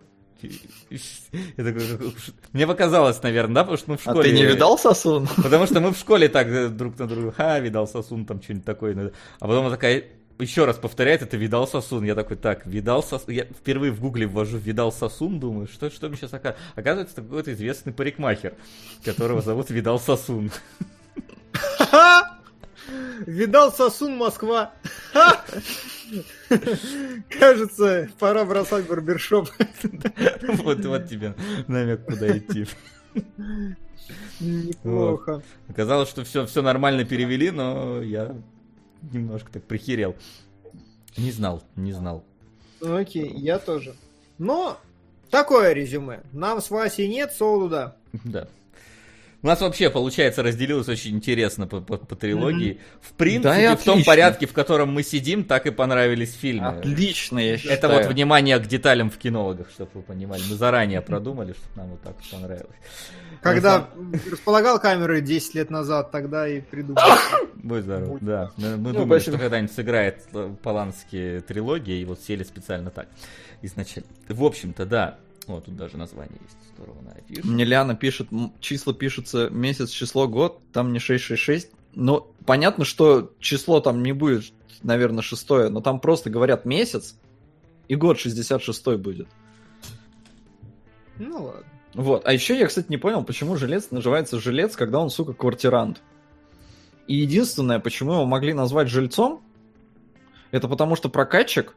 Я такой, «Ш- мне показалось, наверное, да, потому что мы в А школе... ты не видал Сосун? [LAUGHS] Потому что мы в школе так э, друг на друга, ха, видал сосун, там что-нибудь такое. ну, А потом она такая, еще раз повторяет, это видал сосун. Я такой, так, видал сосун. Я впервые в гугле ввожу видал сосун, думаю, что, что мне сейчас оказывается. Оказывается, это какой-то известный парикмахер, которого зовут Видал Сосун. Видал сосун Москва. Кажется, пора бросать барбершоп. Вот, вот тебе намек, куда идти. Неплохо. Оказалось, что все, все нормально перевели, но я немножко так прихерел. Не знал, не знал. Окей, я тоже. Но такое резюме. Нам с Васей нет, Соуду да. У нас вообще, получается, разделилось очень интересно по, по- по трилогии. В принципе, Да в том отлично. порядке, в котором мы сидим, так и понравились фильмы. Отлично, я считаю. Это вот внимание к деталям в кинологах, чтобы вы понимали. Мы заранее продумали, чтобы нам вот так понравилось. Когда располагал камеры 10 лет назад, тогда и придумал. [COUGHS] Будь здоров, да. Мы, мы Ну, думали, что когда-нибудь сыграет э, Полански трилогия, и вот сели специально так изначально. В общем-то, да. О, тут даже название есть. Здорово на афише. Мне Ляна пишет, числа пишутся месяц, число, год, там не 666. Но понятно, что число там не будет, наверное, шестое, но там просто говорят месяц, и год 66 будет. Ну ладно. Вот. А еще я, кстати, не понял, почему жилец называется жилец, когда он, сука, квартирант. И единственное, почему его могли назвать жильцом, это потому что прокатчик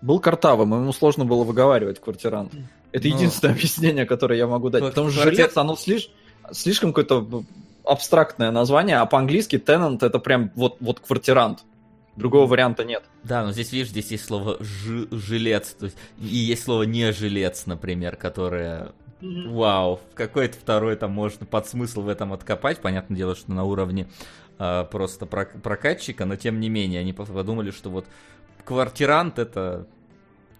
был картавым, ему сложно было выговаривать квартирант. Это Ну. единственное [LAUGHS] объяснение, которое я могу дать. Вот Потому что квартир- жилец, оно слиш- слишком какое-то абстрактное название, а по-английски tenant это прям вот, вот квартирант. Другого варианта нет. Да, но здесь, видишь, здесь есть слово «жи- жилец, то есть, и есть слово не жилец, например, которое Вау, какой-то второй там можно под смысл в этом откопать. Понятное дело, что на уровне а, просто прок- прокатчика, но тем не менее, они подумали, что вот квартирант это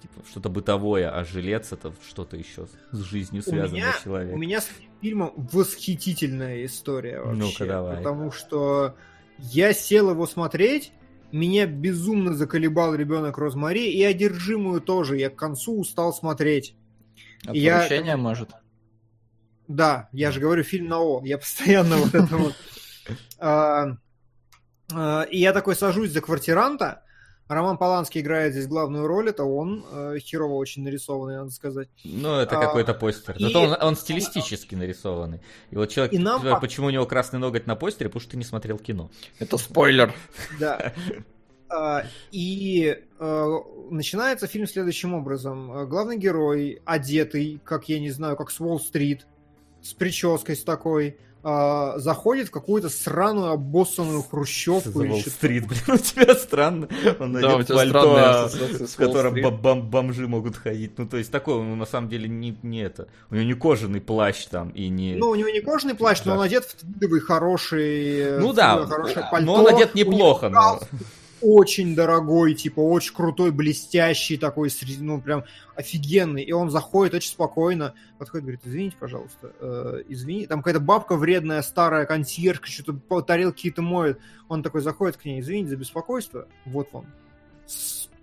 типа, что-то бытовое, а жилец это что-то еще с жизнью У связанное меня, человека. у меня с фильмом восхитительная история вообще. Ну-ка, давай. Потому что я сел его смотреть, меня безумно заколебал ребенок Розмари, и одержимую тоже. Я к концу устал смотреть. Я- Отвращение, может. Да, я же говорю, фильм на О. Я постоянно вот это вот. [LAUGHS] А, а, И я такой сажусь за квартиранта. Роман Поланский играет здесь главную роль. Это он. э, Херово очень нарисованный, надо сказать. Ну, это А, какой-то постер. и- Зато он, он стилистически нарисованный. И вот человек, И нам- спрашивает, почему у него красный ноготь на постере, потому что ты не смотрел кино. Это спойлер. Да. [LAUGHS] А, И э, начинается фильм следующим образом. Главный герой, одетый, как я не знаю, как с Уолл-стрит, с прической с такой, а, заходит в какую-то сраную обоссанную хрущевку. Или Уолл-стрит, блин, [LAUGHS] у тебя странно. Он Да, у тебя пальто, а, в котором бом- бом- бомжи могут ходить. Ну, то есть такой, он на самом деле не, не это. У него не кожаный плащ там и не... Ну, у него не кожаный плащ, но Да. он одет в твидовый хороший... Ну да, хорошее но пальто. он одет У него неплохо, но- галстук Очень дорогой, типа, очень крутой, блестящий такой, ну, прям офигенный. И он заходит очень спокойно, подходит, говорит, извините, пожалуйста, э, извини. Там какая-то бабка вредная, старая, консьержка, что-то тарелки какие-то моет. Он такой заходит к ней, извините за беспокойство, вот вам.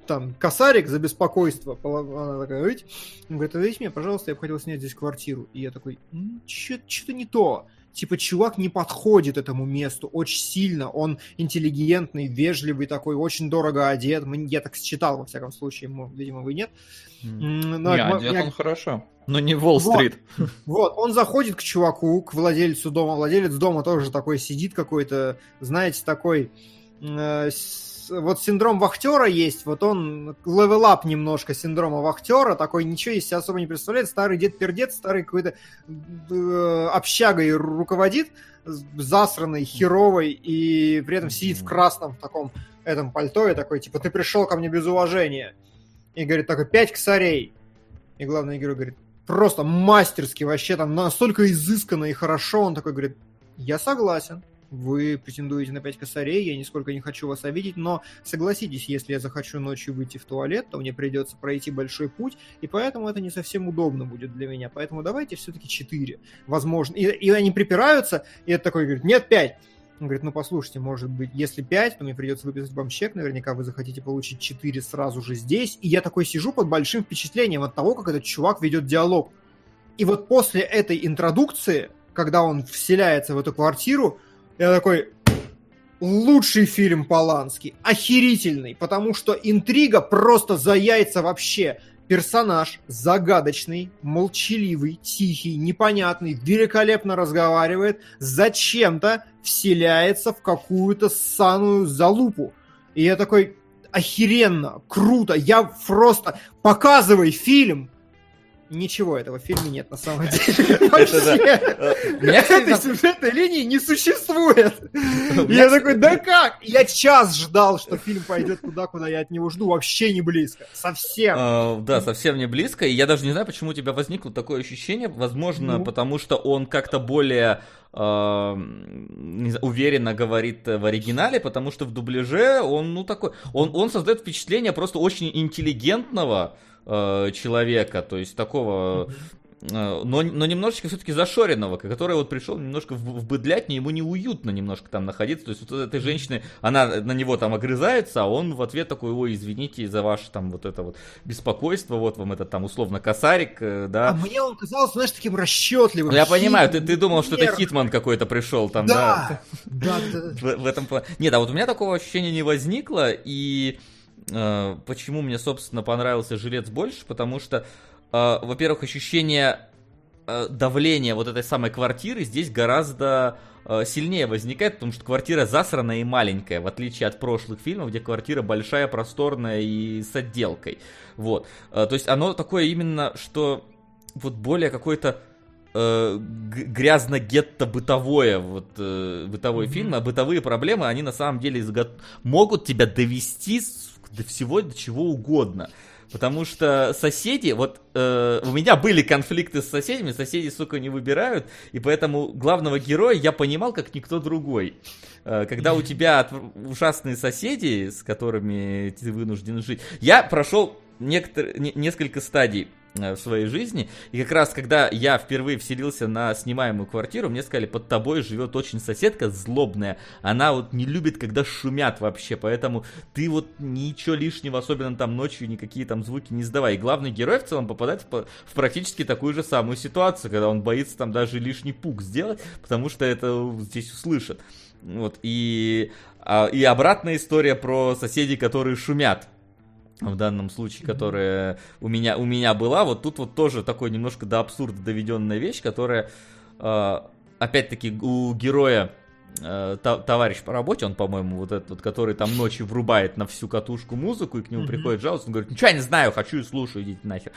Там, косарик за беспокойство. Она такая, «Ить». Он говорит, отдайте мне, пожалуйста, я бы хотел снять здесь квартиру. И я такой, что-то не то. Типа, чувак не подходит этому месту очень сильно. Он интеллигентный, вежливый такой, очень дорого одет. Я так считал, во всяком случае. мо- Видимо, вы нет. Но Не, одет я- он хорошо. Но не Уолл-стрит. [LAUGHS] вот, он заходит к чуваку, к владельцу дома. Владелец дома тоже такой сидит какой-то, знаете, такой... э, с- вот синдром вахтера есть, вот он level up немножко синдрома вахтера, такой ничего из себя особо не представляет, старый дед-пердед, старый какой-то э, общагой руководит, засранный, херовой, и при этом сидит в красном в таком этом пальто, и такой, типа, ты пришел ко мне без уважения. И говорит такой, пять косарей. И главный герой говорит, просто мастерски, вообще там настолько изысканно и хорошо. Он такой говорит, я согласен, вы претендуете на 5 косарей, я нисколько не хочу вас обидеть, но согласитесь, если я захочу ночью выйти в туалет, то мне придется пройти большой путь, и поэтому это не совсем удобно будет для меня. Поэтому давайте все-таки 4. Возможно. И, и они припираются, и это такой говорит, нет, 5. Он говорит, ну послушайте, может быть, если 5, то мне придется выписать вам чек, наверняка вы захотите получить 4 сразу же здесь. И я такой сижу под большим впечатлением от того, как этот чувак ведет диалог. И вот после этой интродукции, когда он вселяется в эту квартиру, я такой, лучший фильм Полански, охерительный, потому что интрига просто за яйца вообще. Персонаж загадочный, молчаливый, тихий, непонятный, великолепно разговаривает, зачем-то вселяется в какую-то ссаную залупу. И я такой, охеренно, круто, я просто показывай фильм. Ничего этого в фильме нет на самом деле. Вообще. Э, Этой сюжетной линии не существует. Я такой, да как? Я час ждал, что фильм пойдет туда, куда я от него жду. Вообще не близко. Совсем. А, да, совсем не близко. И я даже не знаю, почему у тебя возникло такое ощущение. Возможно, Ну. потому что он как-то более а, уверенно говорит в оригинале, потому что в дубляже он, ну, такой... Он, он создает впечатление просто очень интеллигентного э, человека, то есть такого... э, Но, но немножечко все-таки зашоренного, который вот пришел немножко в, в быдлятне, ему неуютно немножко там находиться. То есть вот этой женщины, она на него там огрызается, а он в ответ такой, ой, извините за ваше там вот это вот беспокойство, вот вам этот там условно косарик, э, да. А мне он казался, знаешь, таким расчетливым. Ну, я понимаю, ты, ты думал, что это. Хитман какой-то пришел там, да. Да, да. В, в этом плане. Нет, а вот у меня такого ощущения не возникло, и почему мне, собственно, понравился жилец больше, потому что, э, во-первых, ощущение э, давления вот этой самой квартиры здесь гораздо э, сильнее возникает, потому что квартира засранная и маленькая, в отличие от прошлых фильмов, где квартира большая, просторная и с отделкой. Вот. Э, то есть оно такое именно, что вот более какой-то э, грязно-гетто-бытовое вот, э, бытовой Мгм. фильм, а бытовые проблемы, они на самом деле изго- могут тебя довести до всего, до чего угодно. Потому что соседи, вот э, у меня были конфликты с соседями, соседи, сука, не выбирают, и поэтому главного героя я понимал как никто другой. Э, когда у тебя ужасные соседи, с которыми ты вынужден жить. Я прошел некотор- не- несколько стадий в своей жизни, и как раз когда я впервые вселился на снимаемую квартиру, мне сказали, под тобой живет очень соседка злобная, она вот не любит, когда шумят вообще, поэтому ты вот ничего лишнего, особенно там ночью, никакие там звуки не сдавай. И главный герой в целом попадает в, в практически такую же самую ситуацию, когда он боится там даже лишний пук сделать, потому что это здесь услышат. Вот, и, а, и обратная история про соседей, которые шумят. В данном случае, которая у меня, у меня была, вот тут вот тоже такой немножко до абсурда доведенная вещь, которая, э, опять-таки, у героя та- товарищ по работе, он, по-моему, вот этот, вот, который там ночью врубает на всю катушку музыку, и к нему Мгм. приходит жаловаться, он говорит, ничего я не знаю, хочу и слушаю, идите нахер.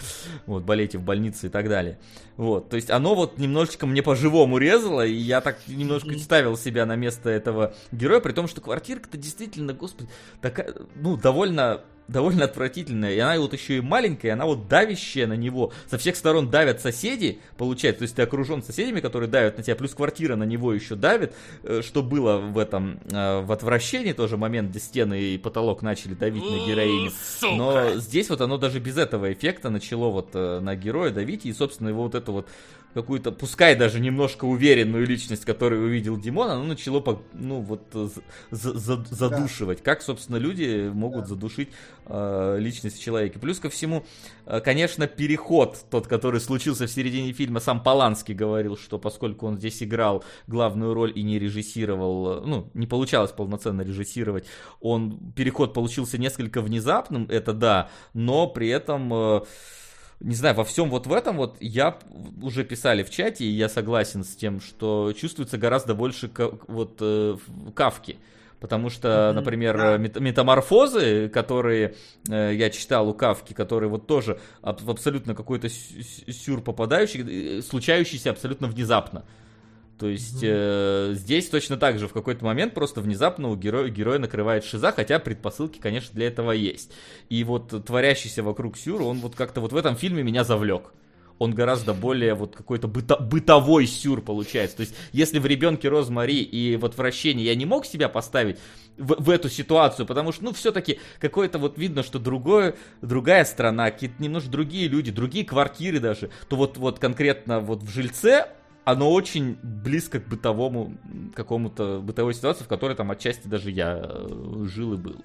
Вот, болейте в больнице и так далее. Вот, то есть оно вот немножечко мне по-живому резало, и я так немножко Мгм. ставил себя на место этого героя, при том, что квартирка-то действительно, господи, такая, ну, довольно довольно отвратительная, и она вот еще и маленькая, она вот давящая на него. Со всех сторон давят соседи, получается, то есть ты окружен соседями, которые давят на тебя, плюс квартира на него еще давит, э, что было в этом, э, в отвращении тоже момент, где стены и потолок начали давить на героиню. Но здесь вот оно даже без этого эффекта начало вот э, на героя давить, и, собственно, его вот эту вот какую-то, пускай даже немножко уверенную личность, которую увидел Димон, оно начало, ну, вот, э, за- за- задушивать. Как, собственно, люди могут задушить э, личность человека. Плюс ко всему, э, конечно, переход, тот, который случился в середине фильма, сам Поланский говорил, что поскольку он здесь играл главную роль и не режиссировал, э, ну, не получалось полноценно режиссировать, он, переход получился несколько внезапным, это да, но при этом... э, не знаю, во всем вот в этом вот я уже писали в чате, и я согласен с тем, что чувствуется гораздо больше вот э, кавки. Потому что, например, мет- метаморфозы, которые э, я читал у Кавки, которые вот тоже аб- абсолютно какой-то сю- сю- сюр попадающий, э, случающийся абсолютно внезапно. То есть Мгм. э, здесь точно так же в какой-то момент просто внезапно у героя, героя накрывает шиза, хотя предпосылки, конечно, для этого есть. И вот творящийся вокруг сюр, он вот как-то вот в этом фильме меня завлек. Он гораздо более вот какой-то быто- бытовой сюр получается. То есть, если в ребенке Розмари и в отвращении я не мог себя поставить в, в эту ситуацию, потому что, ну, все-таки какое-то вот видно, что другое, другая страна, какие-то немножко другие люди, другие квартиры даже, то вот, вот конкретно вот в жильце оно очень близко к бытовому какому-то бытовой ситуации, в которой там отчасти даже я э, жил и был.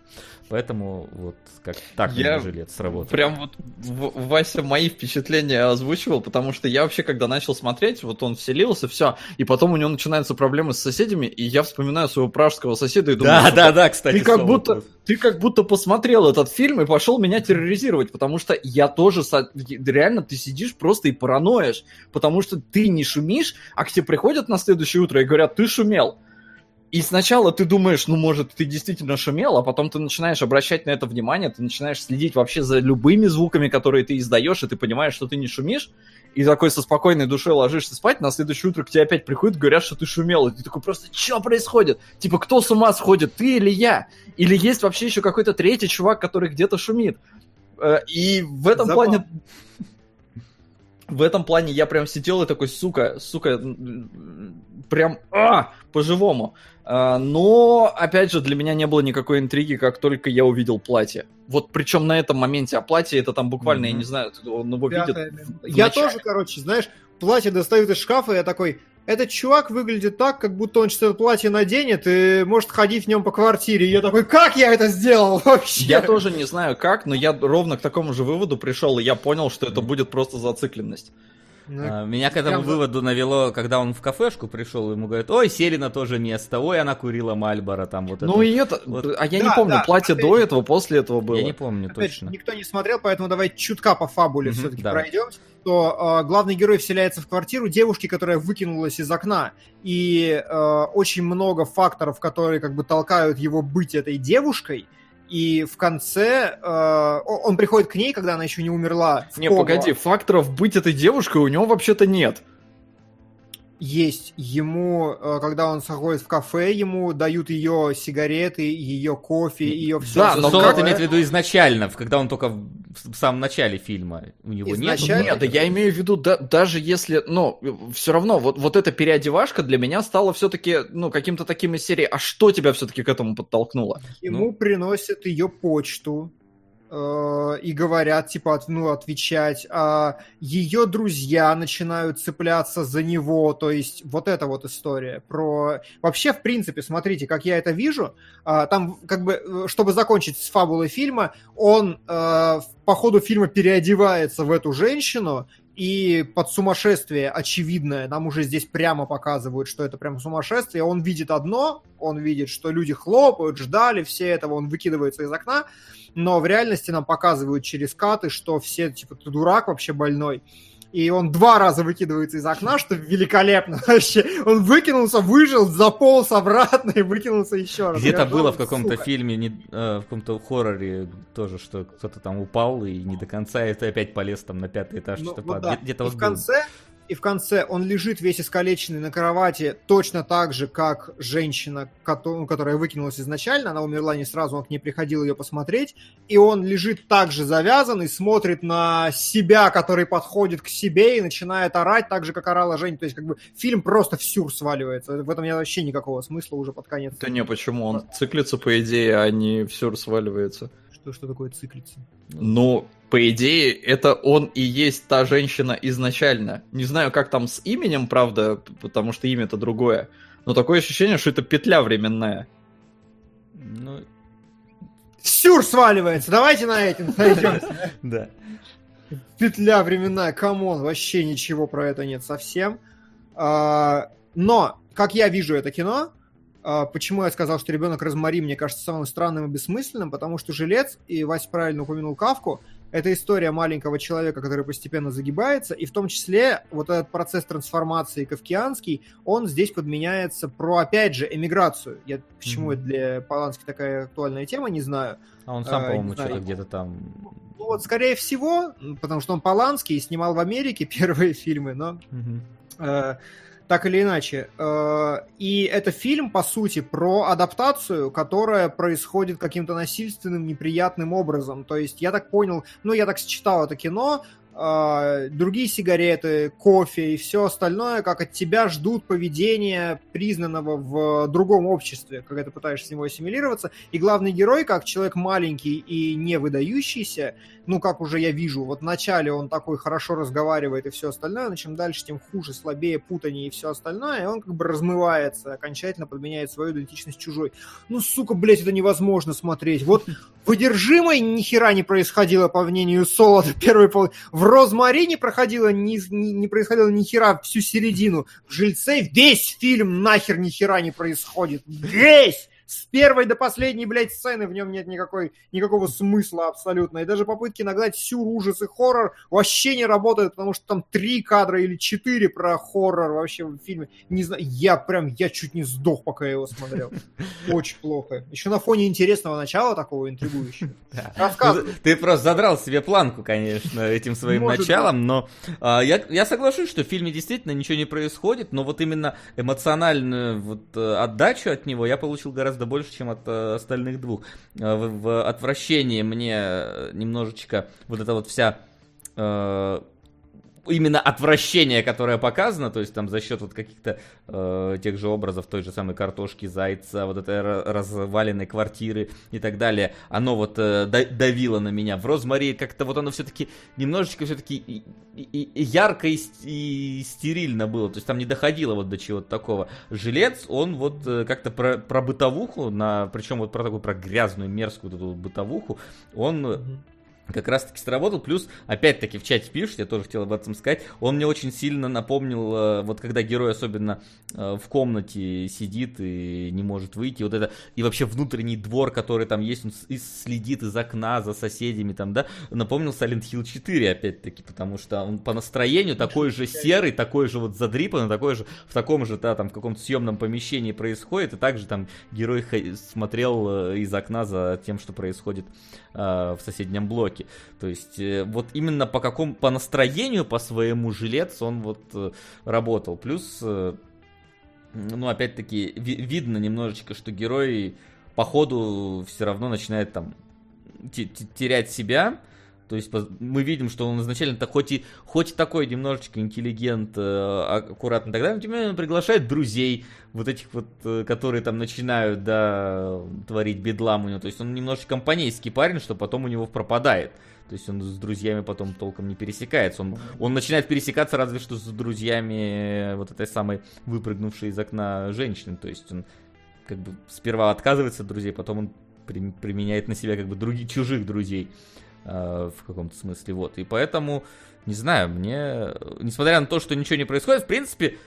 Поэтому вот как так Я мне жилец сработал. Прям вот Вася мои впечатления озвучивал, потому что я вообще, когда начал смотреть, вот он вселился, все, и потом у него начинаются проблемы с соседями, и я вспоминаю своего пражского соседа и думаю, Да, «Сука, да, да, кстати. ты как будто, ты как будто посмотрел этот фильм и пошел меня терроризировать, потому что я тоже реально ты сидишь просто и параноишь, потому что ты не шумишь, а к тебе приходят на следующее утро и говорят, ты шумел. И сначала ты думаешь, ну, может, ты действительно шумел, а потом ты начинаешь обращать на это внимание, ты начинаешь следить вообще за любыми звуками, которые ты издаешь, и ты понимаешь, что ты не шумишь, и такой со спокойной душой ложишься спать, на следующее утро к тебе опять приходят, говорят, что ты шумел, и ты такой просто, что происходит? Типа, кто с ума сходит, ты или я? Или есть вообще еще какой-то третий чувак, который где-то шумит? Э, И в этом Забавно. плане... В этом плане я прям сидел и такой, сука, сука, прям, а, по-живому. А, Но, опять же, для меня не было никакой интриги, как только я увидел платье. Вот причем на этом моменте, а платье это там буквально, я Мгм. не знаю, он его видит. Пятое. в Я начале. тоже, короче, знаешь, платье достают из шкафа, и я такой, этот чувак выглядит так, как будто он что-то платье наденет и может ходить в нем по квартире. И я такой, как я это сделал вообще? Я тоже не знаю как, но я ровно к такому же выводу пришел, и я понял, что это будет просто зацикленность. Ну, А, Меня к этому Прям выводу навело, когда он в кафешку пришел, ему говорят, ой, сели на то же место, ой, она курила Мальбора, там вот Ну это. и это, Вот. а я Да, не помню, да, платье опять до этого, после этого было. Я не помню Опять же, точно. никто не смотрел, поэтому давай чутка по фабуле Мгм, все-таки давай. пройдемся. То э, главный герой вселяется в квартиру девушки, которая выкинулась из окна. И э, очень много факторов, которые как бы толкают его быть этой девушкой. И в конце э, он приходит к ней, когда она еще не умерла. Не, кому. погоди, факторов быть этой девушкой у него вообще-то нет. Есть ему, э, когда он заходит в кафе, ему дают ее сигареты, ее кофе, ее все. Да, но Солод как- имеет в виду изначально, в- когда он только в, в самом начале фильма. У него нет. Изначально? Нет, да я имею в виду, да, даже если, ну, все равно, вот, вот эта переодевашка для меня стала все-таки, ну, каким-то таким из серии, а что тебя все-таки к этому подтолкнуло? Ему приносят ее почту и говорят, типа, от- ну, отвечать. А ее друзья начинают цепляться за него. То есть вот эта вот история про... Вообще, в принципе, смотрите, как я это вижу, а, там, как бы, э, чтобы закончить с фабулой фильма, он э, по ходу фильма переодевается в эту женщину, и под сумасшествие очевидное, нам уже здесь прямо показывают, что это прям сумасшествие, он видит одно, он видит, что люди хлопают, ждали все этого, он выкидывается из окна, но в реальности нам показывают через каты, что все, типа, ты дурак вообще больной. И он два раза выкидывается из окна, что великолепно [LAUGHS] вообще. Он выкинулся, выжил, заполз обратно и выкинулся еще раз. Где-то было в каком-то фильме, не- э, в каком-то хорроре тоже, что кто-то там упал и не до конца, и ты опять полез там на пятый этаж, Ну, что-то вот падает. да. Где- Где-то вот в конце, и в конце он лежит весь искалеченный на кровати точно так же, как женщина, ну, которая выкинулась изначально. Она умерла не сразу, он к ней приходил ее посмотреть. И он лежит так же завязанный, смотрит на себя, который подходит к себе и начинает орать так же, как орала Женя. То есть как бы фильм просто в сюр сваливается. В этом нет вообще никакого смысла уже под конец. Да не, почему? Он циклится, по идее, а не все сваливается. Что, что такое циклица? Ну, по идее, это он и есть та женщина изначально. Не знаю, как там с именем, правда, потому что имя-то другое. Но такое ощущение, что это петля временная. Ну, Сюр сваливается! Давайте на этом сойдемся. [LAUGHS] да. петля временная, come on, вообще ничего про это нет совсем. А, Но, как я вижу это кино, почему я сказал, что ребенок Розмари мне кажется самым странным и бессмысленным, потому что жилец, и Вася правильно упомянул Кафку, это история маленького человека, который постепенно загибается, и в том числе вот этот процесс трансформации кафкианский, он здесь подменяется про, опять же, эмиграцию. Я почему Мгм. это для Полански такая актуальная тема, не знаю. А он сам, А, по-моему, что-то где-то там... Ну вот, скорее всего, потому что он Поланский и снимал в Америке [LAUGHS] первые фильмы, но Мгм. Так или иначе. Э, и это фильм, по сути, про адаптацию, которая происходит каким-то насильственным, неприятным образом. То есть, я так понял, ну, я так считал это кино, другие сигареты, кофе и все остальное, как от тебя ждут поведения признанного в другом обществе, когда ты пытаешься с него ассимилироваться. И главный герой, как человек маленький и не выдающийся, ну, как уже я вижу, вот вначале он такой хорошо разговаривает и все остальное, но чем дальше, тем хуже, слабее, путанее и все остальное, и он как бы размывается, окончательно подменяет свою идентичность чужой. Ну, сука, блядь, это невозможно смотреть. Вот в ни хера не происходило, по мнению Солода, первый пол... В «Розмари» не проходило, ни, ни- не происходило ни хера всю середину. В «Жильце» весь фильм нахер ни хера не происходит. Весь! С первой до последней, блядь, сцены в нем нет никакой, никакого смысла абсолютно. И даже попытки нагнать сюр, ужас и хоррор вообще не работают, потому что там три кадра или четыре про хоррор вообще в фильме. Не знаю, я прям, я чуть не сдох, пока я его смотрел. [LAUGHS] Очень плохо. Еще на фоне интересного начала такого интригующего. [LAUGHS] Ты просто задрал себе планку, конечно, этим своим началом, но а, я, я соглашусь, что в фильме действительно ничего не происходит, но вот именно эмоциональную вот, э, отдачу от него я получил гораздо больше, чем от э, остальных двух. Э, В, в отвращении мне э, немножечко вот эта вот вся э, именно отвращение, которое показано, то есть там за счет вот каких-то э, тех же образов той же самой картошки, зайца, вот этой ра- разваленной квартиры и так далее, оно вот э, да- давило на меня. В Розмари как-то вот оно все-таки немножечко все-таки и, и- и ярко и, ст- и стерильно было, то есть там не доходило вот до чего-то такого. Жилец, он вот э, как-то про, про бытовуху, на, причем вот про такую про грязную, мерзкую вот эту бытовуху, он как раз таки сработал. Плюс, опять-таки, в чате пишут, я тоже хотел об этом сказать, он мне очень сильно напомнил, э, вот когда герой особенно э, в комнате сидит и не может выйти, вот это, и вообще внутренний двор, который там есть, он и следит из окна за соседями там, да, напомнил Silent Hill 4, опять-таки, потому что он по настроению такой же серый, такой же вот задрипанный, такой же, в таком же, да, там, каком-то съемном помещении происходит, и также там герой смотрел э, из окна за тем, что происходит э, в соседнем блоке. То есть э, вот именно по какому по настроению по своему жилец он вот э, работал. Плюс, э, ну опять-таки ви- видно немножечко, что герой по ходу все равно начинает там те- те- терять себя. То есть мы видим, что он изначально -то хоть и хоть и такой немножечко интеллигент, э, аккуратно и так далее, но тем не менее он приглашает друзей, вот этих вот, э, которые там начинают, да, творить бедлам у него. То есть он немножечко компанейский парень, что потом у него пропадает. То есть он с друзьями потом толком не пересекается. Он, он начинает пересекаться разве что с друзьями вот этой самой выпрыгнувшей из окна женщины. То есть он как бы сперва отказывается от друзей, потом он при- применяет на себя как бы других чужих друзей э, в каком-то смысле. Вот. И поэтому, не знаю, мне, э, несмотря на то, что ничего не происходит, в принципе,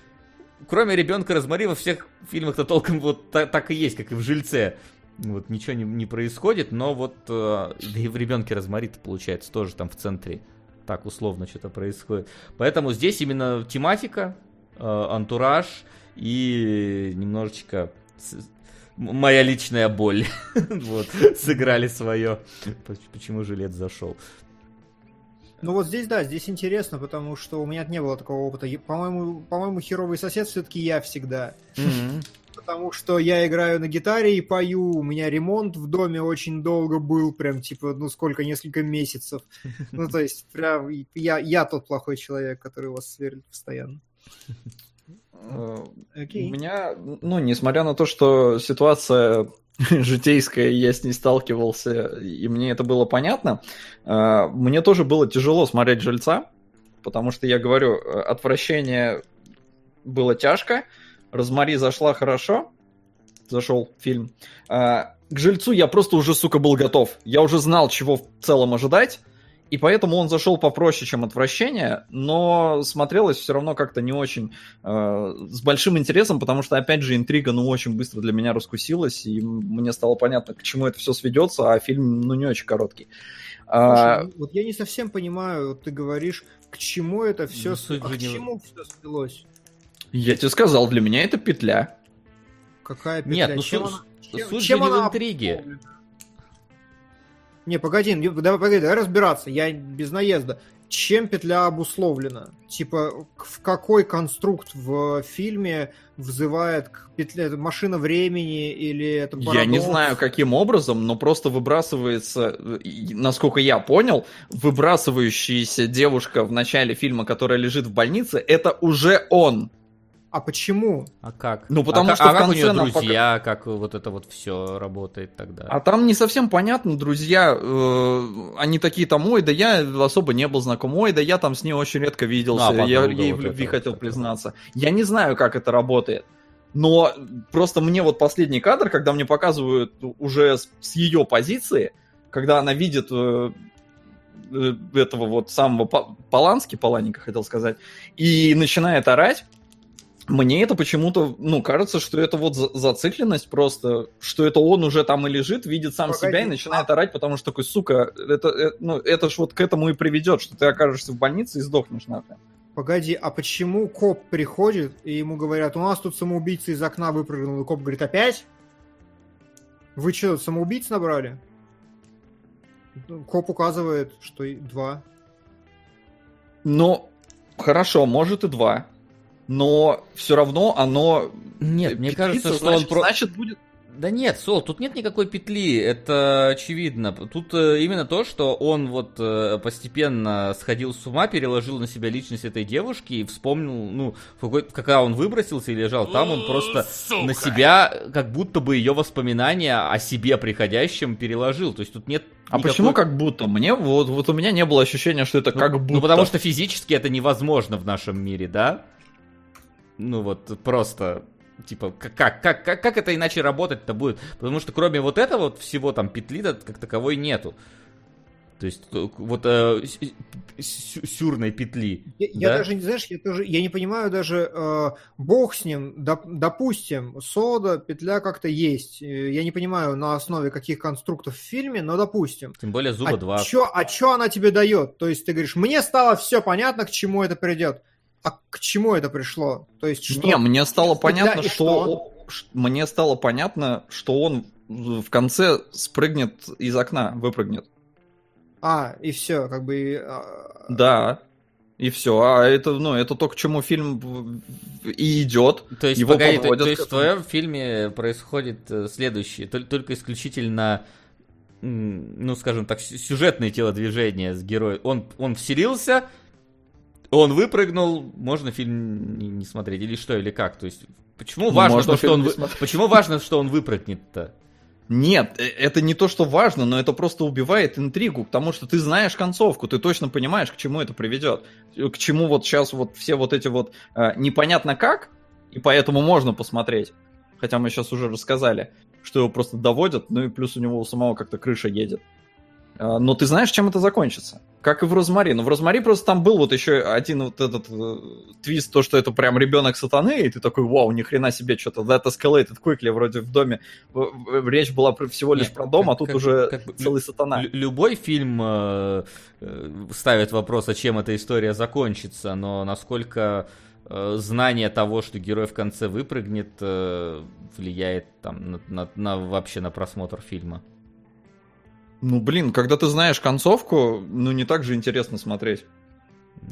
кроме ребенка Розмари во всех фильмах-то толком вот та- так и есть, как и в Жильце. Вот ничего не, не происходит, но вот э, да и в ребенке Розмари получается тоже там в центре так условно что-то происходит. Поэтому здесь именно тематика, э, антураж и немножечко моя личная боль. [LAUGHS] вот, сыграли свое. Почему жилет зашел. Ну вот здесь, да, здесь интересно, потому что у меня не было такого опыта. По-моему, по-моему, херовый сосед все-таки я всегда. Mm-hmm. Потому что я играю на гитаре и пою, у меня ремонт в доме очень долго был, прям типа, ну сколько, несколько месяцев. Ну то есть, прям я, я тот плохой человек, который вас сверлит постоянно. Okay. У меня, ну, несмотря на то, что ситуация [LAUGHS] житейская, я с ней сталкивался, и мне это было понятно, э, мне тоже было тяжело смотреть «Жильца», потому что, я говорю, э, отвращение было тяжко, «Розмари» зашла хорошо, зашел фильм. Э, к «Жильцу» я просто уже, сука, был готов. Я уже знал, чего в целом ожидать, и поэтому он зашел попроще, чем отвращение, но смотрелось все равно как-то не очень э, с большим интересом, потому что, опять же, интрига, ну, очень быстро для меня раскусилась, и мне стало понятно, к чему это все сведется, а фильм, ну, не очень короткий. А, Слушай, а... вот я не совсем понимаю, вот ты говоришь, к чему это все, ну, а к чему все свелось? Я тебе сказал, для меня это петля. Какая петля? Нет, ну чем суть, она, чем, суть чем же она в интриге. Не, погоди, давай, погоди, давай разбираться, я без наезда. Чем петля обусловлена? Типа, в какой конструкт в фильме взывает к петле? Это машина времени или это парадокс? Я не знаю, каким образом, но просто выбрасывается, насколько я понял, выбрасывающаяся девушка в начале фильма, которая лежит в больнице, это уже он. А почему? А как? Ну, потому а, что а в конце как у нее друзья, пока... как вот это вот все работает тогда? А там не совсем понятно, друзья, э, они такие там, ой, да я особо не был знаком, ой, да я там с ней очень редко виделся, а, я ей вот в любви хотел вот признаться. Я не знаю, как это работает. Но просто мне вот последний кадр, когда мне показывают уже с, с ее позиции, когда она видит э, э этого вот самого Полански, Поланика хотел сказать, и начинает орать, мне это почему-то, ну, кажется, что это вот зацикленность просто, что это он уже там и лежит, видит сам Погоди, себя и начинает а... орать, потому что такой, сука, это, это, ну, это ж вот к этому и приведет, что ты окажешься в больнице и сдохнешь нахрен. Погоди, а почему коп приходит и ему говорят, у нас тут самоубийца из окна выпрыгнул, и коп говорит, опять? Вы что, самоубийц набрали? Коп указывает, что два. Ну, хорошо, может и два но все равно оно... Нет, мне кажется, что значит, он... Про... Значит, будет... Да нет, Сол, тут нет никакой петли, это очевидно. Тут э, именно то, что он вот э, постепенно сходил с ума, переложил на себя личность этой девушки и вспомнил, ну, когда он выбросился и лежал там, он просто Сука. на себя, как будто бы ее воспоминания о себе приходящем переложил. То есть тут нет а никакой... почему как будто? Мне вот, вот у меня не было ощущения, что это ну, как будто. Ну потому что физически это невозможно в нашем мире, да? Ну вот просто типа, как, как, как, как это иначе работать-то будет? Потому что кроме вот этого вот всего там петли как таковой нету. То есть вот э, сюрной петли. Я, да? я даже не знаешь, я тоже я не понимаю даже э, бог с ним, доп, допустим, сода, петля как-то есть. Э, я не понимаю на основе каких конструктов в фильме, но допустим. Тем более зуба а 2. Чё, а что она тебе дает? То есть ты говоришь, мне стало все понятно, к чему это придет а к чему это пришло? То есть что? Не, мне стало понятно, что, что мне стало понятно, что он в конце спрыгнет из окна, выпрыгнет. А, и все, как бы. А, да. И все. А это, ну, это то, к чему фильм и идет. То есть, Его погоди, то, то есть в твоем фильме происходит э, следующее, только исключительно ну, скажем так, сюжетные телодвижения с героем. Он, он вселился, он выпрыгнул, можно фильм не, не смотреть, или что, или как? То есть, почему важно можно то, что он, вы... почему важно, что он выпрыгнет-то? Нет, э, это не то, что важно, но это просто убивает интригу, потому что ты знаешь концовку, ты точно понимаешь, к чему это приведет, к чему вот сейчас вот все вот эти вот э, непонятно как, и поэтому можно посмотреть. Хотя мы сейчас уже рассказали, что его просто доводят, ну и плюс у него у самого как-то крыша едет. А, Но ты знаешь, чем это закончится? Как и в Розмари. Но в Розмари просто там был вот еще один вот этот э, твист, то, что это прям ребенок сатаны, и ты такой, вау, ни хрена себе, что-то that escalated quickly, вроде в доме. В- Речь была всего лишь Нет, про дом, а как- тут как- уже как целый сатана. Лю- Любой фильм э, э, ставит вопрос, а чем эта история закончится, но насколько э, знание того, что герой в конце выпрыгнет, э, влияет там на, на- на- вообще на просмотр фильма. Ну, блин, когда ты знаешь концовку, ну, не так же интересно смотреть.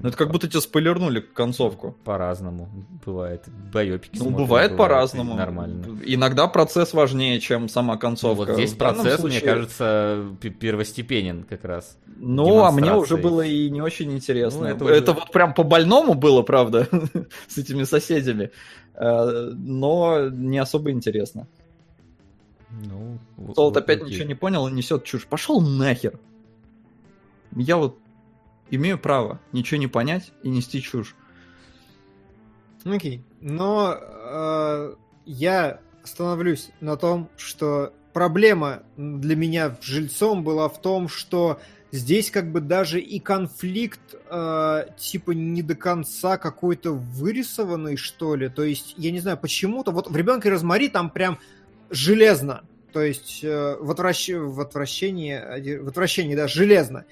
Ну, это как будто тебе спойлернули концовку. По-разному бывает. Байопики Ну, бывает по-разному. Нормально. Иногда процесс важнее, чем сама Ну, концовка. вот здесь процесс, мне случае- кажется, п- первостепенен как раз. Ну, а мне уже было и не очень интересно. Ну, это, это уже- вот прям по-больному было, правда, [LAUGHS] с этими соседями. Э, Но не особо интересно. Ну, вот- Солод вот опять окей. ничего не понял и несет чушь. Пошел нахер. Я вот имею право ничего не понять и нести чушь. Окей. Но э, я остановлюсь на том, что проблема для меня жильцом была в том, что здесь как бы даже и конфликт э, типа не до конца какой-то вырисованный, что ли. То есть, я не знаю, почему-то вот в «Ребенке Розмари» там прям железно. То есть э, в, отвращ... в отвращении, оди- в отвращении, да, железно.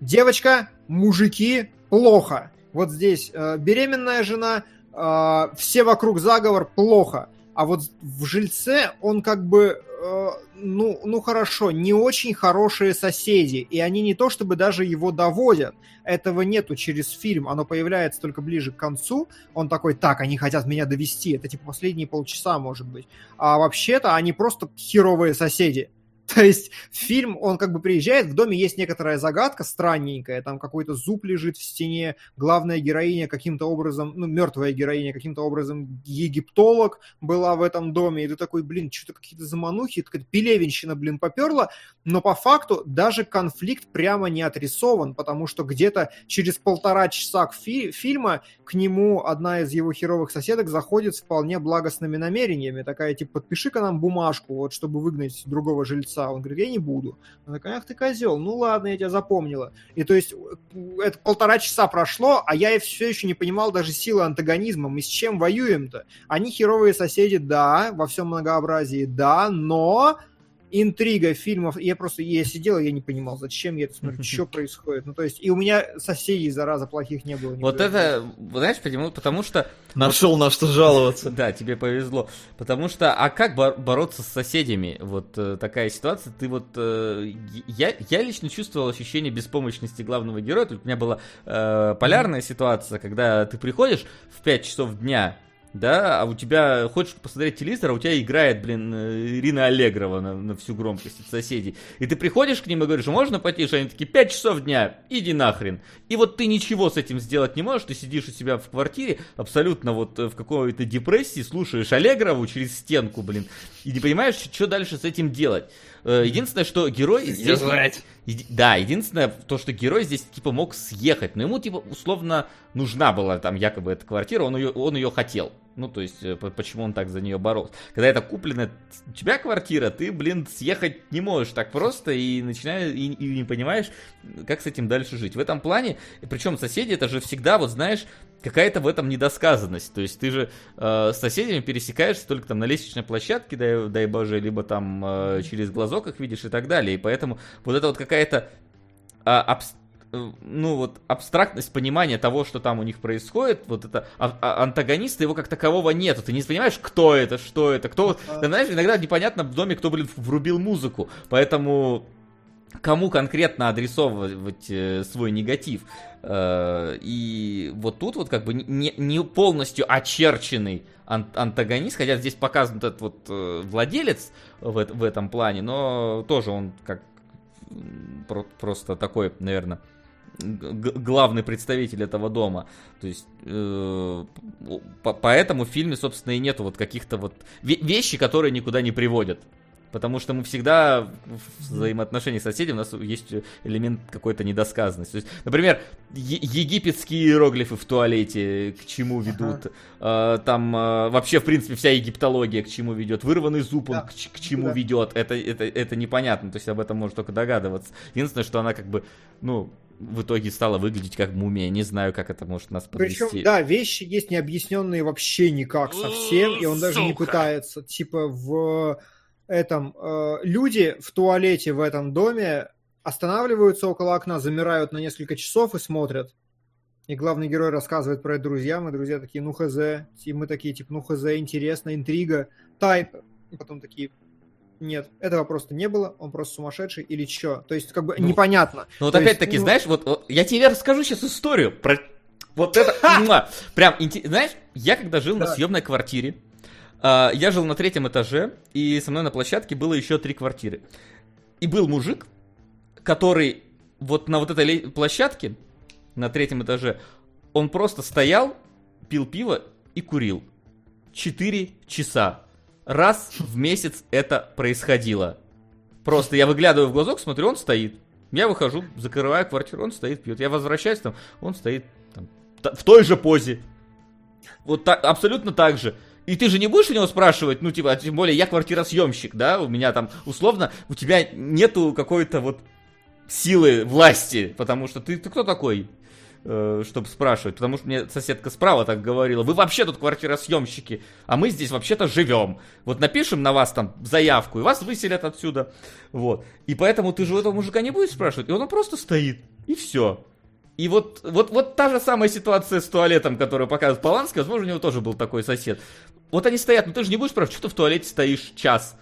Девочка, мужики, плохо. Вот здесь э, беременная жена, э, все вокруг заговор, плохо. А вот в жильце он как бы, э, ну, ну хорошо, не очень хорошие соседи. И они не то чтобы даже его доводят. Этого нету через фильм. Оно появляется только ближе к концу. Он такой, так, они хотят меня довести. Это типа последние полчаса, может быть. А вообще-то они просто херовые соседи. [LAUGHS] То есть фильм, он как бы приезжает, в доме есть некоторая загадка странненькая, там какой-то зуб лежит в стене, главная героиня каким-то образом, ну, мертвая героиня каким-то образом египтолог была в этом доме, и ты такой, блин, что-то какие-то заманухи, какая-то пелевенщина, блин, поперла, но по факту даже конфликт прямо не отрисован, потому что где-то через полтора часа к фи- фильма к нему одна из его херовых соседок заходит с вполне благостными намерениями, такая, типа, подпиши-ка нам бумажку, вот, чтобы выгнать другого жильца. Он говорит, я не буду. Она такая, ах ты козел, ну ладно, я тебя запомнила. И то есть э, это полтора часа прошло, а я все еще не понимал даже силы антагонизма. Мы с чем воюем-то? Они херовые соседи, да, во всем многообразии, да, но интрига фильмов, я просто, я сидел, я не понимал, зачем я это смотрю, [LAUGHS] что происходит. Ну, то есть, и у меня соседей, зараза, плохих не было. Вот это, знаешь, почему? Потому что Нашел на что жаловаться. Да, тебе повезло. Потому что, а как бор- бороться с соседями? Вот э, такая ситуация. Ты вот... э, я, я лично чувствовал ощущение беспомощности главного героя. Тут у меня была э, полярная ситуация, когда ты приходишь в 5 часов дня, да, а у тебя, хочешь посмотреть телевизор, а у тебя играет, блин, э, Ирина Аллегрова на, на всю громкость от соседей. И ты приходишь к ним и говоришь, можно потише? Они такие, 5 часов дня, иди нахрен. И вот ты ничего с этим сделать не можешь, ты сидишь у себя в квартире, абсолютно вот э, в какой-то депрессии, слушаешь Аллегрову через стенку, блин, и не понимаешь, что дальше с этим делать. Э, Единственное, что герой здесь... Да, единственное, то, что герой здесь, типа, мог съехать, но ему, типа, условно нужна была там якобы эта квартира, он ее, он ее хотел. Ну, то есть, э, по- почему он так за нее боролся. Когда это куплена у тебя квартира, ты, блин, съехать не можешь так просто и начинаешь, и, и не понимаешь, как с этим дальше жить. В этом плане, причем соседи, это же всегда, вот знаешь, какая-то в этом недосказанность. То есть ты же э, с соседями пересекаешься только там на лестничной площадке, дай, дай боже, либо там э, через глазок их видишь и так далее. И поэтому вот это вот какая-то а, абс- э, ну вот абстрактность понимания того, что там у них происходит, вот это а- а- антагониста его как такового нету. Ты не понимаешь, кто это, что это, кто. Ты знаешь, иногда непонятно в доме, кто, блин, врубил музыку. Поэтому кому конкретно адресовывать э, свой негатив. Э, и вот тут вот как бы не, полностью очерченный ан- антагонист, хотя здесь показан этот вот э, владелец в, эт- в этом плане, но тоже он как просто такой, наверное, главный представитель этого дома. То есть, по- поэтому в фильме, собственно, и нету вот каких-то вот ве- вещи, которые никуда не приводят. Потому что мы всегда в взаимоотношениях с соседями у нас есть элемент какой-то недосказанности. То есть, например, е- египетские иероглифы в туалете к чему ведут. Ага. Там а, вообще, в принципе, вся египтология к чему ведет. Вырванный зуб он да. к, к чему да. ведет. Это, это, это непонятно. То есть об этом можно только догадываться. Единственное, что она как бы, ну, в итоге стала выглядеть как мумия. Не знаю, как это может нас подвести. Причем, да, вещи есть необъясненные вообще никак совсем, и он даже Сука. не пытается. Типа в этом э, люди в туалете в этом доме останавливаются около окна, замирают на несколько часов и смотрят. И главный герой рассказывает про это друзьям, и друзья такие, ну хз. И мы такие, типа, ну хз, интересно, интрига, тайп. И потом такие, нет, этого просто не было, он просто сумасшедший или что? То есть, как бы, ну, непонятно. Ну вот опять-таки, ну... знаешь, вот, вот я тебе расскажу сейчас историю про вот это, прям, знаешь, я когда жил на съемной квартире, я жил на третьем этаже, и со мной на площадке было еще три квартиры. И был мужик, который вот на вот этой площадке, на третьем этаже, он просто стоял, пил пиво и курил. Четыре часа. Раз в месяц это происходило. Просто я выглядываю в глазок, смотрю, он стоит. Я выхожу, закрываю квартиру, он стоит, пьет. Я возвращаюсь, там, он стоит там, в той же позе. Вот так, абсолютно так же. И ты же не будешь у него спрашивать, ну, типа, а тем более я квартиросъемщик, да, у меня там, условно, у тебя нету какой-то вот силы власти, потому что ты, ты кто такой, э, чтобы спрашивать? Потому что мне соседка справа так говорила, вы вообще тут квартиросъемщики, а мы здесь вообще-то живем. Вот напишем на вас там заявку, и вас выселят отсюда. Вот. И поэтому ты же у этого мужика не будешь спрашивать, и он просто стоит, и все. И вот, вот, вот та же самая ситуация с туалетом, которую показывает Поланский, возможно, у него тоже был такой сосед. Вот они стоят, ну ты же не будешь спрашивать, что ты в туалете стоишь час.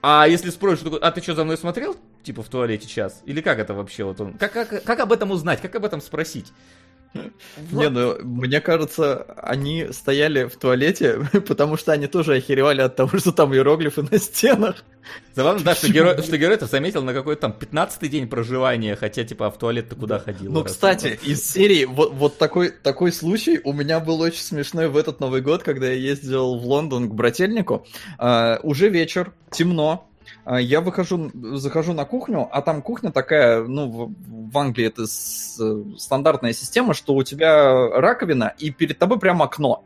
А если спросишь, а ты что, за мной смотрел? Типа в туалете час? Или как это вообще? Вот он, как, как, как об этом узнать? Как об этом спросить? Не, ну, мне кажется, они стояли в туалете, [LAUGHS] потому что они тоже охеревали от того, что там иероглифы на стенах. Забавно, да, что герой, что герой это заметил на какой-то там 15 день проживания, хотя, типа, а в туалет ты куда ходил? Ну, кстати, из серии, вот, вот такой, такой случай у меня был очень смешной в этот Новый год, когда я ездил в Лондон к брательнику. Uh, уже вечер, темно, а, я выхожу, захожу на кухню, а там кухня такая, ну, в Англии это стандартная система, что у тебя раковина, и перед тобой прямо окно.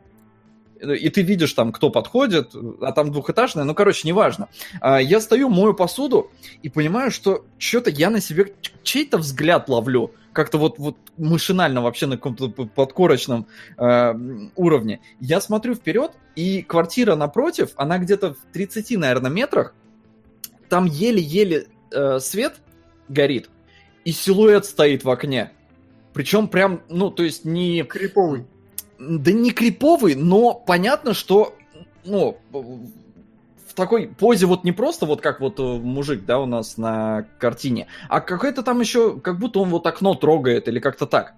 И ты видишь там, кто подходит, а там двухэтажная, ну, короче, неважно. А, я стою, мою посуду и понимаю, что что-то я на себе чей-то взгляд ловлю. Как-то вот, вот машинально вообще на каком-то подкорочном э, уровне. Я смотрю вперед, и квартира напротив, она где-то в 30, наверное, метрах, там еле-еле э, свет горит, и силуэт стоит в окне. Причем прям, ну, то есть не... Криповый. Да не криповый, но понятно, что, ну, в такой позе вот не просто вот как вот э, мужик, да, у нас на картине, а какой-то там еще, как будто он вот окно трогает или как-то так.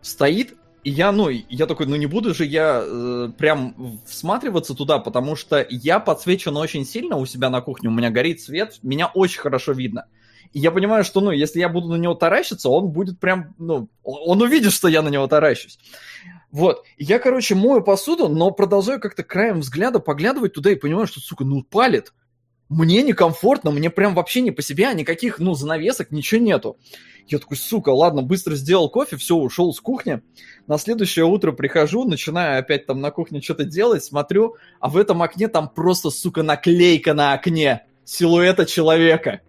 Стоит, и я, ну, я такой, ну не буду же я э, прям всматриваться туда, потому что я подсвечен очень сильно у себя на кухне, у меня горит свет, меня очень хорошо видно. И я понимаю, что, ну, если я буду на него таращиться, он будет прям, ну, он увидит, что я на него таращусь. Вот. я, короче, мою посуду, но продолжаю как-то краем взгляда поглядывать туда и понимаю, что, сука, ну, палит. Мне некомфортно, мне прям вообще не по себе, а никаких, ну, занавесок, ничего нету. Я такой, сука, ладно, быстро сделал кофе, все, ушел с кухни. На следующее утро прихожу, начинаю опять там на кухне что-то делать, смотрю, а в этом окне там просто, сука, наклейка на окне силуэта человека.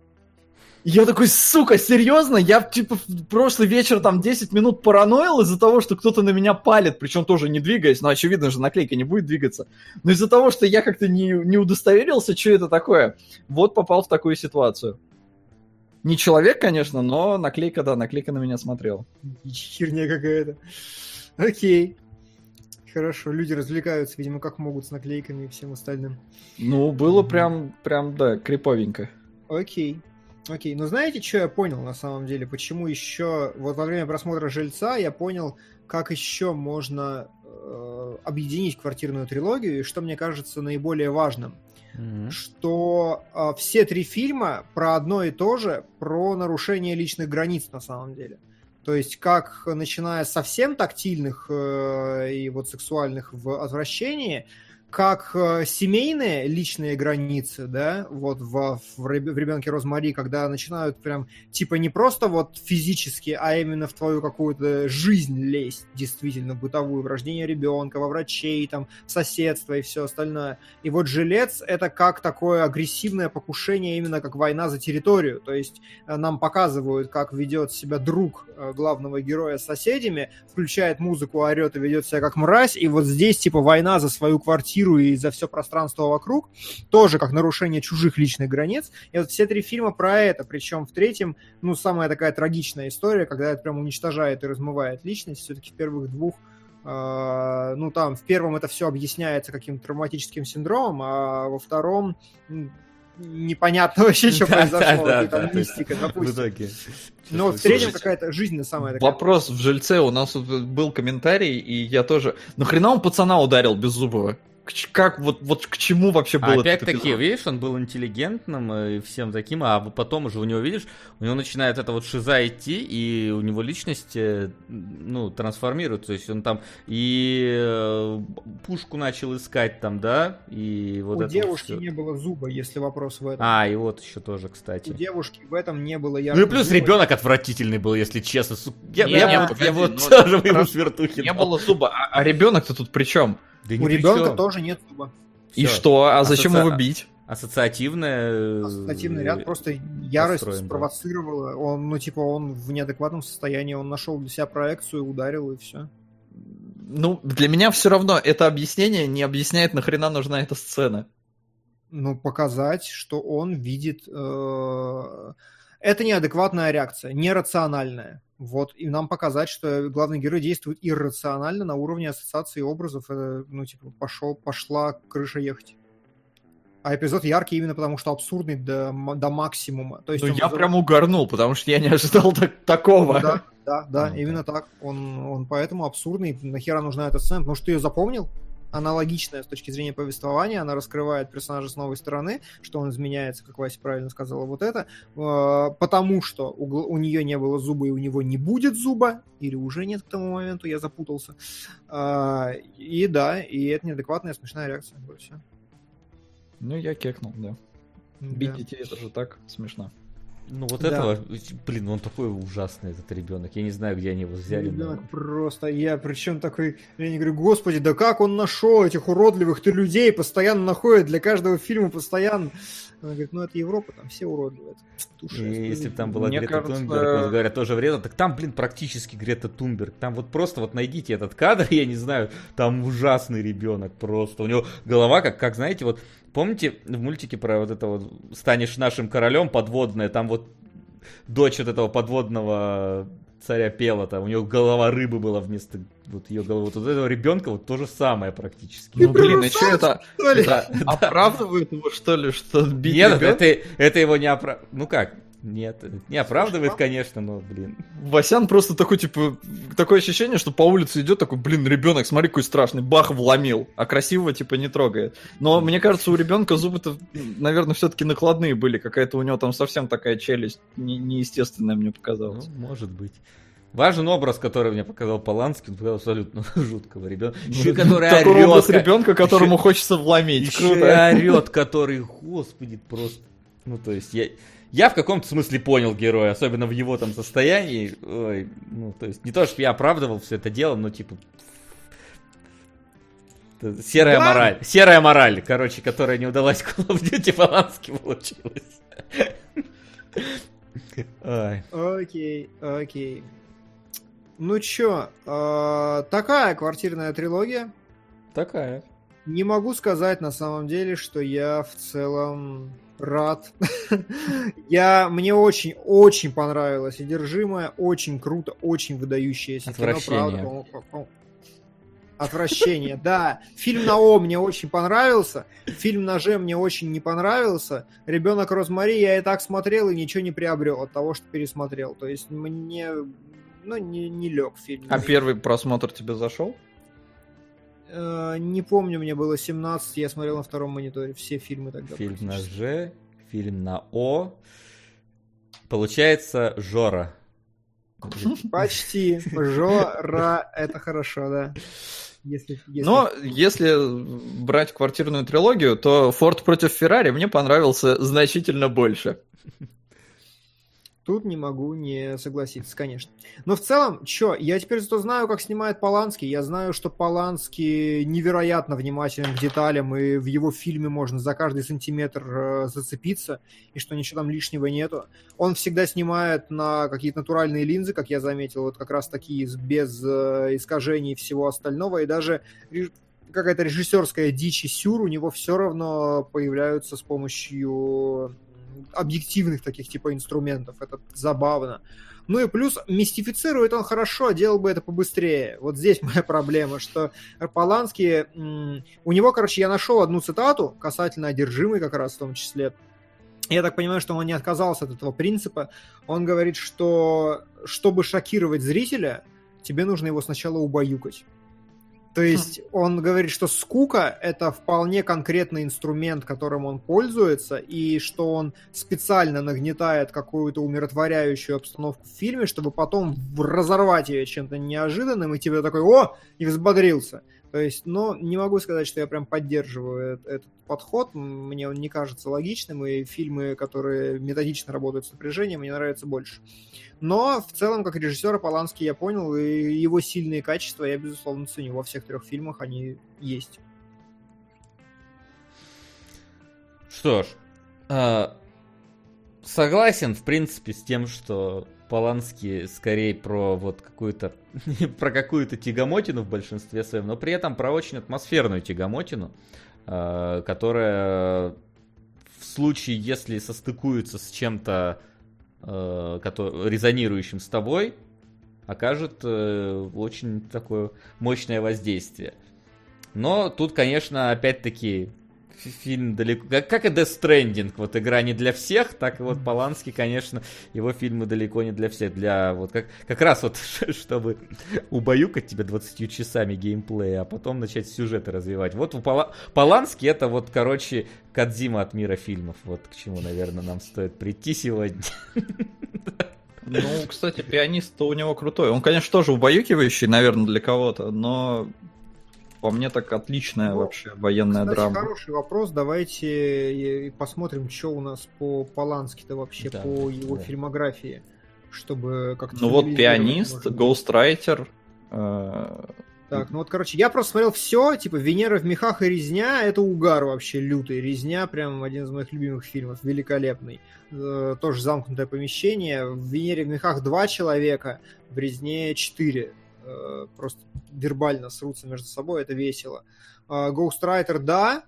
Я такой, сука, серьезно? Я, типа, в прошлый вечер там 10 минут параноил из-за того, что кто-то на меня палит, причем тоже не двигаясь, но очевидно же наклейка не будет двигаться. Но из-за того, что я как-то не, не удостоверился, что это такое, вот попал в такую ситуацию. Не человек, конечно, но наклейка, да, наклейка на меня смотрела. Херня какая-то. Окей. Хорошо, люди развлекаются, видимо, как могут с наклейками и всем остальным. Ну, было прям, прям, да, криповенько. Окей. Окей, но знаете, что я понял на самом деле? Почему еще, вот во время просмотра «Жильца» я понял, как еще можно э, объединить квартирную трилогию, и что мне кажется наиболее важным mm-hmm. что э, все три фильма про одно и то же, про нарушение личных границ на самом деле. То есть как начиная совсем тактильных э, и вот сексуальных в отвращении, как э, семейные личные границы, да, вот в, в, ребенке Розмари, когда начинают прям типа не просто вот физически, а именно в твою какую-то жизнь лезть, действительно, бытовую, в рождение ребенка, во врачей, там, в соседство и все остальное. И вот жилец это как такое агрессивное покушение, именно как война за территорию. То есть э, нам показывают, как ведет себя друг э, главного героя с соседями, включает музыку, орет и ведет себя как мразь, и вот здесь типа война за свою квартиру квартиру и за все пространство вокруг, тоже как нарушение чужих личных границ. И вот все три фильма про это, причем в третьем, ну, самая такая трагичная история, когда это прям уничтожает и размывает личность, все-таки в первых двух Uh, ну, там, в первом это все объясняется каким-то травматическим синдромом, а во втором непонятно [LAUGHS] вообще, что произошло. Да, да, мистика, допустим. В итоге. Но в третьем какая-то жизненная самая такая. Вопрос в жильце. У нас был комментарий, и я тоже... Ну, хрена он пацана ударил без зубова? Как вот, вот к чему вообще было Опять-таки, видишь, он был интеллигентным и всем таким, а потом уже у него, видишь, у него начинает это вот шиза идти, и у него личность, э, ну, трансформируется, то есть он там и э, пушку начал искать там, да, и вот У это девушки вот не было зуба, если вопрос в этом. А, и вот еще тоже, кстати. У девушки в этом не было яркого Ну и плюс зуба. ребенок отвратительный был, если честно. Я, не, я, не, я, погоди, я вот тоже ему свертухи Не было зуба, а, а ребенок-то тут при чем? Да У ребенка тоже нет зуба. И Все. что? А Ассоци... зачем его бить? Ассоциативная... Ассоциативный ряд просто ярость построен, спровоцировала. Да. Он, ну, типа, он в неадекватном состоянии, он нашел для себя проекцию, ударил, и все. Ну, для меня все равно это объяснение не объясняет, нахрена нужна эта сцена. Ну, показать, что он видит... Э... Это неадекватная реакция, нерациональная. Вот, и нам показать, что главный герой действует иррационально на уровне ассоциации образов. Это, ну, типа, пошел, пошла крыша ехать. А эпизод яркий именно потому, что абсурдный до, до максимума. То есть ну, я прям угорнул, потому что я не ожидал так, такого. Да, да, да, ну, именно так. Он, он поэтому абсурдный. Нахера нужна эта сцена? Потому что ты ее запомнил? Аналогичная с точки зрения повествования, она раскрывает персонажа с новой стороны, что он изменяется, как Вася правильно сказала, вот это, э, потому что у, у нее не было зуба и у него не будет зуба, или уже нет к тому моменту, я запутался. А, и да, и это неадекватная смешная реакция. Вот все. Ну, я кекнул, да. да. Бить детей это же так смешно. Ну вот да. этого, блин, он такой ужасный, этот ребенок. Я не знаю, где они его взяли. Ребенок но... просто, я причем такой, я не говорю, господи, да как он нашел этих уродливых ты людей, постоянно находит для каждого фильма постоянно. Она говорит, ну это Европа, там все уродливые. И если бы там была Мне Грета кажется... Тунберг, вот говорят, тоже вредно, так там, блин, практически Грета Тунберг. Там вот просто вот найдите этот кадр, [LAUGHS] я не знаю, там ужасный ребенок просто. У него голова, как, как знаете, вот Помните в мультике про вот это вот «Станешь нашим королем» подводное, там вот дочь вот этого подводного царя пела, там у него голова рыбы была вместо вот ее головы. Вот у этого ребенка вот то же самое практически. Ну блин, и что это? [LAUGHS] это оправдывает его что ли, что бить Нет, это, это его не оправдывает. Ну как, нет, не оправдывает, конечно, но, блин. Васян просто такой, типа, такое ощущение, что по улице идет такой, блин, ребенок, смотри, какой страшный, бах, вломил, а красивого, типа, не трогает. Но мне кажется, у ребенка зубы-то, наверное, все-таки накладные были, какая-то у него там совсем такая челюсть не, неестественная, мне показалось. Ну, может быть. Важен образ, который мне показал Поланский, он показал абсолютно [LAUGHS] жуткого ребенка. Еще который орет. ребенка, которому хочется вломить. Еще орет, который, господи, просто... Ну, то есть, я, я в каком-то смысле понял героя, особенно в его там состоянии. Ой, ну, то есть, не то, что я оправдывал все это дело, но типа... Серая да? мораль. Серая мораль, короче, которая не удалась Call of Duty Полански получилась. Окей, окей. Ну чё, э, такая квартирная трилогия. Такая. Не могу сказать на самом деле, что я в целом рад. [LAUGHS] Я, мне очень-очень понравилось содержимое, очень круто, очень выдающееся кино, правда. Отвращение, [LAUGHS] да. Фильм на О мне очень понравился, фильм на Ж мне очень не понравился. Ребенок Розмари я и так смотрел и ничего не приобрел от того, что пересмотрел. То есть мне, ну, не, не лег фильм. А первый просмотр тебе зашел? Э, не помню, мне было 17, я смотрел на втором мониторе все фильмы тогда. Фильм на Ж, фильм на О. Получается Жора. [LAUGHS] Почти. Жора, это хорошо, да. Если, если... Но если брать квартирную трилогию, то Форд против Феррари мне понравился значительно больше. Тут не могу не согласиться, конечно. Но в целом, чё, я теперь зато знаю, как снимает Поланский. Я знаю, что Поланский невероятно внимателен к деталям, и в его фильме можно за каждый сантиметр э, зацепиться, и что ничего там лишнего нету. Он всегда снимает на какие-то натуральные линзы, как я заметил, вот как раз такие без э, искажений и всего остального, и даже какая-то режиссерская дичь и сюр у него все равно появляются с помощью объективных таких типа инструментов. Это забавно. Ну и плюс мистифицирует он хорошо, делал бы это побыстрее. Вот здесь [LAUGHS] моя проблема, что Поланский... У него, короче, я нашел одну цитату касательно одержимой как раз в том числе. Я так понимаю, что он не отказался от этого принципа. Он говорит, что чтобы шокировать зрителя, тебе нужно его сначала убаюкать. То хм. есть он говорит, что скука — это вполне конкретный инструмент, которым он пользуется, и что он специально нагнетает какую-то умиротворяющую обстановку в фильме, чтобы потом разорвать ее чем-то неожиданным, и тебе такой «О!» и взбодрился. То есть, но не могу сказать, что я прям поддерживаю этот подход. Мне он не кажется логичным, и фильмы, которые методично работают с напряжением, мне нравятся больше. Но в целом, как режиссера Поланский я понял, и его сильные качества я, безусловно, ценю. Во всех трех фильмах они есть. Что ж, э, согласен, в принципе, с тем, что Полански скорее про вот какую-то [LAUGHS] про какую-то тягомотину в большинстве своем, но при этом про очень атмосферную тягомотину, э, которая в случае, если состыкуется с чем-то э, резонирующим с тобой, окажет э, очень такое мощное воздействие. Но тут, конечно, опять-таки фильм далеко... Как, как и Death Stranding, вот игра не для всех, так и вот Поланский, конечно, его фильмы далеко не для всех. Для вот как, как раз вот, [LAUGHS] чтобы убаюкать тебя 20 часами геймплея, а потом начать сюжеты развивать. Вот у Пола... Полански это вот, короче, Кадзима от мира фильмов. Вот к чему, наверное, нам стоит прийти сегодня. Ну, кстати, пианист-то у него крутой. Он, конечно, тоже убаюкивающий, наверное, для кого-то, но по мне так отличная ну, вообще военная кстати, драма. хороший вопрос. Давайте посмотрим, что у нас по Полански-то вообще, да, по его да. фильмографии. Чтобы как-то... Ну вот «Пианист», «Гоустрайтер», э, так, ну вот, короче, я просто смотрел все, типа «Венера в мехах» и «Резня» — это угар вообще лютый. «Резня» прям один из моих любимых фильмов, великолепный. Э, тоже замкнутое помещение. В «Венере в мехах» два человека, в «Резне» четыре. Э, просто вербально срутся между собой, это весело. Э, Ghostwriter, да,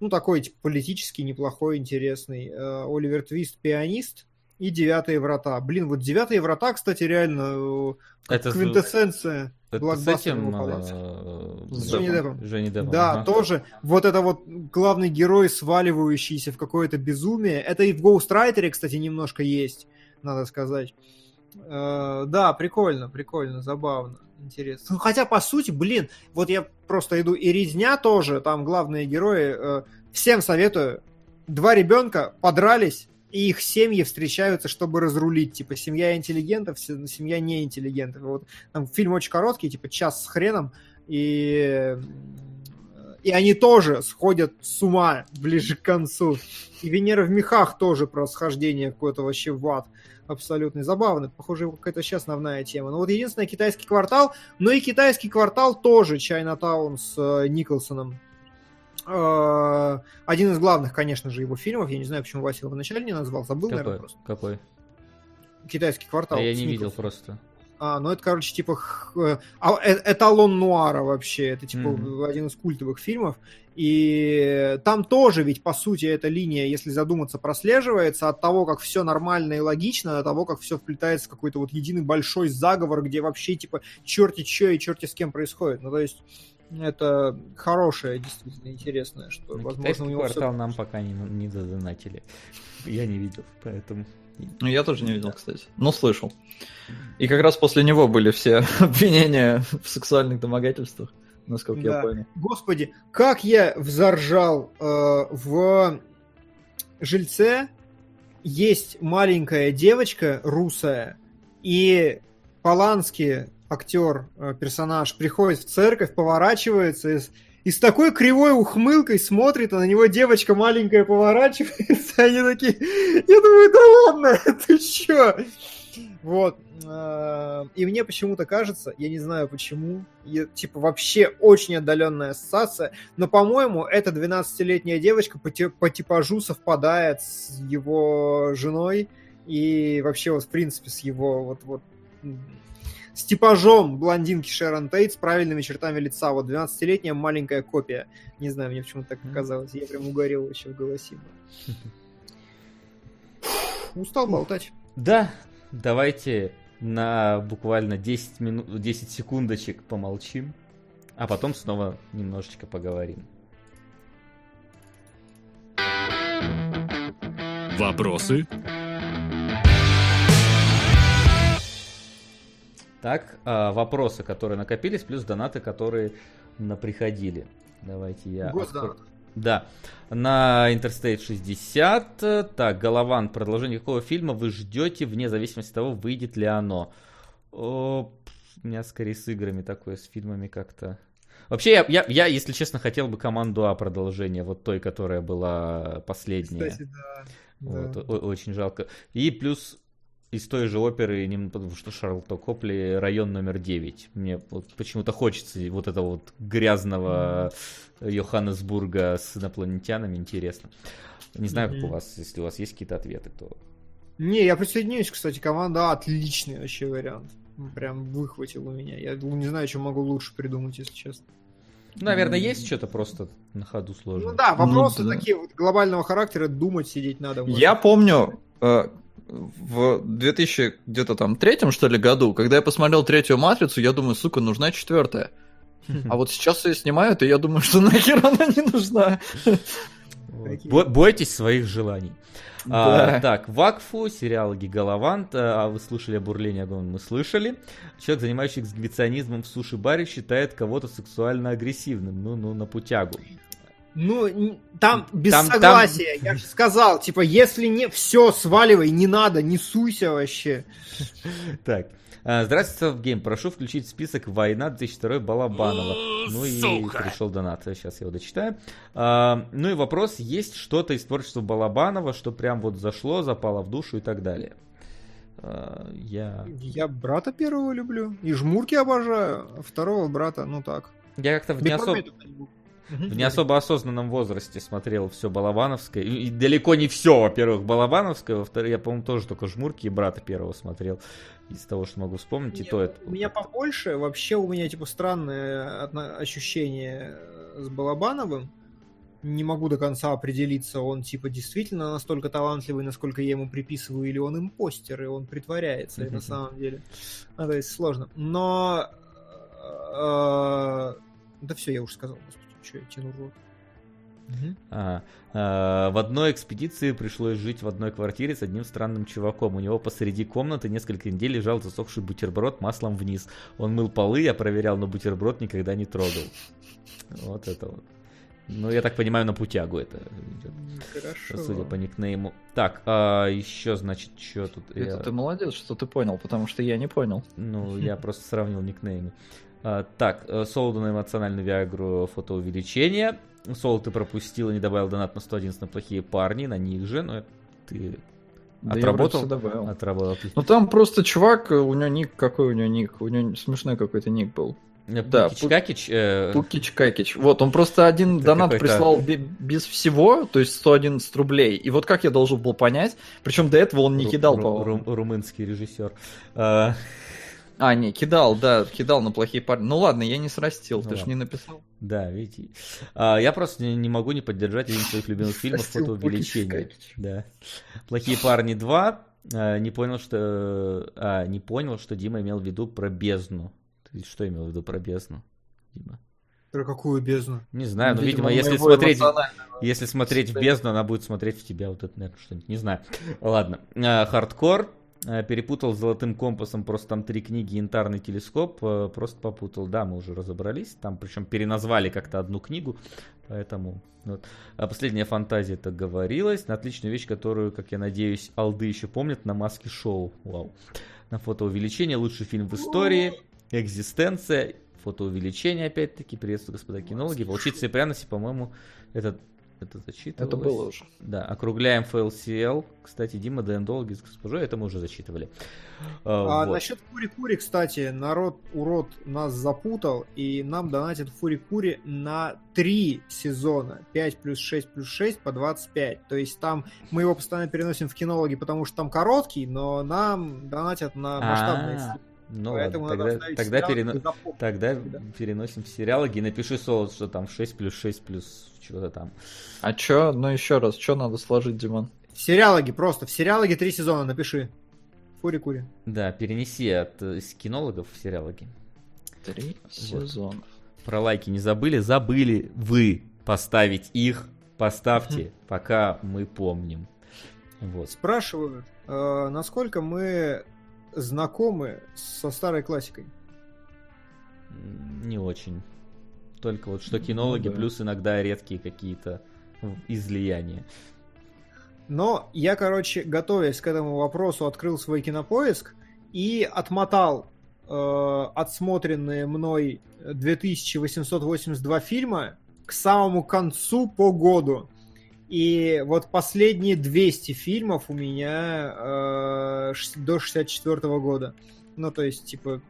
ну такой типа, политический, неплохой, интересный. Э, Оливер Твист, пианист. И «Девятые врата». Блин, вот «Девятые врата», кстати, реально это квинтэссенция это с этим, с Джонни Деппом. Джонни Деппом. Да, ага. тоже. Вот это вот главный герой, сваливающийся в какое-то безумие. Это и в Ghostwriter, кстати, немножко есть, надо сказать. Да, прикольно, прикольно, забавно интересно. Ну, хотя, по сути, блин, вот я просто иду, и резня тоже, там главные герои, э, всем советую. Два ребенка подрались, и их семьи встречаются, чтобы разрулить. Типа, семья интеллигентов, семья неинтеллигентов. Вот там фильм очень короткий, типа час с хреном, и и они тоже сходят с ума ближе к концу. И Венера в мехах тоже про схождение какое-то вообще в ад абсолютно забавно. Похоже, какая-то сейчас основная тема. Но вот единственное, китайский квартал, но и китайский квартал тоже Чайнатаун с э, Николсоном. Э, один из главных, конечно же, его фильмов. Я не знаю, почему Вася его вначале не назвал. Забыл, Какой? наверное, просто. Какой? Китайский квартал. А я не видел просто. А, ну это, короче, типа х... а, э, эталон нуара вообще. Это, типа, mm-hmm. один из культовых фильмов. И там тоже ведь, по сути, эта линия, если задуматься, прослеживается от того, как все нормально и логично, до того, как все вплетается в какой-то вот единый большой заговор, где вообще, типа, черти че и черти с кем происходит. Ну, то есть, это хорошее, действительно интересное, что, ну, возможно, у него квартал все... нам пока не, не задонатили. Я не видел, поэтому... Ну, я тоже не видел, кстати, но слышал. И как раз после него были все [LAUGHS] обвинения в сексуальных домогательствах насколько да. я понял. Господи, как я взоржал э, в жильце есть маленькая девочка русая, и Полански актер, э, персонаж, приходит в церковь, поворачивается и и с такой кривой ухмылкой смотрит, а на него девочка маленькая поворачивается, [LAUGHS] они такие, я думаю, да ладно, [LAUGHS] ты чё? Вот. э, И мне почему-то кажется, я не знаю почему, я, типа вообще очень отдаленная ассоциация, но, по-моему, эта 12-летняя девочка по, по типажу совпадает с его женой и вообще вот в принципе с его вот вот с типажом блондинки Шерон Тейт с правильными чертами лица. Вот 12-летняя маленькая копия. Не знаю, мне почему-то так показалось. Я прям угорел вообще в голосе. Устал болтать. Да, давайте на буквально 10 минут, 10 секундочек помолчим, а потом снова немножечко поговорим. Вопросы? Так, а, вопросы, которые накопились, плюс донаты, которые наприходили. Давайте я... Госдонат. Да. На Interstate 60. э, Так, Голован, продолжение какого фильма вы ждете, вне зависимости от того, выйдет ли оно? О, у меня скорее с играми такое, с фильмами как-то... Вообще, я, я, я, если честно, хотел бы команду А продолжение, вот той, которая была последняя. Кстати, да. Вот, да. о- очень жалко. И плюс из той же оперы, не- потому что Шарлотта Копли район номер 9. Мне вот почему-то хочется вот этого вот грязного Йоханнесбурга с инопланетянами, интересно. Не знаю, как у вас, если у вас есть какие-то ответы, то... Не, я присоединюсь, кстати, команда отличный вообще вариант. Прям выхватил у меня. Я не знаю, что могу лучше придумать, если честно. Ну, наверное, есть что-то просто на ходу сложно. Ну да, вопросы да. такие вот глобального характера, думать сидеть надо. может. Я помню э, в 2000 где-то там третьем, что ли, году, когда я посмотрел третью матрицу, я думаю, сука, нужна четвертая. А вот сейчас ее снимают, и я думаю, что [LAUGHS] нахер она не нужна. Бо- Бойтесь своих желаний. А, так, Вакфу, сериал Гигалавант. А вы слышали о бурлении огонь? Мы слышали. Человек, занимающийся эксгибиционизмом в суши-баре, считает кого-то сексуально агрессивным. Ну, ну, на путягу. Ну, там без Там- там- согласия. Я же сказал, типа, если не все, сваливай, не надо, не суйся вообще. [LAUGHS] Так. А, Здравствуйте, Гейм. Прошу включить в список «Война 2002 Балабанова». Ну и пришел донат. Сейчас я его дочитаю. А, Ну и вопрос, есть что-то из творчества Балабанова, что прям вот зашло, запало в душу и так далее? А, Я... Я брата первого люблю. И жмурки обожаю. Второго брата, ну так. Я как-то в не, особ- В не особо осознанном возрасте смотрел все Балабановское. И и далеко не все, во-первых, Балабановское. Во-вторых, я, по-моему, тоже только жмурки и брата первого смотрел. Из того, что могу вспомнить. И Нет, то это... У меня побольше. Вообще у меня, типа, странное ощущение э, с Балабановым. Не могу до конца определиться, он, типа, действительно настолько талантливый, насколько я ему приписываю, или он импостер, и он притворяется, и на самом деле. Ну, то есть сложно. Но... э, Да все, я уже сказал, что я тяну рот. Мгм. А, а, в одной экспедиции пришлось жить в одной квартире с одним странным чуваком. У него посреди комнаты несколько недель лежал засохший бутерброд маслом вниз. Он мыл полы, я проверял, но бутерброд никогда не трогал. Вот это вот. Ну, я так понимаю, на путягу это идет, Хорошо. судя по никнейму. Так, а еще, значит, что тут? Это Я- ты молодец, что ты понял, потому что я не понял. Ну, [LAUGHS] я просто сравнил никнеймы. А, так, э, Солоду на эмоциональную Виагру фотоувеличение. Солод ты пропустил и не добавил донат на 111 на плохие парни, на них же, но это ты Да я отработал? всё добавил. Отработал. Ну там просто чувак, у него ник, какой у него ник? У него смешной какой-то ник был. Да, Пукич Пу- Какич, э, Пукич Какич. Вот, он просто один Это донат какой-то- прислал бе- без всего, то есть 111 рублей. И вот как я должен был понять, причем до этого он не ру- кидал, ру- по-моему. ру- румынский режиссер. А, А, не, кидал, да, кидал на плохие парни. Ну ладно, я не срастил, Ну ты же не написал. Да, видите. А, я просто не, не могу не поддержать один из своих любимых фильмов фотоувеличение. Да. Плохие парни 2. а, не понял, что. А, не понял, что Дима имел в виду про бездну. Ты что имел в виду про бездну, Дима? Про какую бездну? Не знаю, но, видимо, Видимо, если смотреть, если смотреть в бездну, она будет смотреть в тебя, вот это, наверное, что-нибудь, не знаю. Ладно. А, Хардкор. А, Перепутал с золотым компасом, просто там три книги, янтарный телескоп, а, просто попутал. Да, мы уже разобрались, там причем переназвали как-то одну книгу, поэтому... Вот. А последняя фантазия это говорилось, на отличную вещь, которую, как я надеюсь, алды еще помнят, на маске шоу. Вау. На фотоувеличение, лучший фильм в истории. Экзистенция, фотоувеличение, опять-таки, приветствую, господа кинологи, волчица и пряности, по-моему, это это зачитывалось. Это было уже. Да, округляем FLCL. Кстати, Дима Дендологи с госпожой, это мы уже зачитывали. А, вот. Насчет Фури-Кури, кстати, народ урод нас запутал, и нам донатят Фури-Кури на 3 сезона. 5 плюс 6 плюс 6 по 25. То есть там мы его постоянно переносим в кинологи, потому что там короткий, но нам донатят на масштабные А-а-а. Ну Поэтому ладно, тогда, тогда, перено... тогда да. переносим в сериалоги. Напиши солод, что там 6 плюс 6 плюс что-то там. А чё? Ну еще раз, что надо сложить, Димон? Сериалоги просто. В сериалоге три сезона напиши. Фури-кури. Да, перенеси от кинологов в сериалоги. Три вот. сезона. Про лайки не забыли? Забыли вы поставить их. Поставьте, пока мы помним. Вот. Спрашивают, э, насколько мы знакомы со старой классикой? Не очень. Только вот что кинологи, ну, да. плюс иногда редкие какие-то излияния. Но я, короче, готовясь к этому вопросу, открыл свой кинопоиск и отмотал э, отсмотренные мной 2882 фильма к самому концу по году. И вот последние 200 фильмов у меня э, до 64 года. Ну, то есть, типа,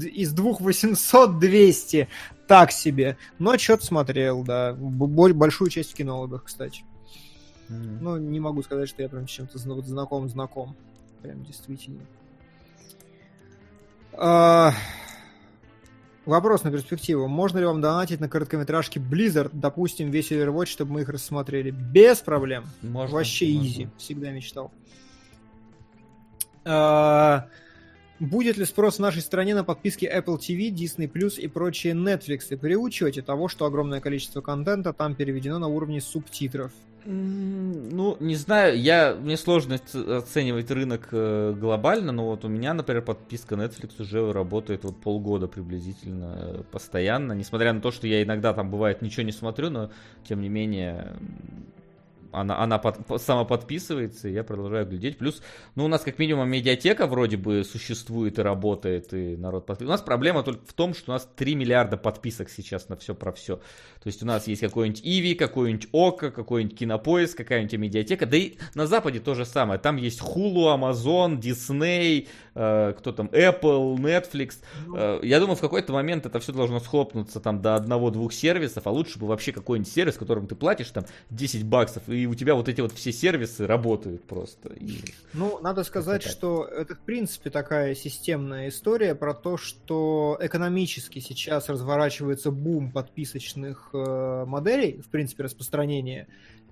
из двух 800 200 так себе. Но что-то смотрел, да. Большую часть в кинологах, кстати. Mm-hmm. Ну, не могу сказать, что я прям с чем-то знаком-знаком. Прям действительно. А... Вопрос на перспективу. Можно ли вам донатить на короткометражки Blizzard, допустим, весь Overwatch, чтобы мы их рассмотрели? Без проблем. Можно, Вообще можно. изи. Всегда мечтал. А... Будет ли спрос в нашей стране на подписки Apple TV, Disney Plus и прочие Netflix при учете того, что огромное количество контента там переведено на уровне субтитров? Ну, не знаю, я, мне сложно оценивать рынок э, глобально, но вот у меня, например, подписка Netflix уже работает вот полгода приблизительно э, постоянно, несмотря на то, что я иногда там бывает ничего не смотрю, но тем не менее она, она под, самоподписывается, и я продолжаю глядеть. Плюс, ну, у нас как минимум медиатека вроде бы существует и работает, и народ подписывается. У нас проблема только в том, что у нас 3 миллиарда подписок сейчас на все про все. То есть у нас есть какой-нибудь Иви, какой-нибудь Ока, какой-нибудь Кинопоиск, какая-нибудь медиатека. Да и на Западе то же самое. Там есть Hulu, Amazon, Disney, кто там, Apple, Netflix. Ну. Э, я думаю, в какой-то момент это все должно схлопнуться там до одного-двух сервисов, а лучше бы вообще какой-нибудь сервис, которым ты платишь там 10 баксов, и у тебя вот эти вот все сервисы работают просто. И... Ну, надо сказать, что это в принципе такая системная история про то, что экономически сейчас разворачивается бум подписочных э, моделей, в принципе, распространения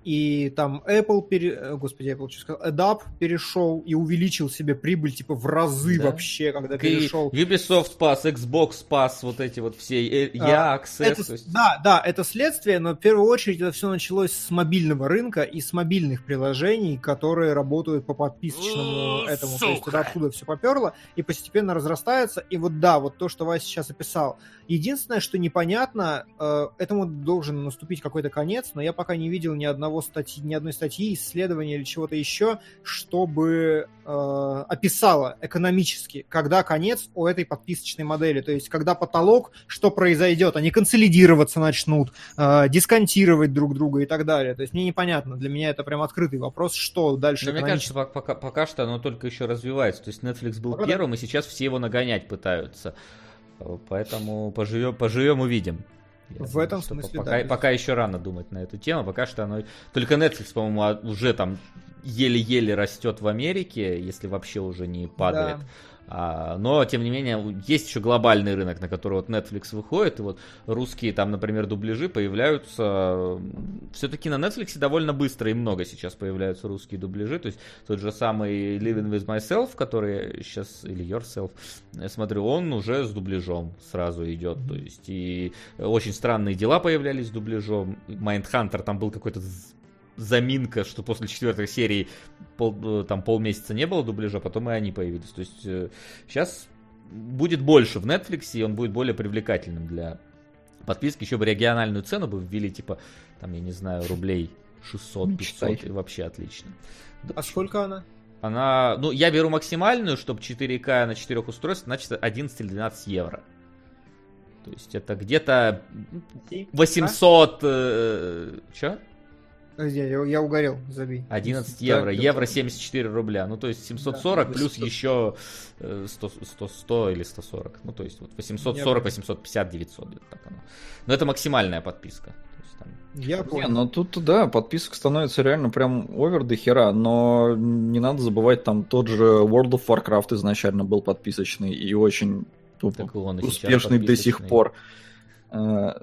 и там Apple, пере... Э, господи, Apple, что сказал, Adobe перешел и увеличил себе прибыль типа в разы да. вообще, когда и перешел. Ubisoft Pass, Xbox Pass, вот эти вот все, э, я, а, Access. Это, есть... Да, да, это следствие, но в первую очередь это все началось с мобильного рынка и с мобильных приложений, которые работают по подписочному этому. Сука. То есть это откуда все поперло и постепенно разрастается. И вот да, вот то, что Вася сейчас описал. Единственное, что непонятно, э, этому должен наступить какой-то конец, но я пока не видел ни одного одного статьи, ни одной статьи, исследования или чего-то еще, чтобы э, описало экономически, когда конец у этой подписочной модели. То есть, когда потолок, что произойдет. Они консолидироваться начнут, э, дисконтировать друг друга и так далее. То есть, мне непонятно. Для меня это прям открытый вопрос, что дальше. Но мне кажется, пока, пока что оно только еще развивается. То есть, Netflix был пока первым, и сейчас все его нагонять пытаются. Поэтому поживем, поживем увидим. Я в этом смысле, пока, да. Пока еще рано думать на эту тему, пока что оно... Только Netflix, по-моему, а, уже там еле-еле растет в Америке, если вообще уже не падает. Да. А, но, тем не менее, есть еще глобальный рынок, на который вот Netflix выходит, и вот русские там, например, дубляжи появляются. Все-таки на Netflix довольно быстро и много сейчас появляются русские дубляжи. То есть тот же самый Living with Myself, который сейчас, или Yourself, я смотрю, он уже с дубляжом сразу идет. То есть и очень странные дела появлялись с дубляжом. Mindhunter там был какой-то заминка, что после четвертой серии пол, э, там полмесяца не было дубляжа, потом и они появились. То есть э, сейчас будет больше в Netflix, и он будет более привлекательным для подписки. Еще бы региональную цену бы ввели, типа, там, я не знаю, рублей 600-500, и вообще отлично. А сколько она? Она, ну, я беру максимальную, чтобы 4К на 4 устройствах, значит 11 или 12 евро. То есть это где-то 800... Э, Че? Я, я угорел, забей. 11 евро, евро 74 рубля. Ну, то есть 740 да, плюс 100. еще 100, 100, 100 или 140. Ну, то есть вот 840, 850, 900 где-то так оно. Но это максимальная подписка. Я понял. Не, ну тут, да, подписок становится реально прям овер до хера, но не надо забывать, там тот же World of Warcraft изначально был подписочный и очень так он успешный до сих пор. Э,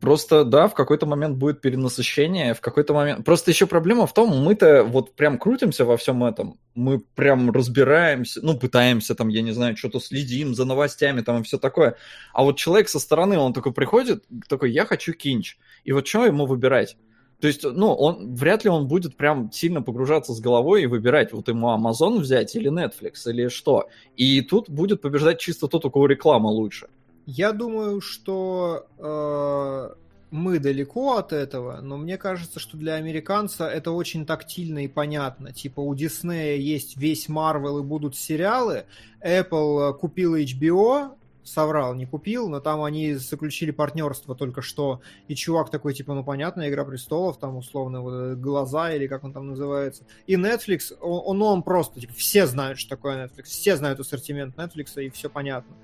просто, да, в какой-то момент будет перенасыщение, в какой-то момент... Просто еще проблема в том, мы-то вот прям крутимся во всем этом, мы прям разбираемся, ну, пытаемся там, я не знаю, что-то следим за новостями там и все такое. А вот человек со стороны, он такой приходит, такой, я хочу кинч. И вот что ему выбирать? То есть, ну, он вряд ли он будет прям сильно погружаться с головой и выбирать, вот ему Amazon взять или Netflix или что. И тут будет побеждать чисто тот, у кого реклама лучше. Я думаю, что э, мы далеко от этого, но мне кажется, что для американца это очень тактильно и понятно. Типа у Диснея есть весь Марвел и будут сериалы, Apple купила HBO, соврал, не купил, но там они заключили партнерство только что, и чувак такой, типа, ну понятно, Игра Престолов, там условно вот, глаза, или как он там называется. И Netflix, он, он просто, типа, все знают, что такое Netflix, все знают ассортимент Netflix, и все понятно.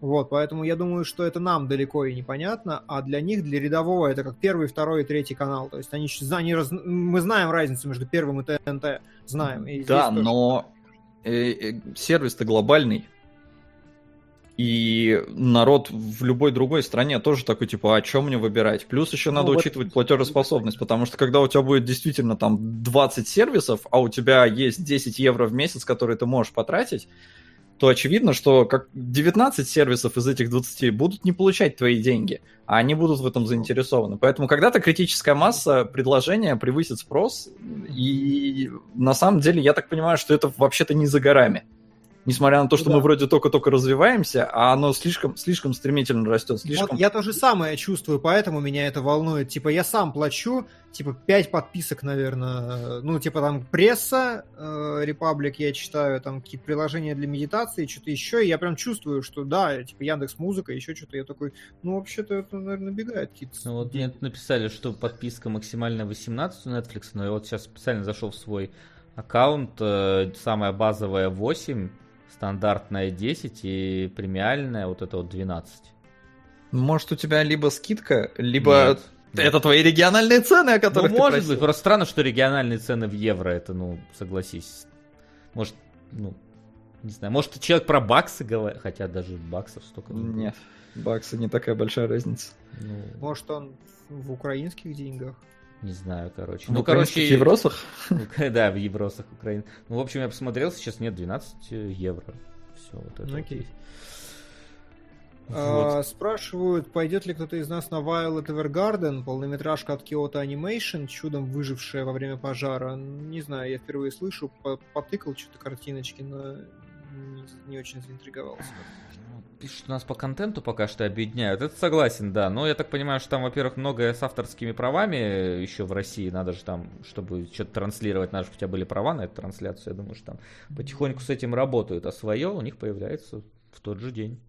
Вот, поэтому я думаю, что это нам далеко и непонятно, а для них, для рядового, это как первый, второй и третий канал. То есть они, они раз... мы знаем разницу между первым и ТНТ, знаем. И да, но э, э, сервис-то глобальный и народ в любой другой стране тоже такой, типа, а что мне выбирать? Плюс еще надо ну, учитывать вот... платежеспособность, потому что когда у тебя будет действительно там 20 сервисов, а у тебя есть 10 евро в месяц, которые ты можешь потратить, то очевидно, что как 19 сервисов из этих 20 будут не получать твои деньги, а они будут в этом заинтересованы. Поэтому когда-то критическая масса предложения превысит спрос, и на самом деле я так понимаю, что это вообще-то не за горами несмотря на то, что да. мы вроде только-только развиваемся, а оно слишком, слишком стремительно растет. Слишком... Вот я то же самое чувствую, поэтому меня это волнует. Типа я сам плачу, типа 5 подписок, наверное. Ну, типа там пресса, э, Republic я читаю, там какие-то приложения для медитации, что-то еще, и я прям чувствую, что да, типа Яндекс Музыка, еще что-то. Я такой, ну, вообще-то это, наверное, набегает какие-то... Ну, вот мне написали, что подписка максимально 18 у Netflix, но я вот сейчас специально зашел в свой аккаунт, э, самая базовая 8, стандартная 10 и премиальная вот это вот 12. Может, у тебя либо скидка, либо Нет. это твои региональные цены, о которых ну, ты может быть, просто странно, что региональные цены в евро, это, ну, согласись. Может, ну, не знаю, может, человек про баксы говорит, хотя даже баксов столько не Нет, баксы не такая большая разница. Ну... Может, он в украинских деньгах? Не знаю, короче. Ну, ну короче... В евросах? [LAUGHS] Да, в евросах Украины. Ну, в общем, я посмотрел, сейчас нет 12 евро. Все, вот это. Окей. А, спрашивают, пойдет ли кто-то из нас на Violet Evergarden, полнометражка от Kyoto Animation, чудом выжившая во время пожара. Не знаю, я впервые слышу, потыкал что-то картиночки, но не, не очень заинтриговался пишут у нас по контенту пока что объединяют. Это согласен, да. Но я так понимаю, что там, во-первых, многое с авторскими правами еще в России. Надо же там, чтобы что-то транслировать, надо, чтобы у тебя были права на эту трансляцию. Я думаю, что там потихоньку с этим работают. А свое у них появляется в тот же день.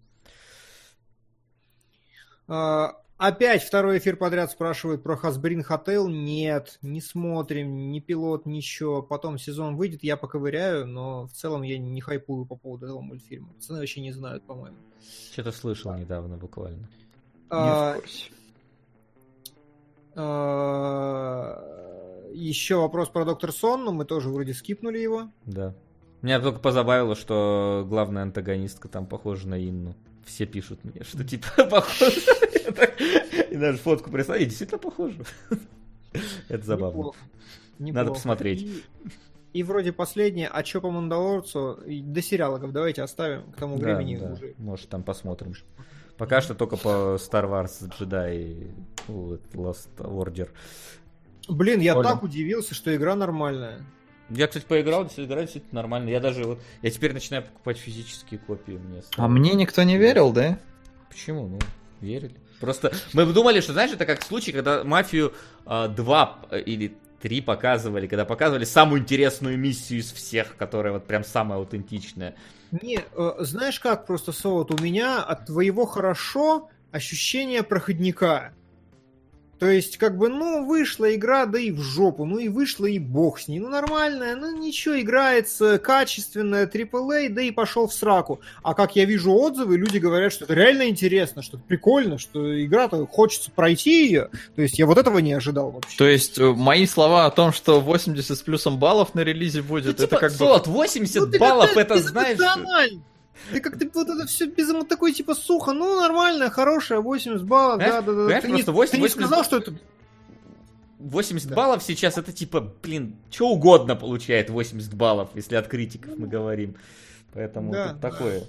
А, Опять второй эфир подряд спрашивают про Hasbrin Hotel. Нет, не смотрим, ни пилот, ничего. Потом сезон выйдет, я поковыряю, но в целом я не хайпую по поводу этого мультфильма. Пацаны вообще не знают, по-моему. Что-то слышал недавно буквально. А, а, еще вопрос про Доктор Сон, но мы тоже вроде скипнули его. Да. Меня только позабавило, что главная антагонистка там похожа на Инну. Все пишут мне, что типа [LAUGHS] похоже. И даже фотку прислали, действительно похоже. Это забавно. Надо посмотреть. И вроде последнее, а что по Мандалорцу? До сериалов давайте оставим к тому времени уже. Может, там посмотрим. Пока что только по Star Wars Jedi и Lost Order. Блин, я так удивился, что игра нормальная. Я, кстати, поиграл, игра действительно нормально. Я даже вот, я теперь начинаю покупать физические копии. Мне стало... А мне никто не верил, да? Почему? Ну, верили. Просто мы думали, что, знаешь, это как случай, когда «Мафию 2» э, или 3 показывали, когда показывали самую интересную миссию из всех, которая вот прям самая аутентичная. Не, э, знаешь как просто, Солод, у меня от твоего хорошо ощущение проходника. То есть, как бы, ну, вышла игра, да и в жопу, ну и вышла и бог с ней. Ну, нормальная, ну ничего, играется качественная AAA, да и пошел в сраку. А как я вижу отзывы, люди говорят, что это реально интересно, что это прикольно, что игра-то хочется пройти ее. То есть, я вот этого не ожидал вообще. То есть, э, мои слова о том, что 80 с плюсом баллов на релизе будет, Ну, это типа, как бы... Солод, 80 Ну, баллов, как-то это знаешь... Ты как-то вот это все без эмо- такой типа сухо, ну нормальная, хорошая, 80 баллов, да, да, да. Ты, не, просто 80 ты не сказал, что это 80 Да. баллов сейчас это типа, блин, что угодно получает 80 баллов, если от критиков мы говорим. Поэтому Да. тут такое.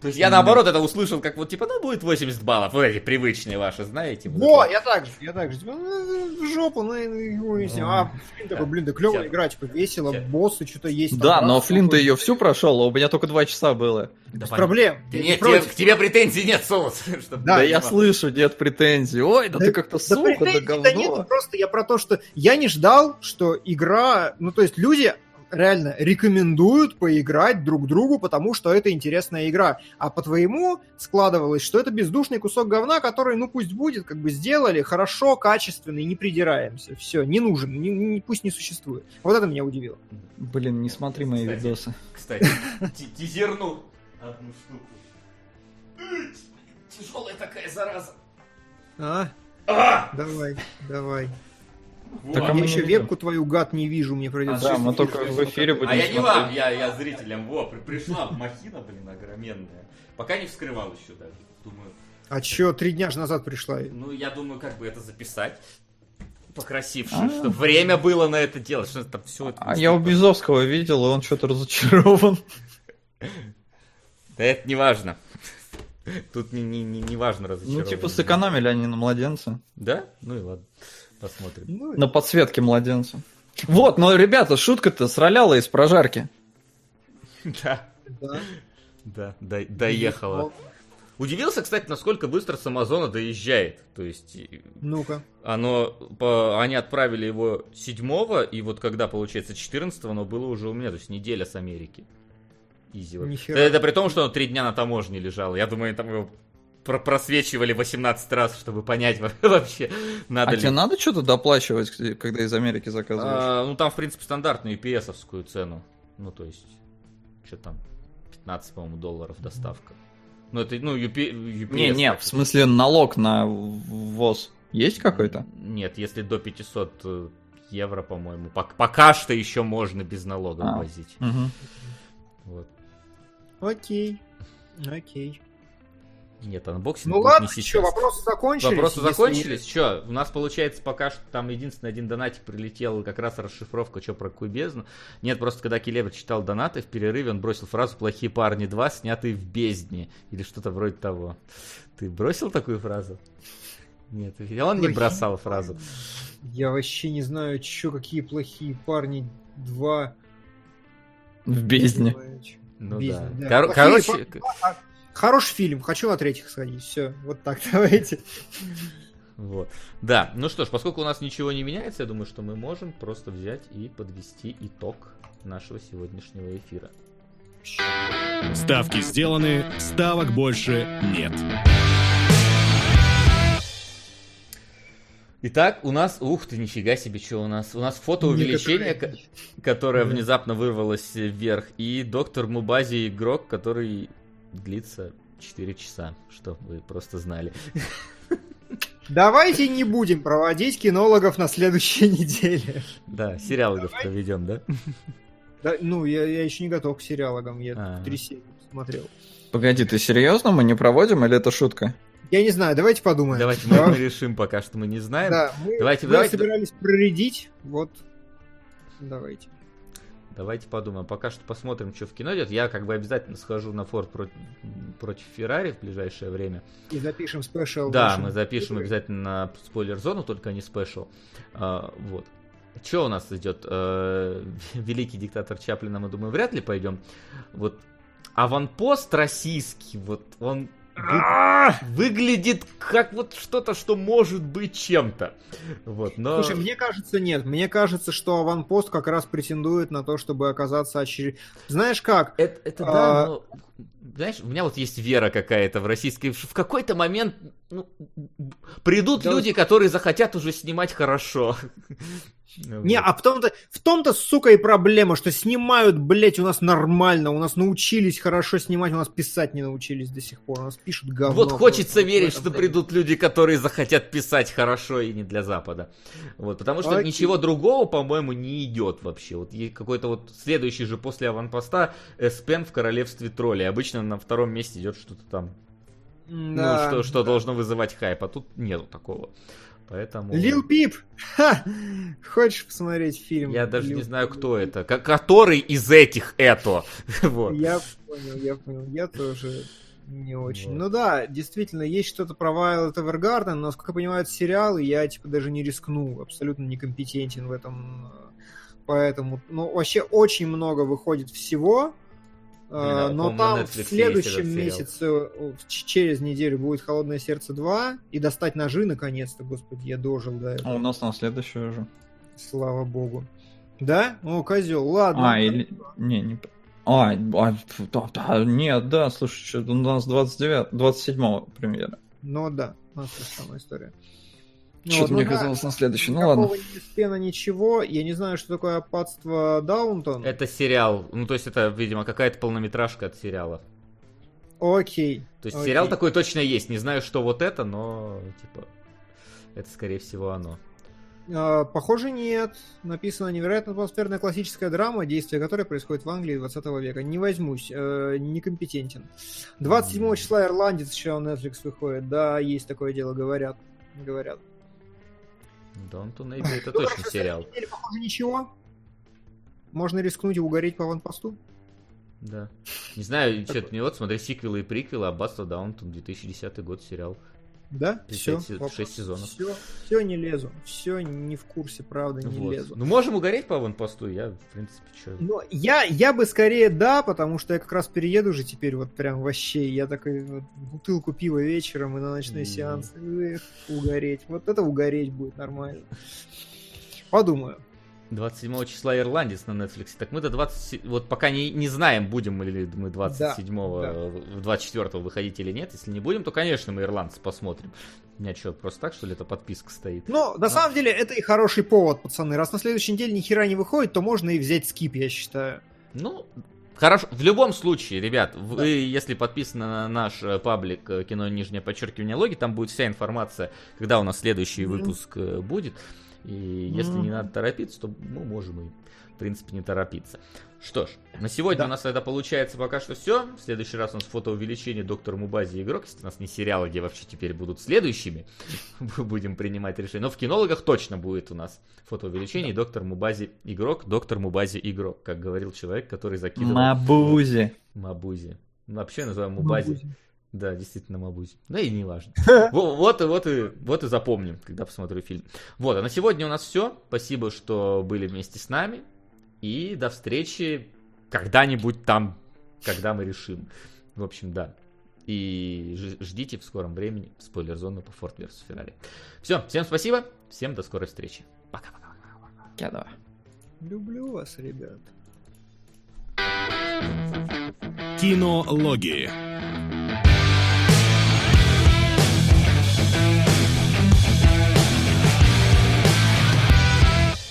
То есть я наоборот это услышал, как вот типа, ну будет 80 баллов, вот эти привычные ваши, знаете. вот Во, это. я так же, я так же. Типа, ну, в жопу, ну, и хуй с ним. А, Флинн такой, блин, да клевая игра, типа, весело, боссы, что-то есть. там, Да, но Флинн-то ее всю прошел, а у меня только два часа было. Да Без проблем. Да Я нет, не тебе- к тебе претензий нет, [LAUGHS] чтобы Да, Да, ты я понимал. слышу, нет претензий. Ой, да, ты как-то Да сухо, да претензий-то говно. нету, просто я про то, что я не ждал, что игра, ну то есть люди реально рекомендуют поиграть друг другу, потому что это интересная игра. А по-твоему складывалось, что это бездушный кусок говна, который, ну пусть будет, как бы сделали хорошо, качественно и не придираемся. Все, не нужен, не- не- пусть не существует. Вот это меня удивило. Блин, не смотри мои Кстати. видосы. Кстати, [LAUGHS] ти- тизерну одну штуку. Тяжелая такая зараза. А? А! Давай, давай. Так, а я мы еще вебку твою, гад, не вижу, мне придется... Да, сейчас мы только в эфире будем А я не вам, я, я зрителям. Во, при- пришла махина, блин, огроменная. Пока не вскрывал еще даже. Думаю, А чё, три дня же назад пришла? ну я думаю, как бы это записать. Покрасивше, А. чтобы время было на это делать. Что там все это. А я у Безовского видел, и он что-то разочарован. Да это не важно. Тут не, не, не, не важно Ну, разочарование. типа, сэкономили они на младенца. Да? Ну и ладно. Посмотрим. Ну, На подсветке младенца. Вот, но, ребята, шутка-то сраляла из прожарки. Да, да. да, до- доехала. Удивился, кстати, насколько быстро с Амазона доезжает. То есть Ну-ка. оно, по- они отправили его 7 и вот когда, получается, 14 оно было уже у меня, то есть неделя с Америки. Изи. Это, это при том, что оно три дня на таможне лежало. Я думаю, там его про- просвечивали 18 раз, чтобы понять во- [LAUGHS] вообще, надо А ли. тебе надо что-то доплачивать, когда из Америки заказываешь? А, ну там, в принципе, стандартную UPS-овскую цену. Ну, то есть, что там, 15, по-моему, долларов доставка. Ну, это, ну, UP, UPS. Не, не, в смысле налог на ввоз есть какой-то? Нет, если до 500 э, евро, по-моему, пок- пока что еще можно без налога А. возить. Мгм. Вот. Окей. Окей. Нет, unboxing Ну ладно, не что, вопросы закончились? Вопросы Если- закончились? Че, у нас получается пока что там единственный один донатик прилетел, как раз расшифровка, что про какую бездну. Нет, просто когда Келебр читал донаты в перерыве, он бросил фразу «Плохие парни 2, снятые в бездне» или что-то вроде того. Ты бросил такую фразу? Нет, он не бросал фразу. Я вообще не знаю, чё, какие плохие парни. Два. В бездне. Ну Бездна, да. да. Кор- короче, парни. Хороший фильм, хочу на третьих сходить. Все, вот так, [LAUGHS] давайте. Вот. Да, ну что ж, поскольку у нас ничего не меняется, я думаю, что мы можем просто взять и подвести итог нашего сегодняшнего эфира. Ставки сделаны, ставок больше нет. Итак, у нас, ух ты, нифига себе, что у нас. У нас фотоувеличение, ко- которое Да. внезапно вырвалось вверх, и доктор Мубази игрок, который длится 4 часа, что вы просто знали. Давайте не будем проводить кинологов на следующей неделе. Да, сериалов проведем, да? Да, ну, я, я еще не готов к сериалогам, я А. три серии смотрел. Погоди, ты серьезно? Мы не проводим или это шутка? Я не знаю, давайте подумаем. Давайте мы, Давай. мы решим пока что мы не знаем. Да, мы, Давайте- мы давайте- собирались проредить, вот, давайте. Давайте подумаем. Пока что посмотрим, что в кино идет. Я как бы обязательно схожу на Форд против, против Феррари в ближайшее время. И запишем special. Да, мы запишем игры. обязательно на спойлер-зону, только не special. А, вот. Что у нас идет? Э, [LAUGHS] Великий диктатор Чаплина, мы думаю, вряд ли пойдем. Вот аванпост российский, вот он выглядит как вот что-то, что может быть чем-то. Вот, но... Слушай, мне кажется, нет. Мне кажется, что аванпост как раз претендует на то, чтобы оказаться очеред... Знаешь как? Это, это А- да, но... Знаешь, у меня вот есть вера какая-то в российской... В какой-то момент ну, придут Да люди, которые захотят уже снимать хорошо. [LAUGHS] Не, Вот. а в том-то, в том-то, сука, и проблема, что снимают, блядь, у нас нормально, у нас научились хорошо снимать, у нас писать не научились до сих пор, у нас пишут говно. Вот хочется верить, что придут люди, которые захотят писать хорошо и не для Запада. Вот, потому что Окей. ничего другого, по-моему, не идет вообще. Вот есть какой-то вот следующий же после аванпоста Эспен в Королевстве троллей. Обычно на втором месте идет что-то там, Да. ну, что, что должно вызывать хайп, а тут нету такого. Поэтому... Лил Пип! Ха! Хочешь посмотреть фильм? Я даже Лил не знаю, Пип? кто это. Ко- Который из этих это. [LAUGHS] Вот. Я понял, я понял. Я тоже не очень. Вот. Ну да, действительно, есть что-то про Violet Evergarden, но, насколько я понимаю, это сериал, и я, типа, даже не рискну. Абсолютно некомпетентен в этом. э, Поэтому, ну, вообще очень много выходит всего. Э, Да, но по-моему, на там в следующем месяце, э, через неделю будет Холодное сердце 2, и достать ножи наконец-то, господи, я дожил до А этого. у нас на следующую уже. Слава богу. Да? О, козел, ладно. А, или... Не, не... А, а, да, да, нет, да, слушай, у нас 29, 27 премьера. Ну да, у нас та самая история. Ну Что-то вот, мне ну да, казалось на следующий, ну ладно. ни Спена, ничего. Я не знаю, что такое опадство Даунтон. Это сериал. Ну, то есть это, видимо, какая-то полнометражка от сериала. Окей. То есть окей. сериал такой точно есть. Не знаю, что вот это, но типа это скорее всего оно. А, похоже, нет. Написано невероятно атмосферная классическая драма, действие которой происходит в Англии 20 века. Не возьмусь, э, некомпетентен. 27 числа Ирландец еще на Netflix выходит. Да, есть такое дело, говорят. Говорят. Донтон Эйби это точно сериал. Похоже, ничего. Можно рискнуть и угореть по аванпосту. Да. Не знаю, что не вот смотри сиквелы и приквелы Аббатство Даунтон 2010 год сериал. Да? Все. се- шесть сезонов. Все, все не лезу. Все не в курсе, правда, не Вот. лезу. Ну можем угореть по аванпосту, я в принципе что. Но я, я бы скорее да, потому что я как раз перееду же теперь вот прям вообще. Я такой вот бутылку пива вечером и на ночной Мгм. сеанс. Эх, угореть. Вот это угореть будет нормально. Подумаю. 27 числа Ирландец на Netflix. Так мы до 20... Вот пока не, не знаем, будем ли мы 27-го, Да, в 24-го выходить или нет. Если не будем, то, конечно, мы Ирландец посмотрим. У меня что, просто так, что ли, эта подписка стоит? Но на самом деле это и хороший повод, пацаны. Раз на следующей неделе ни хера не выходит, то можно и взять скип, я считаю. Ну, хорошо. В любом случае, ребят, вы, если подписаны на наш э, паблик э, кино нижнее подчеркивание логи, там будет вся информация, когда у нас следующий Мгм. выпуск э, будет. И если не Мгм. надо торопиться, то мы можем и, в принципе, не торопиться. Что ж, на сегодня Да. у нас это получается пока что все. В следующий раз у нас фотоувеличение доктор Мубази игрок. Если у нас не сериалы, где вообще теперь будут следующими, [LAUGHS] мы будем принимать решение. Но в кинологах точно будет у нас фотоувеличение и доктор Мубази игрок, доктор Мубази игрок, как говорил человек, который закидывал Мабузи. Мабузи. Ну, Вообще называем Мубази. Да, действительно, Мабузи. Да и не важно. [LAUGHS] Во- Вот, и вот, и, вот и запомним, когда посмотрю фильм. Вот, а на сегодня у нас все. Спасибо, что были вместе с нами. И до встречи когда-нибудь там, когда мы решим. В общем, да. И ждите в скором времени спойлер-зону по Ford vs. Ferrari. Все, всем спасибо, всем до скорой встречи. Пока-пока. Кедова. Люблю вас, ребят. Кинологии.